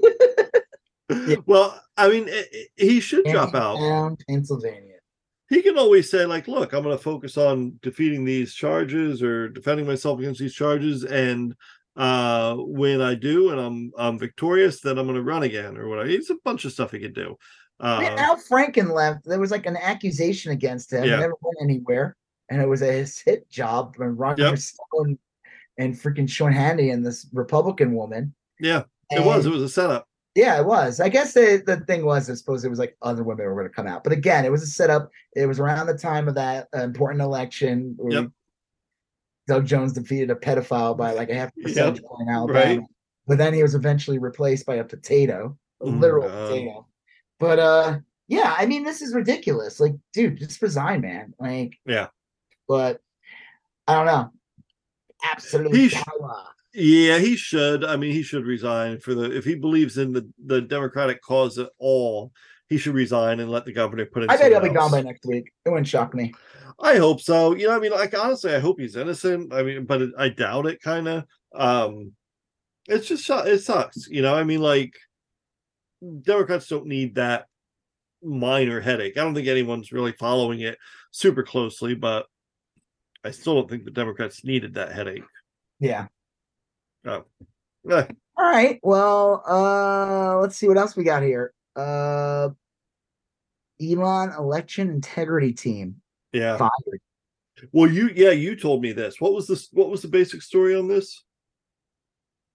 Well, I mean, i- i- he should drop out. Pennsylvania. He can always say, like, look, I'm going to focus on defeating these charges or defending myself against these charges, and uh when I do, and I'm I'm victorious, then I'm going to run again or whatever. It's a bunch of stuff he could do. Uh, Al Franken left. There was like an accusation against him. Yeah. It never went anywhere. And it was a his hit job. And Roger Yep. Stone and freaking Sean Hannity and this Republican woman. yeah, it was. It was a setup. Yeah, it was. I guess the, the thing was, I suppose it was like other women were going to come out. But again, it was a setup. It was around the time of that uh, important election where Yep. Doug Jones defeated a pedophile by like a half Yep, point in Alabama. right. But then he was eventually replaced by a potato, a Oh, literal God. potato. But uh yeah, I mean, this is ridiculous. Like, dude, just resign, man. Like, Yeah. But I don't know. Absolutely. He sh- Yeah, he should. I mean, he should resign for the if he believes in the the Democratic cause at all. He should resign and let the governor put in. I bet he'll be gone by next week. It wouldn't shock me. I hope so. You know, I mean, like honestly, I hope he's innocent. I mean, but it, I doubt it. Kind of. Um, it's just it sucks. You know, I mean, like Democrats don't need that minor headache. I don't think anyone's really following it super closely, but I still don't think the Democrats needed that headache. Yeah. Eh, All right. Well, uh let's see what else we got here. Uh Elon election integrity team yeah. fired. Well, you yeah, you told me this. What was this? What was the basic story on this?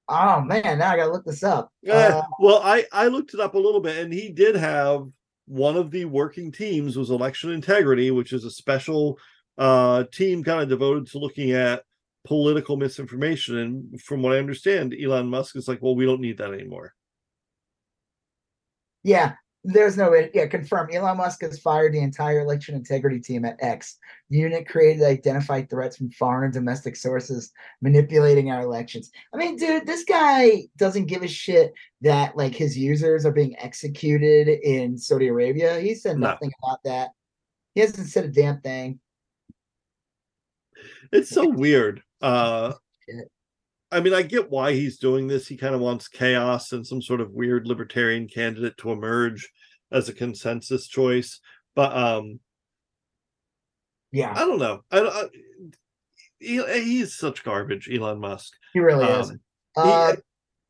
Oh man, now I gotta look this up. Uh, well, I I looked it up a little bit, and he did have one of the working teams was election integrity, which is a special uh team kind of devoted to looking at political misinformation. And from what I understand, Elon Musk is like, well, we don't need that anymore. yeah, there's no way. Yeah, confirm. Elon Musk has fired the entire election integrity team at X. The unit created to identify threats from foreign and domestic sources manipulating our elections. I mean, dude, this guy doesn't give a shit that like his users are being executed in Saudi Arabia. He said No. nothing about that. He hasn't said a damn thing. It's so weird. Uh. I mean, I get why he's doing this. He kind of wants chaos and some sort of weird libertarian candidate to emerge as a consensus choice. But um Yeah, I don't know. I, I he, he's such garbage, Elon Musk. he really is. Um, Uh,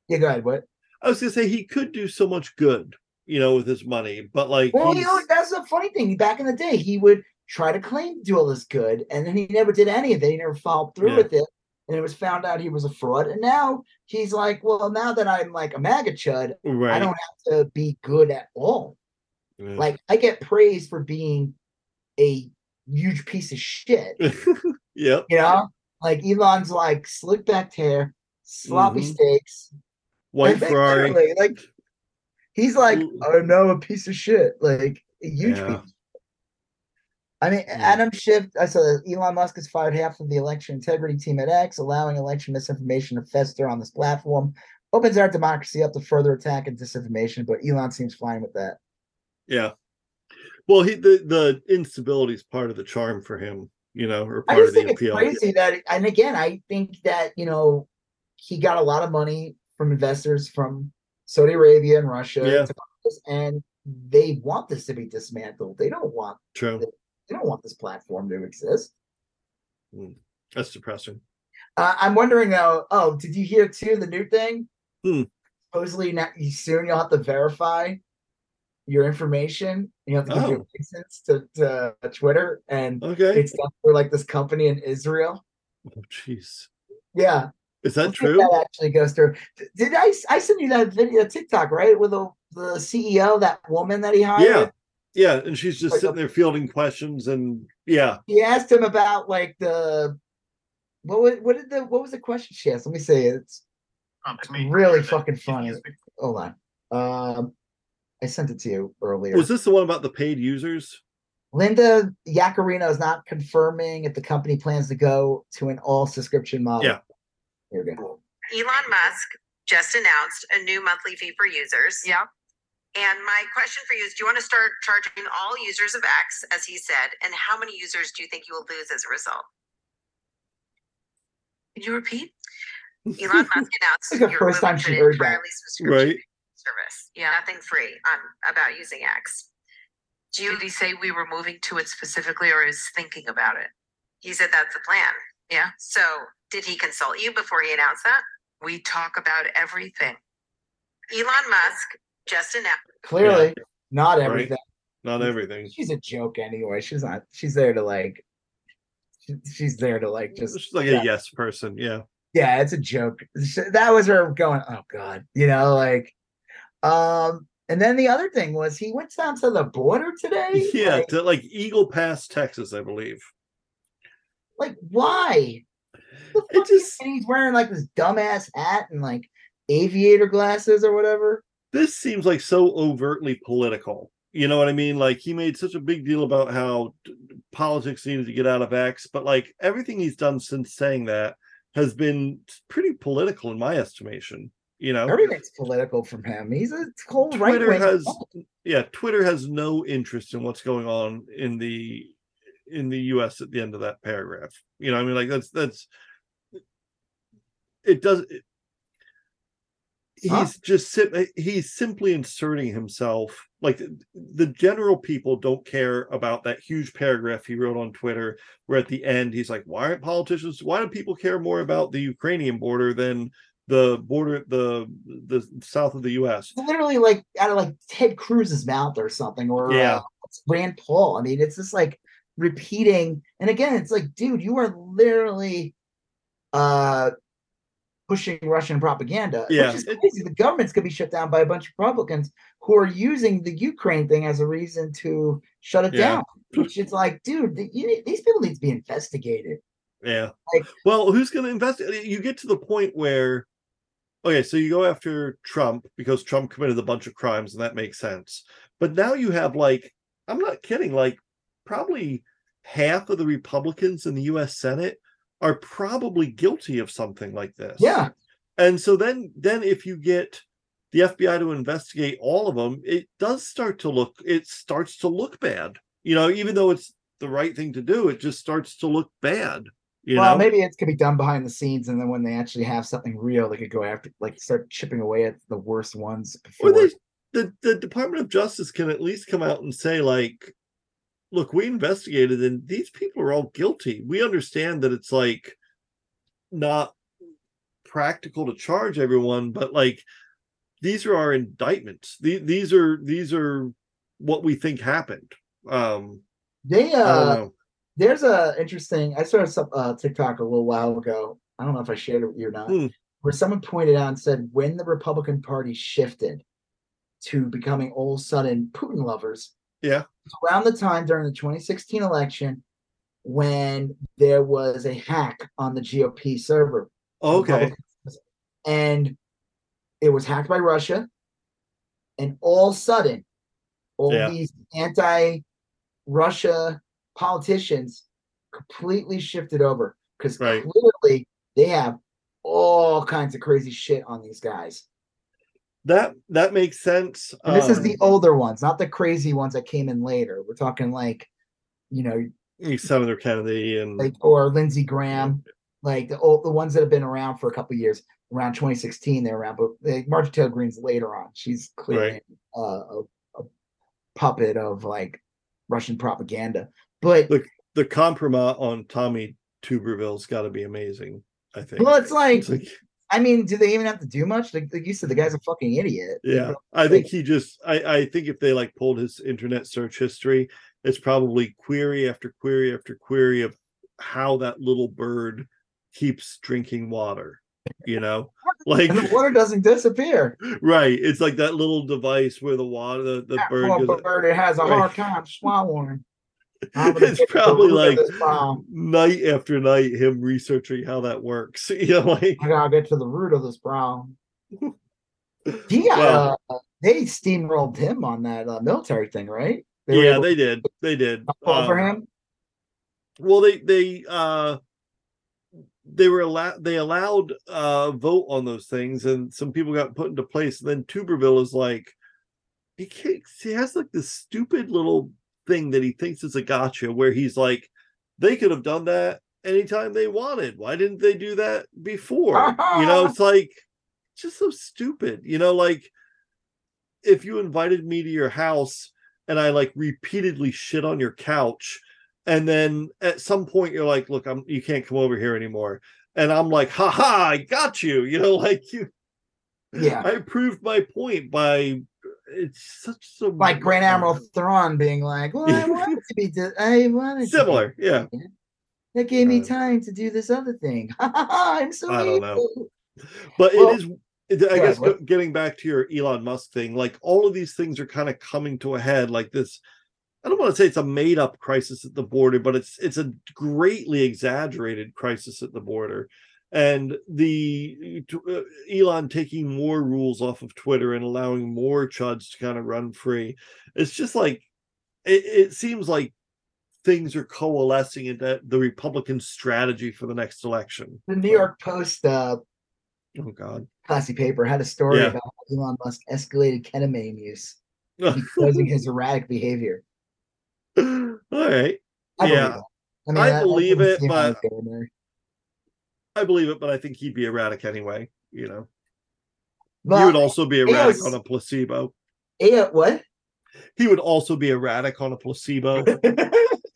yeah, go ahead. What? I was gonna say he could do so much good, you know, with his money, but like, Well, you know, that's the funny thing. Back in the day, he would try to claim to do all this good, and then he never did any of it. He never followed through Yeah. with it, and it was found out he was a fraud. And now he's like, well, now that I'm like a MAGA chud, I don't have to be good at all. Yeah. Like I get praised for being a huge piece of shit. yep. You know, like Elon's like slick back hair, sloppy Mhm. steaks, White like, Ferrari. Like he's like. I'm now a piece of shit. Like a huge Yeah. piece. I mean, Hmm. Adam Schiff. I saw that Elon Musk has fired half of the election integrity team at X, allowing election misinformation to fester on this platform. Opens our democracy up to further attack and disinformation, but Elon seems fine with that. Yeah. Well, he the the instability is part of the charm for him, you know, or I part of just the think it's appeal. crazy that, and again, I think that you know he got a lot of money from investors from Saudi Arabia and Russia, Yeah. and they want this to be dismantled. They don't want True. They don't want this platform to exist. That's depressing. Uh, I'm wondering though. Oh, did you hear too the new thing? Hmm. Supposedly, now, soon you'll have to verify your information. You have to give your Oh. license to, to Twitter, and Okay. it's done for like this company in Israel. Oh, jeez. Yeah, Is that true? That actually goes through. Did I sent you that video TikTok right with the the CEO, that woman that he hired. Yeah. Yeah. And she's just Like sitting a- there fielding questions and yeah. He asked him about like the what was what did the what was the question she asked? Let me say it. It's Um, to me, really fucking funny. is Hold on. Um, I sent it to you earlier. Was this the one about the paid users? Linda Yaccarino is not confirming if the company plans to go to an all subscription model. Yeah. Here we go. Elon Musk just announced a new monthly fee for users. Yeah. And my question for you is do you want to start charging all users of X, as he said, and how many users do you think you will lose as a result? Can you repeat? Elon Musk announced It's the first time moving she to an heard that. entirely subscription Right. service. Yeah. Nothing free on about using X. Do you Did he say we were moving to it specifically or is thinking about it? he said that's the plan. Yeah. So did he consult you before he announced that? We talk about everything. Elon Musk just announced Clearly, not Right. everything. Not everything. She's a joke anyway. She's not. She's there to like. she- She's there to like just. Just like yeah. a yes person. Yeah. yeah, it's a joke. That was her going. Oh God, you know, like. Um, and then the other thing was he went down to the border today. Yeah. like, To like Eagle Pass, Texas, I believe. like why? It just and he's wearing like this dumbass hat and like aviator glasses or whatever. This seems like so overtly political. You know what I mean? Like he made such a big deal about how t- politics needed to get out of X, but like everything he's done since saying that has been pretty political in my estimation. You know, Everything's political from him. He's a right Twitter wing. has yeah, Twitter has no interest in what's going on in the in the US at the end of that paragraph. You know, I mean like that's that's it does it, he's Huh? just sim- he's simply inserting himself like the, general people don't care about that huge paragraph he wrote on Twitter where at the end he's like why aren't politicians why do people care more about the Ukrainian border than the border the the south of the US literally like out of like Ted Cruz's mouth or something, or Yeah. uh, Rand Paul. I mean, it's just like repeating. And again, it's like, dude, you are literally uh pushing Russian propaganda. Yeah, which is crazy. The government's gonna be shut down by a bunch of Republicans who are using the Ukraine thing as a reason to shut it Yeah. down. Which is like, dude, you need, these people need to be investigated. Yeah. Like- well, who's going to investigate? You get to the point where, okay, so you go after Trump because Trump committed a bunch of crimes, and that makes sense. But now you have like, I'm not kidding, like probably half of the Republicans in the U.S. Senate are probably guilty of something like this. Yeah. And so then, then if you get the FBI to investigate all of them, it does start to look, it starts to look bad. You know, even though it's the right thing to do, it just starts to look bad. You well, know, maybe it could be done behind the scenes, and then when they actually have something real, they could go after, like, start chipping away at the worst ones. or Before. they, the the Department of Justice can at least come out and say, like, look, we investigated, and these people are all guilty. We understand that it's like not practical to charge everyone, but like these are our indictments. These these are these are what we think happened. Um, They uh, there's a interesting. I saw some uh, TikTok a little while ago. I don't know if I shared it with you or not, Hmm. where someone pointed out and said when the Republican Party shifted to becoming all of a sudden Putin lovers, Yeah. around the time during the 2016 election when there was a hack on the GOP server. Okay. And it was hacked by Russia. And all of a sudden, all Yeah. these anti Russia politicians completely shifted over because Right. clearly they have all kinds of crazy shit on these guys. That that makes sense. And this is Um, the older ones, not the crazy ones that came in later. We're talking like, you know, Senator Kennedy and like or Lindsey Graham, like the old the ones that have been around for a couple years. Around 2016, they're around, but like, Marjorie Taylor Greene's later on. She's clearly Right. uh, a, a puppet of like Russian propaganda. But the, the compromise on Tommy Tuberville's got to be amazing. I think. well, it's like, It's like, I mean, do they even have to do much? Like, like you said, the guy's a fucking idiot. yeah, I think he just. I I think if they like pulled his internet search history, it's probably query after query after query of how that little bird keeps drinking water. You know, like And the water doesn't disappear. right. It's like that little device where the water, the, the That bird bird it has a Right. hard time swallowing. It's get to the probably like night after night him researching how that works. You know, like I gotta get to the root of this problem. He got Well- uh, they steamrolled him on that uh, military thing, right? were yeah, they did. They did. for Um, him. Well, they they uh they were allowed they allowed uh vote on those things, and some people got put into place. And then Tuberville is like he. He has like this stupid little thing that he thinks is a gotcha, where he's like, they could have done that anytime they wanted. Why didn't they do that before? you know, it's like just so stupid. You know, like if you invited me to your house and I like repeatedly shit on your couch, and then at some point you're like, look, I'm you can't come over here anymore. And I'm like, ha ha, I got you. You know, like you Yeah, I proved my point by it's such a like Grand Admiral Thrawn being like, "Well, I wanted to be, di- I wanted similar, yeah. That gave me Uh, time to do this other thing. I'm so I don't know. But Well, it is I guess go- getting back to your Elon Musk thing, like all of these things are kind of coming to a head like this. I don't want to say it's a made up crisis at the border, but it's it's a greatly exaggerated crisis at the border. And the uh, Elon taking more rules off of Twitter and allowing more chuds to kind of run free. It's just like it, it seems like things are coalescing into the Republican strategy for the next election. The New York Post, uh, Oh God. classy paper, had a story Yeah. about how Elon Musk escalated ketamine use, exposing his erratic behavior. All right. I Yeah. believe it. I that- believe it, but- it's going there. I believe it, but I think he'd be erratic anyway. You know, he would also be erratic yes. on a placebo. yeah, what? He would also be erratic on a placebo.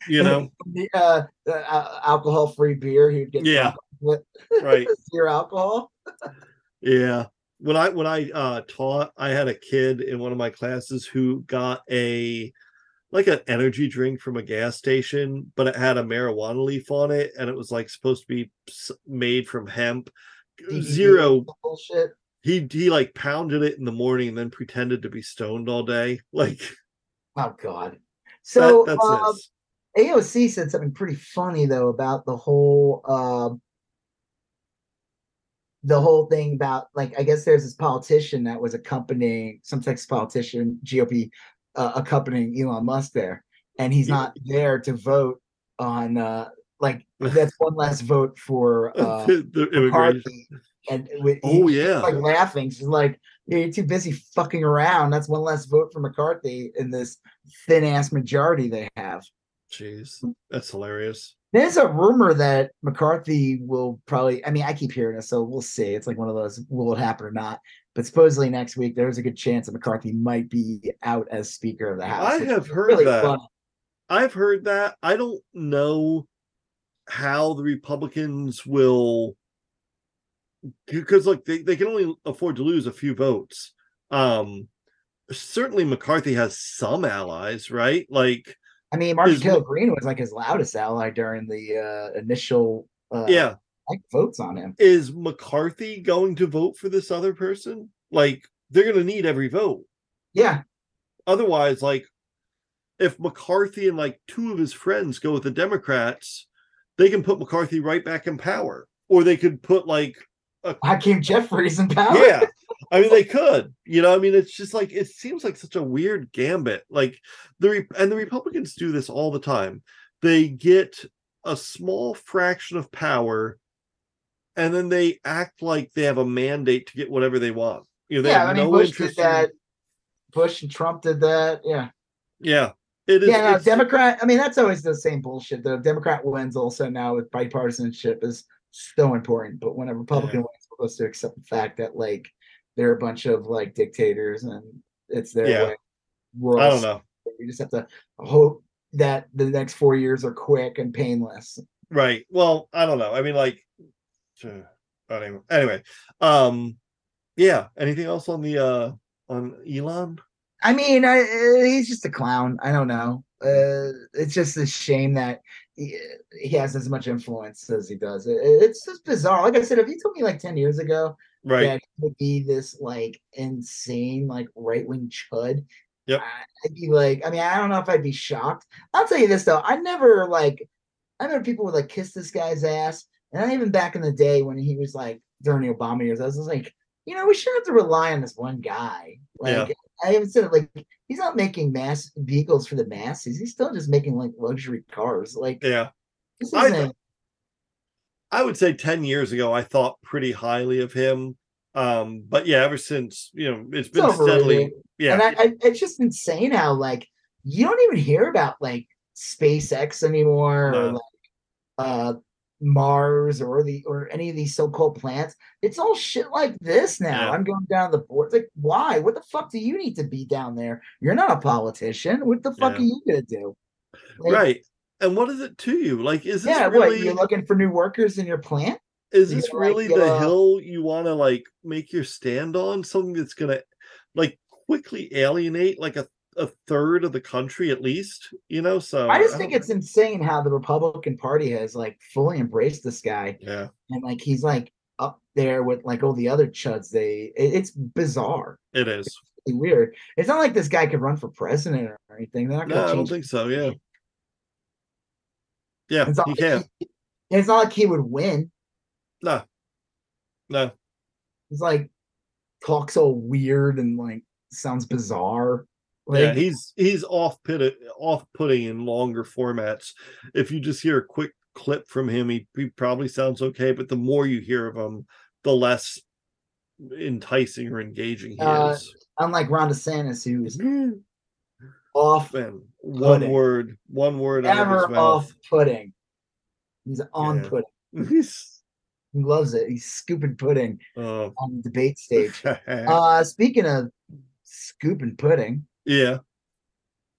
You know, the, uh, the, uh, alcohol-free beer. He'd get Yeah. right? zero alcohol. Yeah. When I when I uh taught, I had a kid in one of my classes who got a like an energy drink from a gas station, but it had a marijuana leaf on it, and it was like supposed to be made from hemp. Zero bullshit. he he like pounded it in the morning and then pretended to be stoned all day. Like Oh God. So that, that's um. AOC said something pretty funny though about the whole um the whole thing about like I guess there's this politician that was accompanying some Texas politician GOP uh, accompanying Elon Musk there, and he's not there to vote on uh like that's one less vote for uh the immigration. McCarthy. And with, Oh, he's yeah. like laughing. She's like, "You're too busy fucking around." That's one less vote for McCarthy in this thin ass majority they have. Jeez, that's hilarious. There's a rumor that McCarthy will probably. I mean, I keep hearing it, so we'll see. It's like one of those: will it happen or not? But supposedly next week, there's a good chance that McCarthy might be out as Speaker of the House. I have heard really that. funny. I've heard that. I don't know how the Republicans will because like they, they can only afford to lose a few votes. Um certainly McCarthy has some allies, right? Like I mean, Is- Taylor Greene was like his loudest ally during the uh, initial uh, yeah, like votes on him. is McCarthy going to vote for this other person? Like they're going to need every vote. Yeah, Otherwise like if McCarthy and like two of his friends go with the Democrats, they can put McCarthy right back in power. Or they could put like Hakeem Jeffries in power. yeah i mean they could you know i mean it's just like it seems like such a weird gambit like the Re- and the republicans do this all the time they get a small fraction of power and then they act like they have a mandate to get whatever they want. You know, they yeah, have I mean, no Bush did interest in- that. Bush and Trump did that. Yeah. yeah. It is yeah, no, Democrat. I mean, that's always the same bullshit. The Democrat wins also now with bipartisanship is so important. But when a Republican wins, we're supposed to accept the fact that like they're a bunch of like dictators and it's their Yeah. way. We're I don't know. We just have to hope that the next four years are quick and painless. Right. Well, I don't know. I mean, like, anyway, anyway, um, yeah. Anything else on the uh on Elon? I mean, I, uh, he's just a clown. I don't know. Uh, it's just a shame that he, he has as much influence as he does. It, it's just bizarre. Like I said, if you told me like ten years ago Right. that he would be this like insane, like right wing chud, Yep. I- I'd be like, I mean, I don't know if I'd be shocked. I'll tell you this though, I never like, I remember people would like kiss this guy's ass, and even back in the day when he was like during the Obama years, I was like, you know, we shouldn't have to rely on this one guy. Like, Yeah. I even said like he's not making mass vehicles for the masses. He's still just making like luxury cars. Like Yeah. this I isn't. I would say 10 years ago, I thought pretty highly of him. Um, but yeah, ever since, you know, it's been steadily, yeah, And I, I, it's just insane how like you don't even hear about like SpaceX anymore or like uh Mars or the or any of these so-called plants. It's all shit like this now. Yeah. I'm going down the board. It's like, why? What the fuck do you need to be down there? You're not a politician. What the fuck Yeah. are you gonna do? Like, right. And what is it to you? Like, is this Yeah, really, what you're looking for new workers in your plant? is you this like, really the uh, hill you want to like make your stand on? Something that's gonna like quickly alienate like a, a third of the country at least, you know? So I just don't think know. it's insane how the Republican Party has like fully embraced this guy, yeah, and like he's like up there with like all the other chuds. They, it- it's bizarre, it is. It's weird. It's not like this guy could run for president or anything. No, I don't think so. Yeah. Yeah, It's not you like can. he- It's not like he would win. No. No. He's like talks all weird and like sounds bizarre. Like, yeah, he's he's off put off putting in longer formats. If you just hear a quick clip from him, he, he probably sounds okay, but the more you hear of him, the less enticing or engaging he Uh, is. unlike Ron DeSantis, who's off Man, one word, one word out of ever off putting. He's on Yeah. pudding. He loves it. He's scooping pudding oh. on the debate stage. uh speaking of scooping pudding, yeah,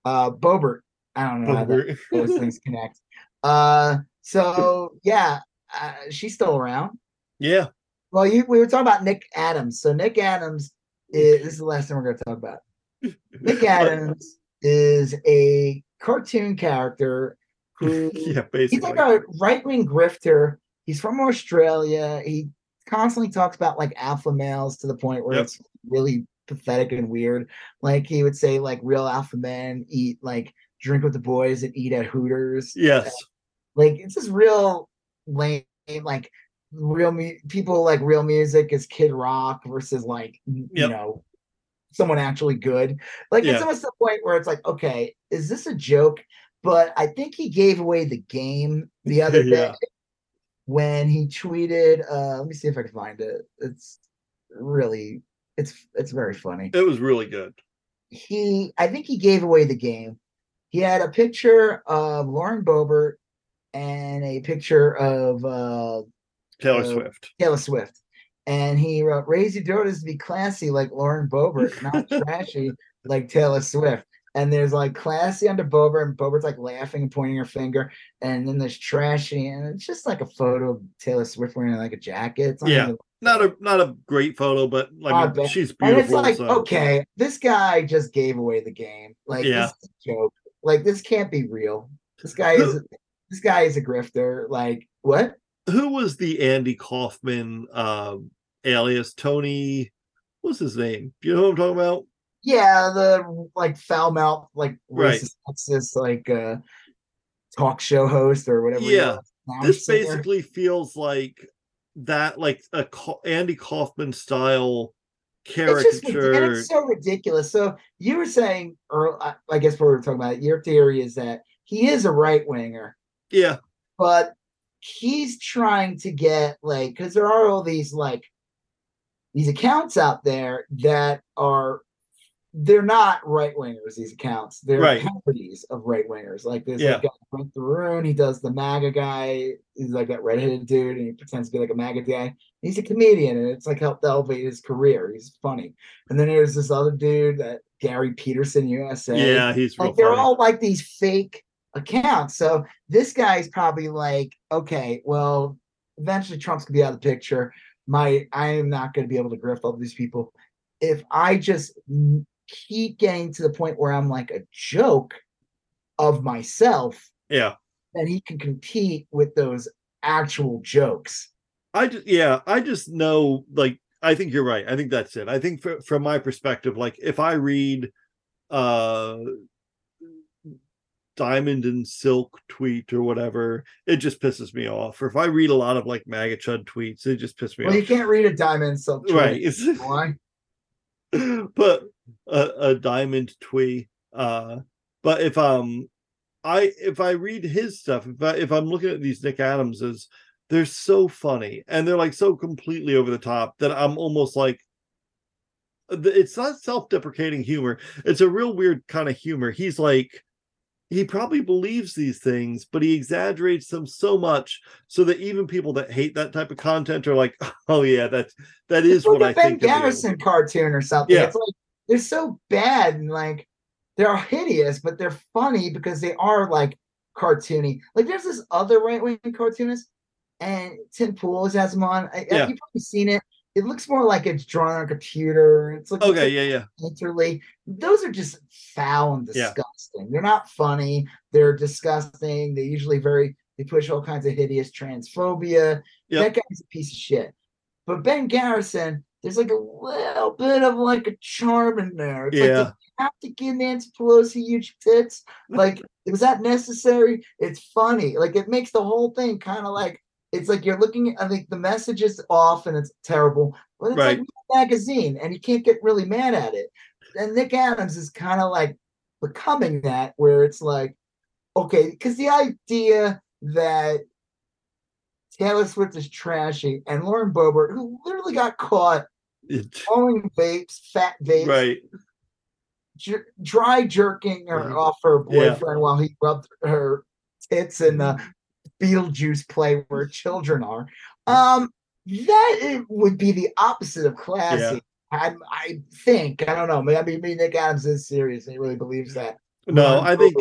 uh Boebert. I don't know how that, Boebert. those things connect. Uh so yeah, uh, she's still around. yeah, Well, you we were talking about Nick Adams. So Nick Adams is this is the last thing we're gonna talk about. Nick Adams is a cartoon character who yeah, he's like a right wing grifter. He's from Australia. He constantly talks about like alpha males to the point where Yep. it's really pathetic and weird. Like he would say, like real alpha men eat like drink with the boys and eat at Hooters. yes, Like it's just real lame. Like real mu- people like real music is Kid Rock versus like you know someone actually good. Like it's almost the point where it's like, okay, is this a joke? But I think he gave away the game the other day Yeah. when he tweeted. Uh, let me see if I can find it. It's really, it's it's very funny. it was really good. He, I think he gave away the game. He had a picture of Lauren Boebert and a picture of uh, Taylor Uh, Swift. Taylor Swift. And he wrote, raise your daughters to be classy like Lauren Boebert, not trashy like Taylor Swift. And there's like classy under Boebert, and Boebert's like laughing and pointing her finger. And then there's trashy, and it's just like a photo of Taylor Swift wearing like a jacket. It's Yeah. Not a not a great photo, but like Not mean, bad. she's and it's beautiful. like, so. okay, this guy just gave away the game. Like, Yeah. this is a joke. Like, this can't be real. This guy is this guy is a grifter. Like, what? Who was the Andy Kaufman um, alias? Tony, what's his name? Do you know who I'm talking about? Yeah, the like foul mouth, like Right. racist, sexist, like uh talk show host or whatever. Yeah. This basically feels like that, like a Andy Kaufman style it's just and it's so ridiculous. So you were saying, or I I guess what we were talking about, your theory is that he is a right winger, Yeah, but he's trying to get like because there are all these like these accounts out there that are they're not right wingers. These accounts they're Right. parodies of right wingers. Like this Yeah. guy, Brent Terhune, he does the MAGA guy. He's like that redheaded dude, and he pretends to be like a MAGA guy. He's a comedian, and it's like helped elevate his career. He's funny. And then there's this other dude that Gary Peterson USA yeah, he's real like they're funny. all like these fake accounts. So this guy's probably like, okay, well, eventually Trump's gonna be out of the picture. My I am not gonna be able to grift all these people. If I just keep getting to the point where I'm like a joke of myself, yeah. then he can compete with those actual jokes. I just yeah, I just know like I think you're right. I think that's it. I think fr- from my perspective, like if I read uh Diamond and Silk tweet or whatever, it just pisses me off. Or if I read a lot of like MAGA Chud tweets, it just pisses me off. Well, you can't read a diamond so Right. It's, Why? but a, a diamond twee. Uh but if um I if I read his stuff, if I if I'm looking at these Nick Adamses, they're so funny and they're like so completely over the top that I'm almost like it's not self-deprecating humor. It's a real weird kind of humor. He's like he probably believes these things, but he exaggerates them so much so that even people that hate that type of content are like, "Oh yeah, that's that is It's like what I a Ben think." of you." Garrison cartoon or something. Yeah. It's like they're so bad and like they're hideous, but they're funny because they are like cartoony. Like there's this other right wing cartoonist, and Tim Pools has him on. I, Yeah. You've probably seen it. It looks more like it's drawn on a computer. It's like Okay, yeah, yeah. literally those are just foul and Yeah. Disgusting. They're not funny. They're disgusting. They're usually very they push all kinds of hideous transphobia. Yep. That guy's a piece of shit. But Ben Garrison, there's like a little bit of like a charm in there. It's like Yeah. you have to give Nancy Pelosi huge tits. Like, was that necessary? It's funny. Like it makes the whole thing kind of like it's like you're looking I think the message is off and it's terrible, but it's Right. like a magazine and you can't get really mad at it. And Nick Adams is kind of like becoming that where it's like, okay, because the idea that Taylor Swift is trashy and Lauren Boebert, who literally got caught owning vapes, fat vapes, right. jer- dry jerking her Mhm. off her Yeah. boyfriend while he rubbed her tits in the Beetlejuice play where children are. Um, that it would be the opposite of classy. I, I think I don't know. Maybe, maybe Nick Adams is serious. and He really believes that. No, I think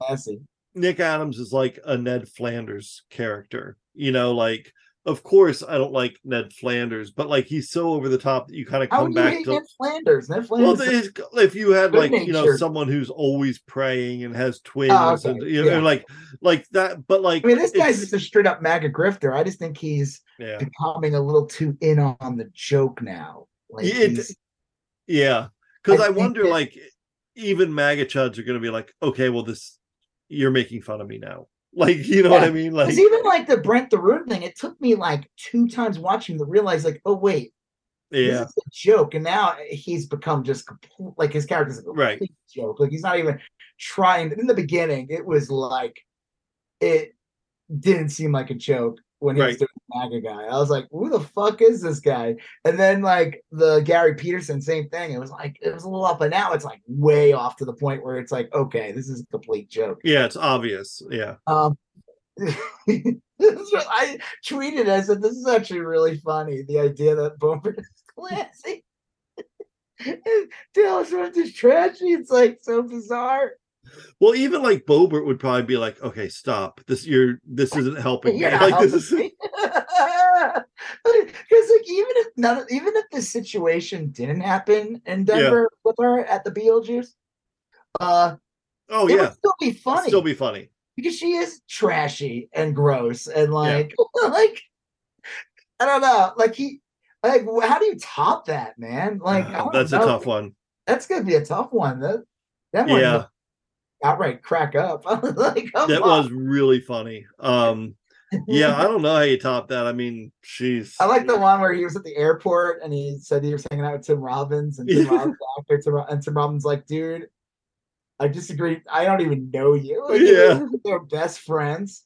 classy. Nick Adams is like a Ned Flanders character. You know, like of course I don't like Ned Flanders, but like he's so over the top that you kind of come back to Ned Flanders? Ned well, Flanders. is- if you had like you know someone who's always praying and has twins, Oh, okay, and you know, yeah. like like that, but like I mean, this guy's just a straight up MAGA grifter. I just think he's yeah, becoming a little too in on the joke now. Like Yeah, it- yeah, because I I, wonder that- like even MAGA chuds are going to be like, okay, well this you're making fun of me now, like you know what I mean, like even like the Brent Terhune thing, it took me like two times watching to realize, like, oh wait, yeah, this is a joke, and now he's become just complete, like his character's a complete Right. joke. Like he's not even trying. In the beginning, it was like it didn't seem like a joke when he was doing MAGA guy. I was like, who the fuck is this guy? And then like the Gary Peterson, same thing. It was like it was a little up, and now it's like way off to the point where it's like, okay, this is a complete joke. yeah, it's obvious, yeah. Um, this what I tweeted. I said, "This is actually really funny. The idea that Boomer is classy, and Taylor Swift is trashy. It's like so bizarre. Well, even like Boebert would probably be like, okay, stop. This you're this isn't helping me. Not Like this helping is me. Because like even if none, even if this situation didn't happen in Denver with her at the Beetlejuice, uh, oh it yeah, would still be funny. It'd still be funny. because she is trashy and gross and like like I don't know like he like how do you top that man like don't That's a tough one. that's gonna be a tough one that that one Yeah, outright crack up like that on. was really funny. Um, yeah, I don't know how you top that. I mean, she's I like the one where he was at the airport and he said he was hanging out with Tim Robbins and Tim Robbins, actor, Tim, and Tim Robbins like, dude, I disagree. I don't even know you. Like, Yeah. they're best friends.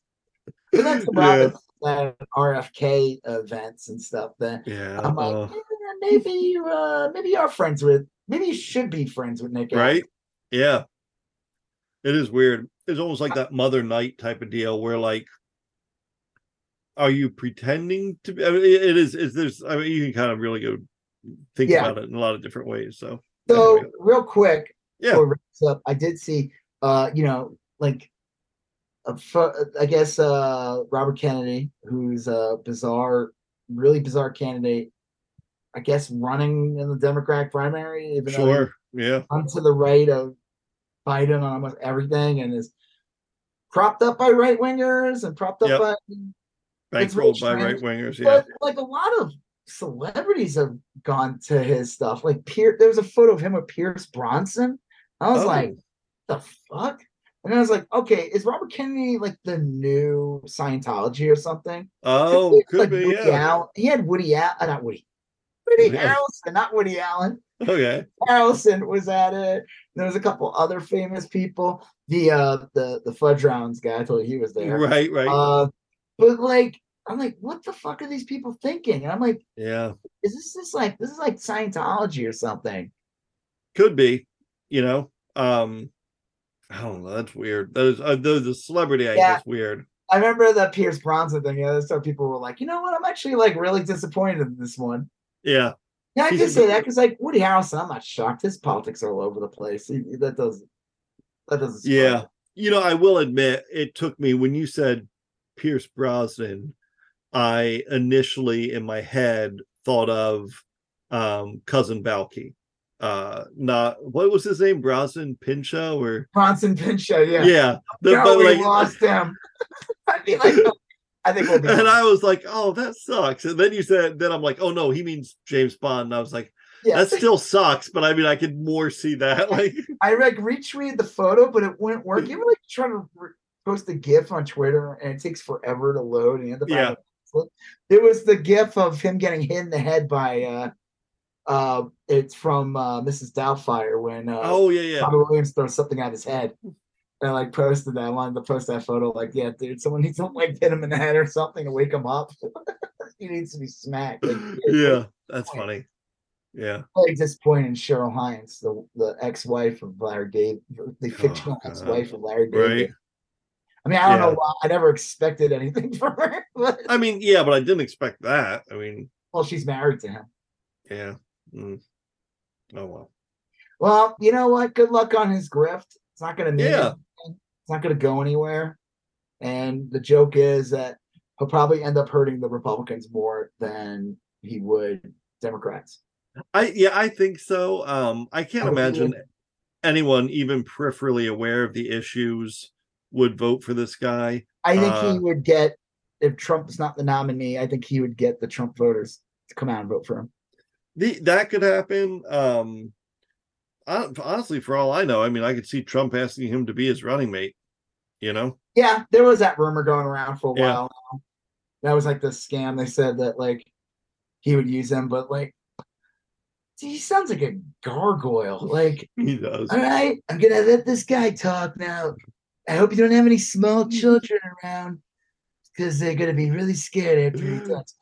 But that's the Yeah. problem with that RFK events and stuff. Then Yeah. I'm like, uh, "Eh, maybe you, uh, maybe you are friends with. Maybe you should be friends with Nick. Allen." right? Yeah. It is weird. It's almost like that Mother Night type of deal where like are you pretending to be I mean, it is is there's I mean you can kind of really go think Yeah. about it in a lot of different ways. So So anyway. real quick, Yeah. before we wrap this up, I did see, uh, you know, like, I guess uh, Robert Kennedy, who's a bizarre, really bizarre candidate. I guess running in the Democratic primary, even sure. Yeah. he's on to the right of Biden on almost everything, and is propped up by right wingers and propped up Yep. by Bankrolled by right wingers. Yeah. but like a lot of celebrities have gone to his stuff. Like Pier, there was a photo of him with Pierce Bronson. I was Oh. like, the fuck? And I was like, okay, is Robert Kennedy like the new Scientology or something? Oh, could like, be. Woody Yeah. Allen. He had Woody Allen, uh, not Woody. Woody Yeah. Harrelson, not Woody Allen. Okay. Harrelson was at it. There was a couple other famous people. The uh the the fudge rounds guy, I told you he was there. Right. Right. Uh, but like, I'm like, what the fuck are these people thinking? And I'm like, yeah. is this just like this is like Scientology or something? Could be. You know. Um. I don't know. That's weird. Those uh, the the celebrity angle Yeah. is weird. I remember the Pierce Bronson thing. Yeah, so people were like, you know what? I'm actually like really disappointed in this one. Yeah. Yeah, I can say that because like Woody Harrelson, I'm not shocked. His politics are all over the place. He, that doesn't that doesn't Yeah. me. You know, I will admit it took me when you said Pierce Brosnan, I initially in my head thought of um cousin Balky. Uh not what was his name? Brosnan Pinchot or Bronson Pinchot, yeah. yeah. The- no, but we like lost him. I mean, like, I think we'll be. and fine. I was like, oh, that sucks. And then you said, then I'm like, oh no, he means James Bond. And I was like, yeah, that still sucks, but I mean, I could more see that. Like, I like retweeted the photo, but it wouldn't work. You ever like trying to re- post a GIF on Twitter and it takes forever to load and you end up Yeah. a was the GIF of him getting hit in the head by uh uh it's from uh Mrs. Doubtfire when uh oh yeah, yeah. Robin Williams throws something at his head. And I like posted that. I wanted to post that photo. Like, yeah, dude, someone needs to like hit him in the head or something to wake him up. he needs to be smacked. Like, Yeah, that's funny. Yeah. disappointed in Cheryl Hines, the, the ex-wife of Larry David, the fictional Oh, ex-wife of Larry David. Right. I mean, I don't Yeah. know why. I never expected anything from her. But, I mean, yeah, but I didn't expect that. I mean, well, she's married to him. yeah. Mm. Oh well. Well, you know what? Good luck on his grift. It's not going to mean Yeah. anything. It's not going to go anywhere. And the joke is that he'll probably end up hurting the Republicans more than he would Democrats. I yeah, I think so. Um, I can't Oh, imagine anyone even peripherally aware of the issues would vote for this guy. I think Uh, he would get if Trump's not the nominee. I think he would get the Trump voters to come out and vote for him. The that could happen. Um, honestly, for all I know, I mean, I could see Trump asking him to be his running mate. You know? Yeah, there was that rumor going around for a Yeah. while. That was like the scam. They said that like he would use them, but like he sounds like a gargoyle. Like, He does. all right, I'm gonna let this guy talk now. I hope you don't have any small children around because they're gonna be really scared after he talks.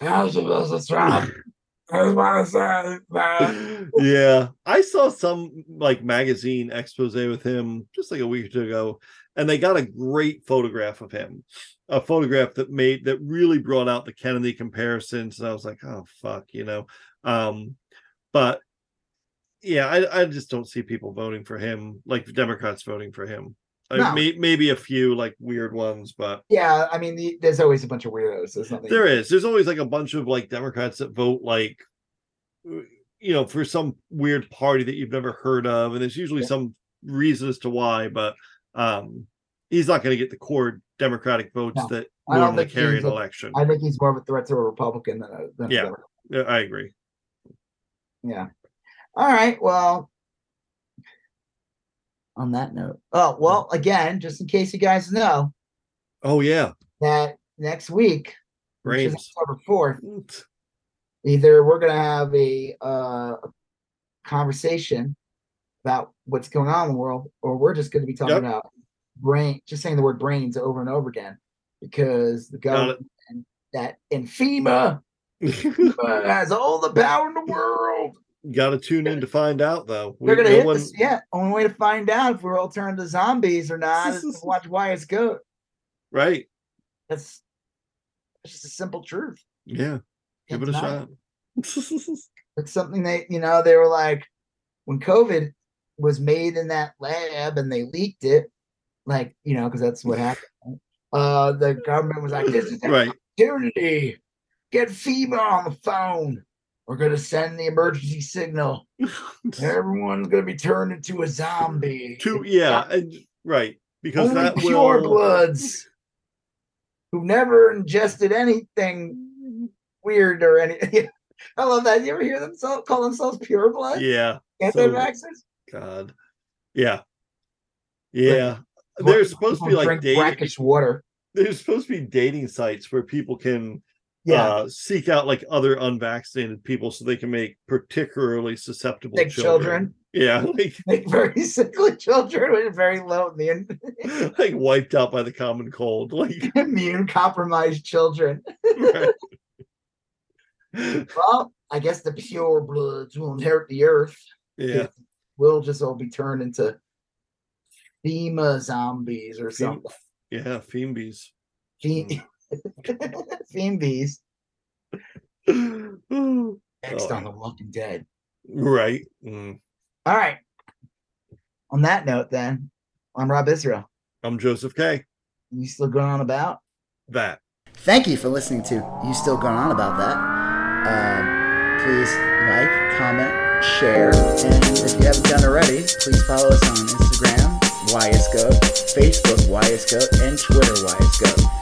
How's it supposed to I just wanna say that. yeah i saw some like magazine expose with him just like a week or two ago and they got a great photograph of him. A photograph that made that really brought out the kennedy comparisons and i was like oh fuck you know? Um but yeah i, I just don't see people voting for him like democrats voting for him No. may, maybe a few like weird ones but Yeah, I mean, the, there's always a bunch of weirdos. There's nothing. there is. There's always like a bunch of like Democrats that vote like you know for some weird party that you've never heard of, and there's usually Yeah. some reason as to why. But um he's not going to get the core Democratic votes No, that I don't normally think carry an a- election. I think he's more of a threat to a Republican than a, than Yeah. Democrat. Yeah, I agree. Yeah. All right. Well, on that note, oh, well, again, just in case you guys know Oh yeah, that next week, which is. October 4th, either we're going to have a uh, conversation about what's going on in the world, or we're just going to be talking Yep. about brain, just saying the word brains over and over again because the government that and FEMA FEMA has all the power in the world. Got to tune in to find out, though. They're gonna no hit one- this. Yeah, only way to find out if we're all turned to zombies or not is to watch YSGOAT. Right? That's that's just a simple truth. Yeah. Give it a not- shot. It's something they, you know, they were like, when COVID was made in that lab and they leaked it, like, you know, because that's what happened. Uh, the government was like, this is an right. opportunity. Get FEMA on the phone. We're gonna send the emergency signal. Everyone's gonna be turned into a zombie. Two. Yeah. And, right. Because Only that pure will. bloods who've never ingested anything weird or anything. I love that. You ever hear them call themselves pure blood? Yeah. Anti-vaxxers? God. Yeah. Yeah. What- There's supposed to be like dating. brackish water. There's supposed to be dating sites where people can Yeah. uh, seek out like other unvaccinated people so they can make particularly susceptible Sick children. Yeah, like Like very sickly children with very low immune like wiped out by the common cold. Like immune compromised children. right. Well, I guess the pure bloods will inherit the earth. yeah. We'll just all be turned into FEMA zombies or something. yeah, Fembies. Fe- Fiendies. Oh, Next on The Walking Dead. right. Mm. All right. On that note, then, I'm Rob Israel. I'm Joseph K. You still going on about? That. Thank you for listening to You Still Going On About That. Um, please like, comment, share, and if you haven't done already, please follow us on Instagram, YSGOAT, Facebook, YSGOAT, and Twitter, YSGOAT.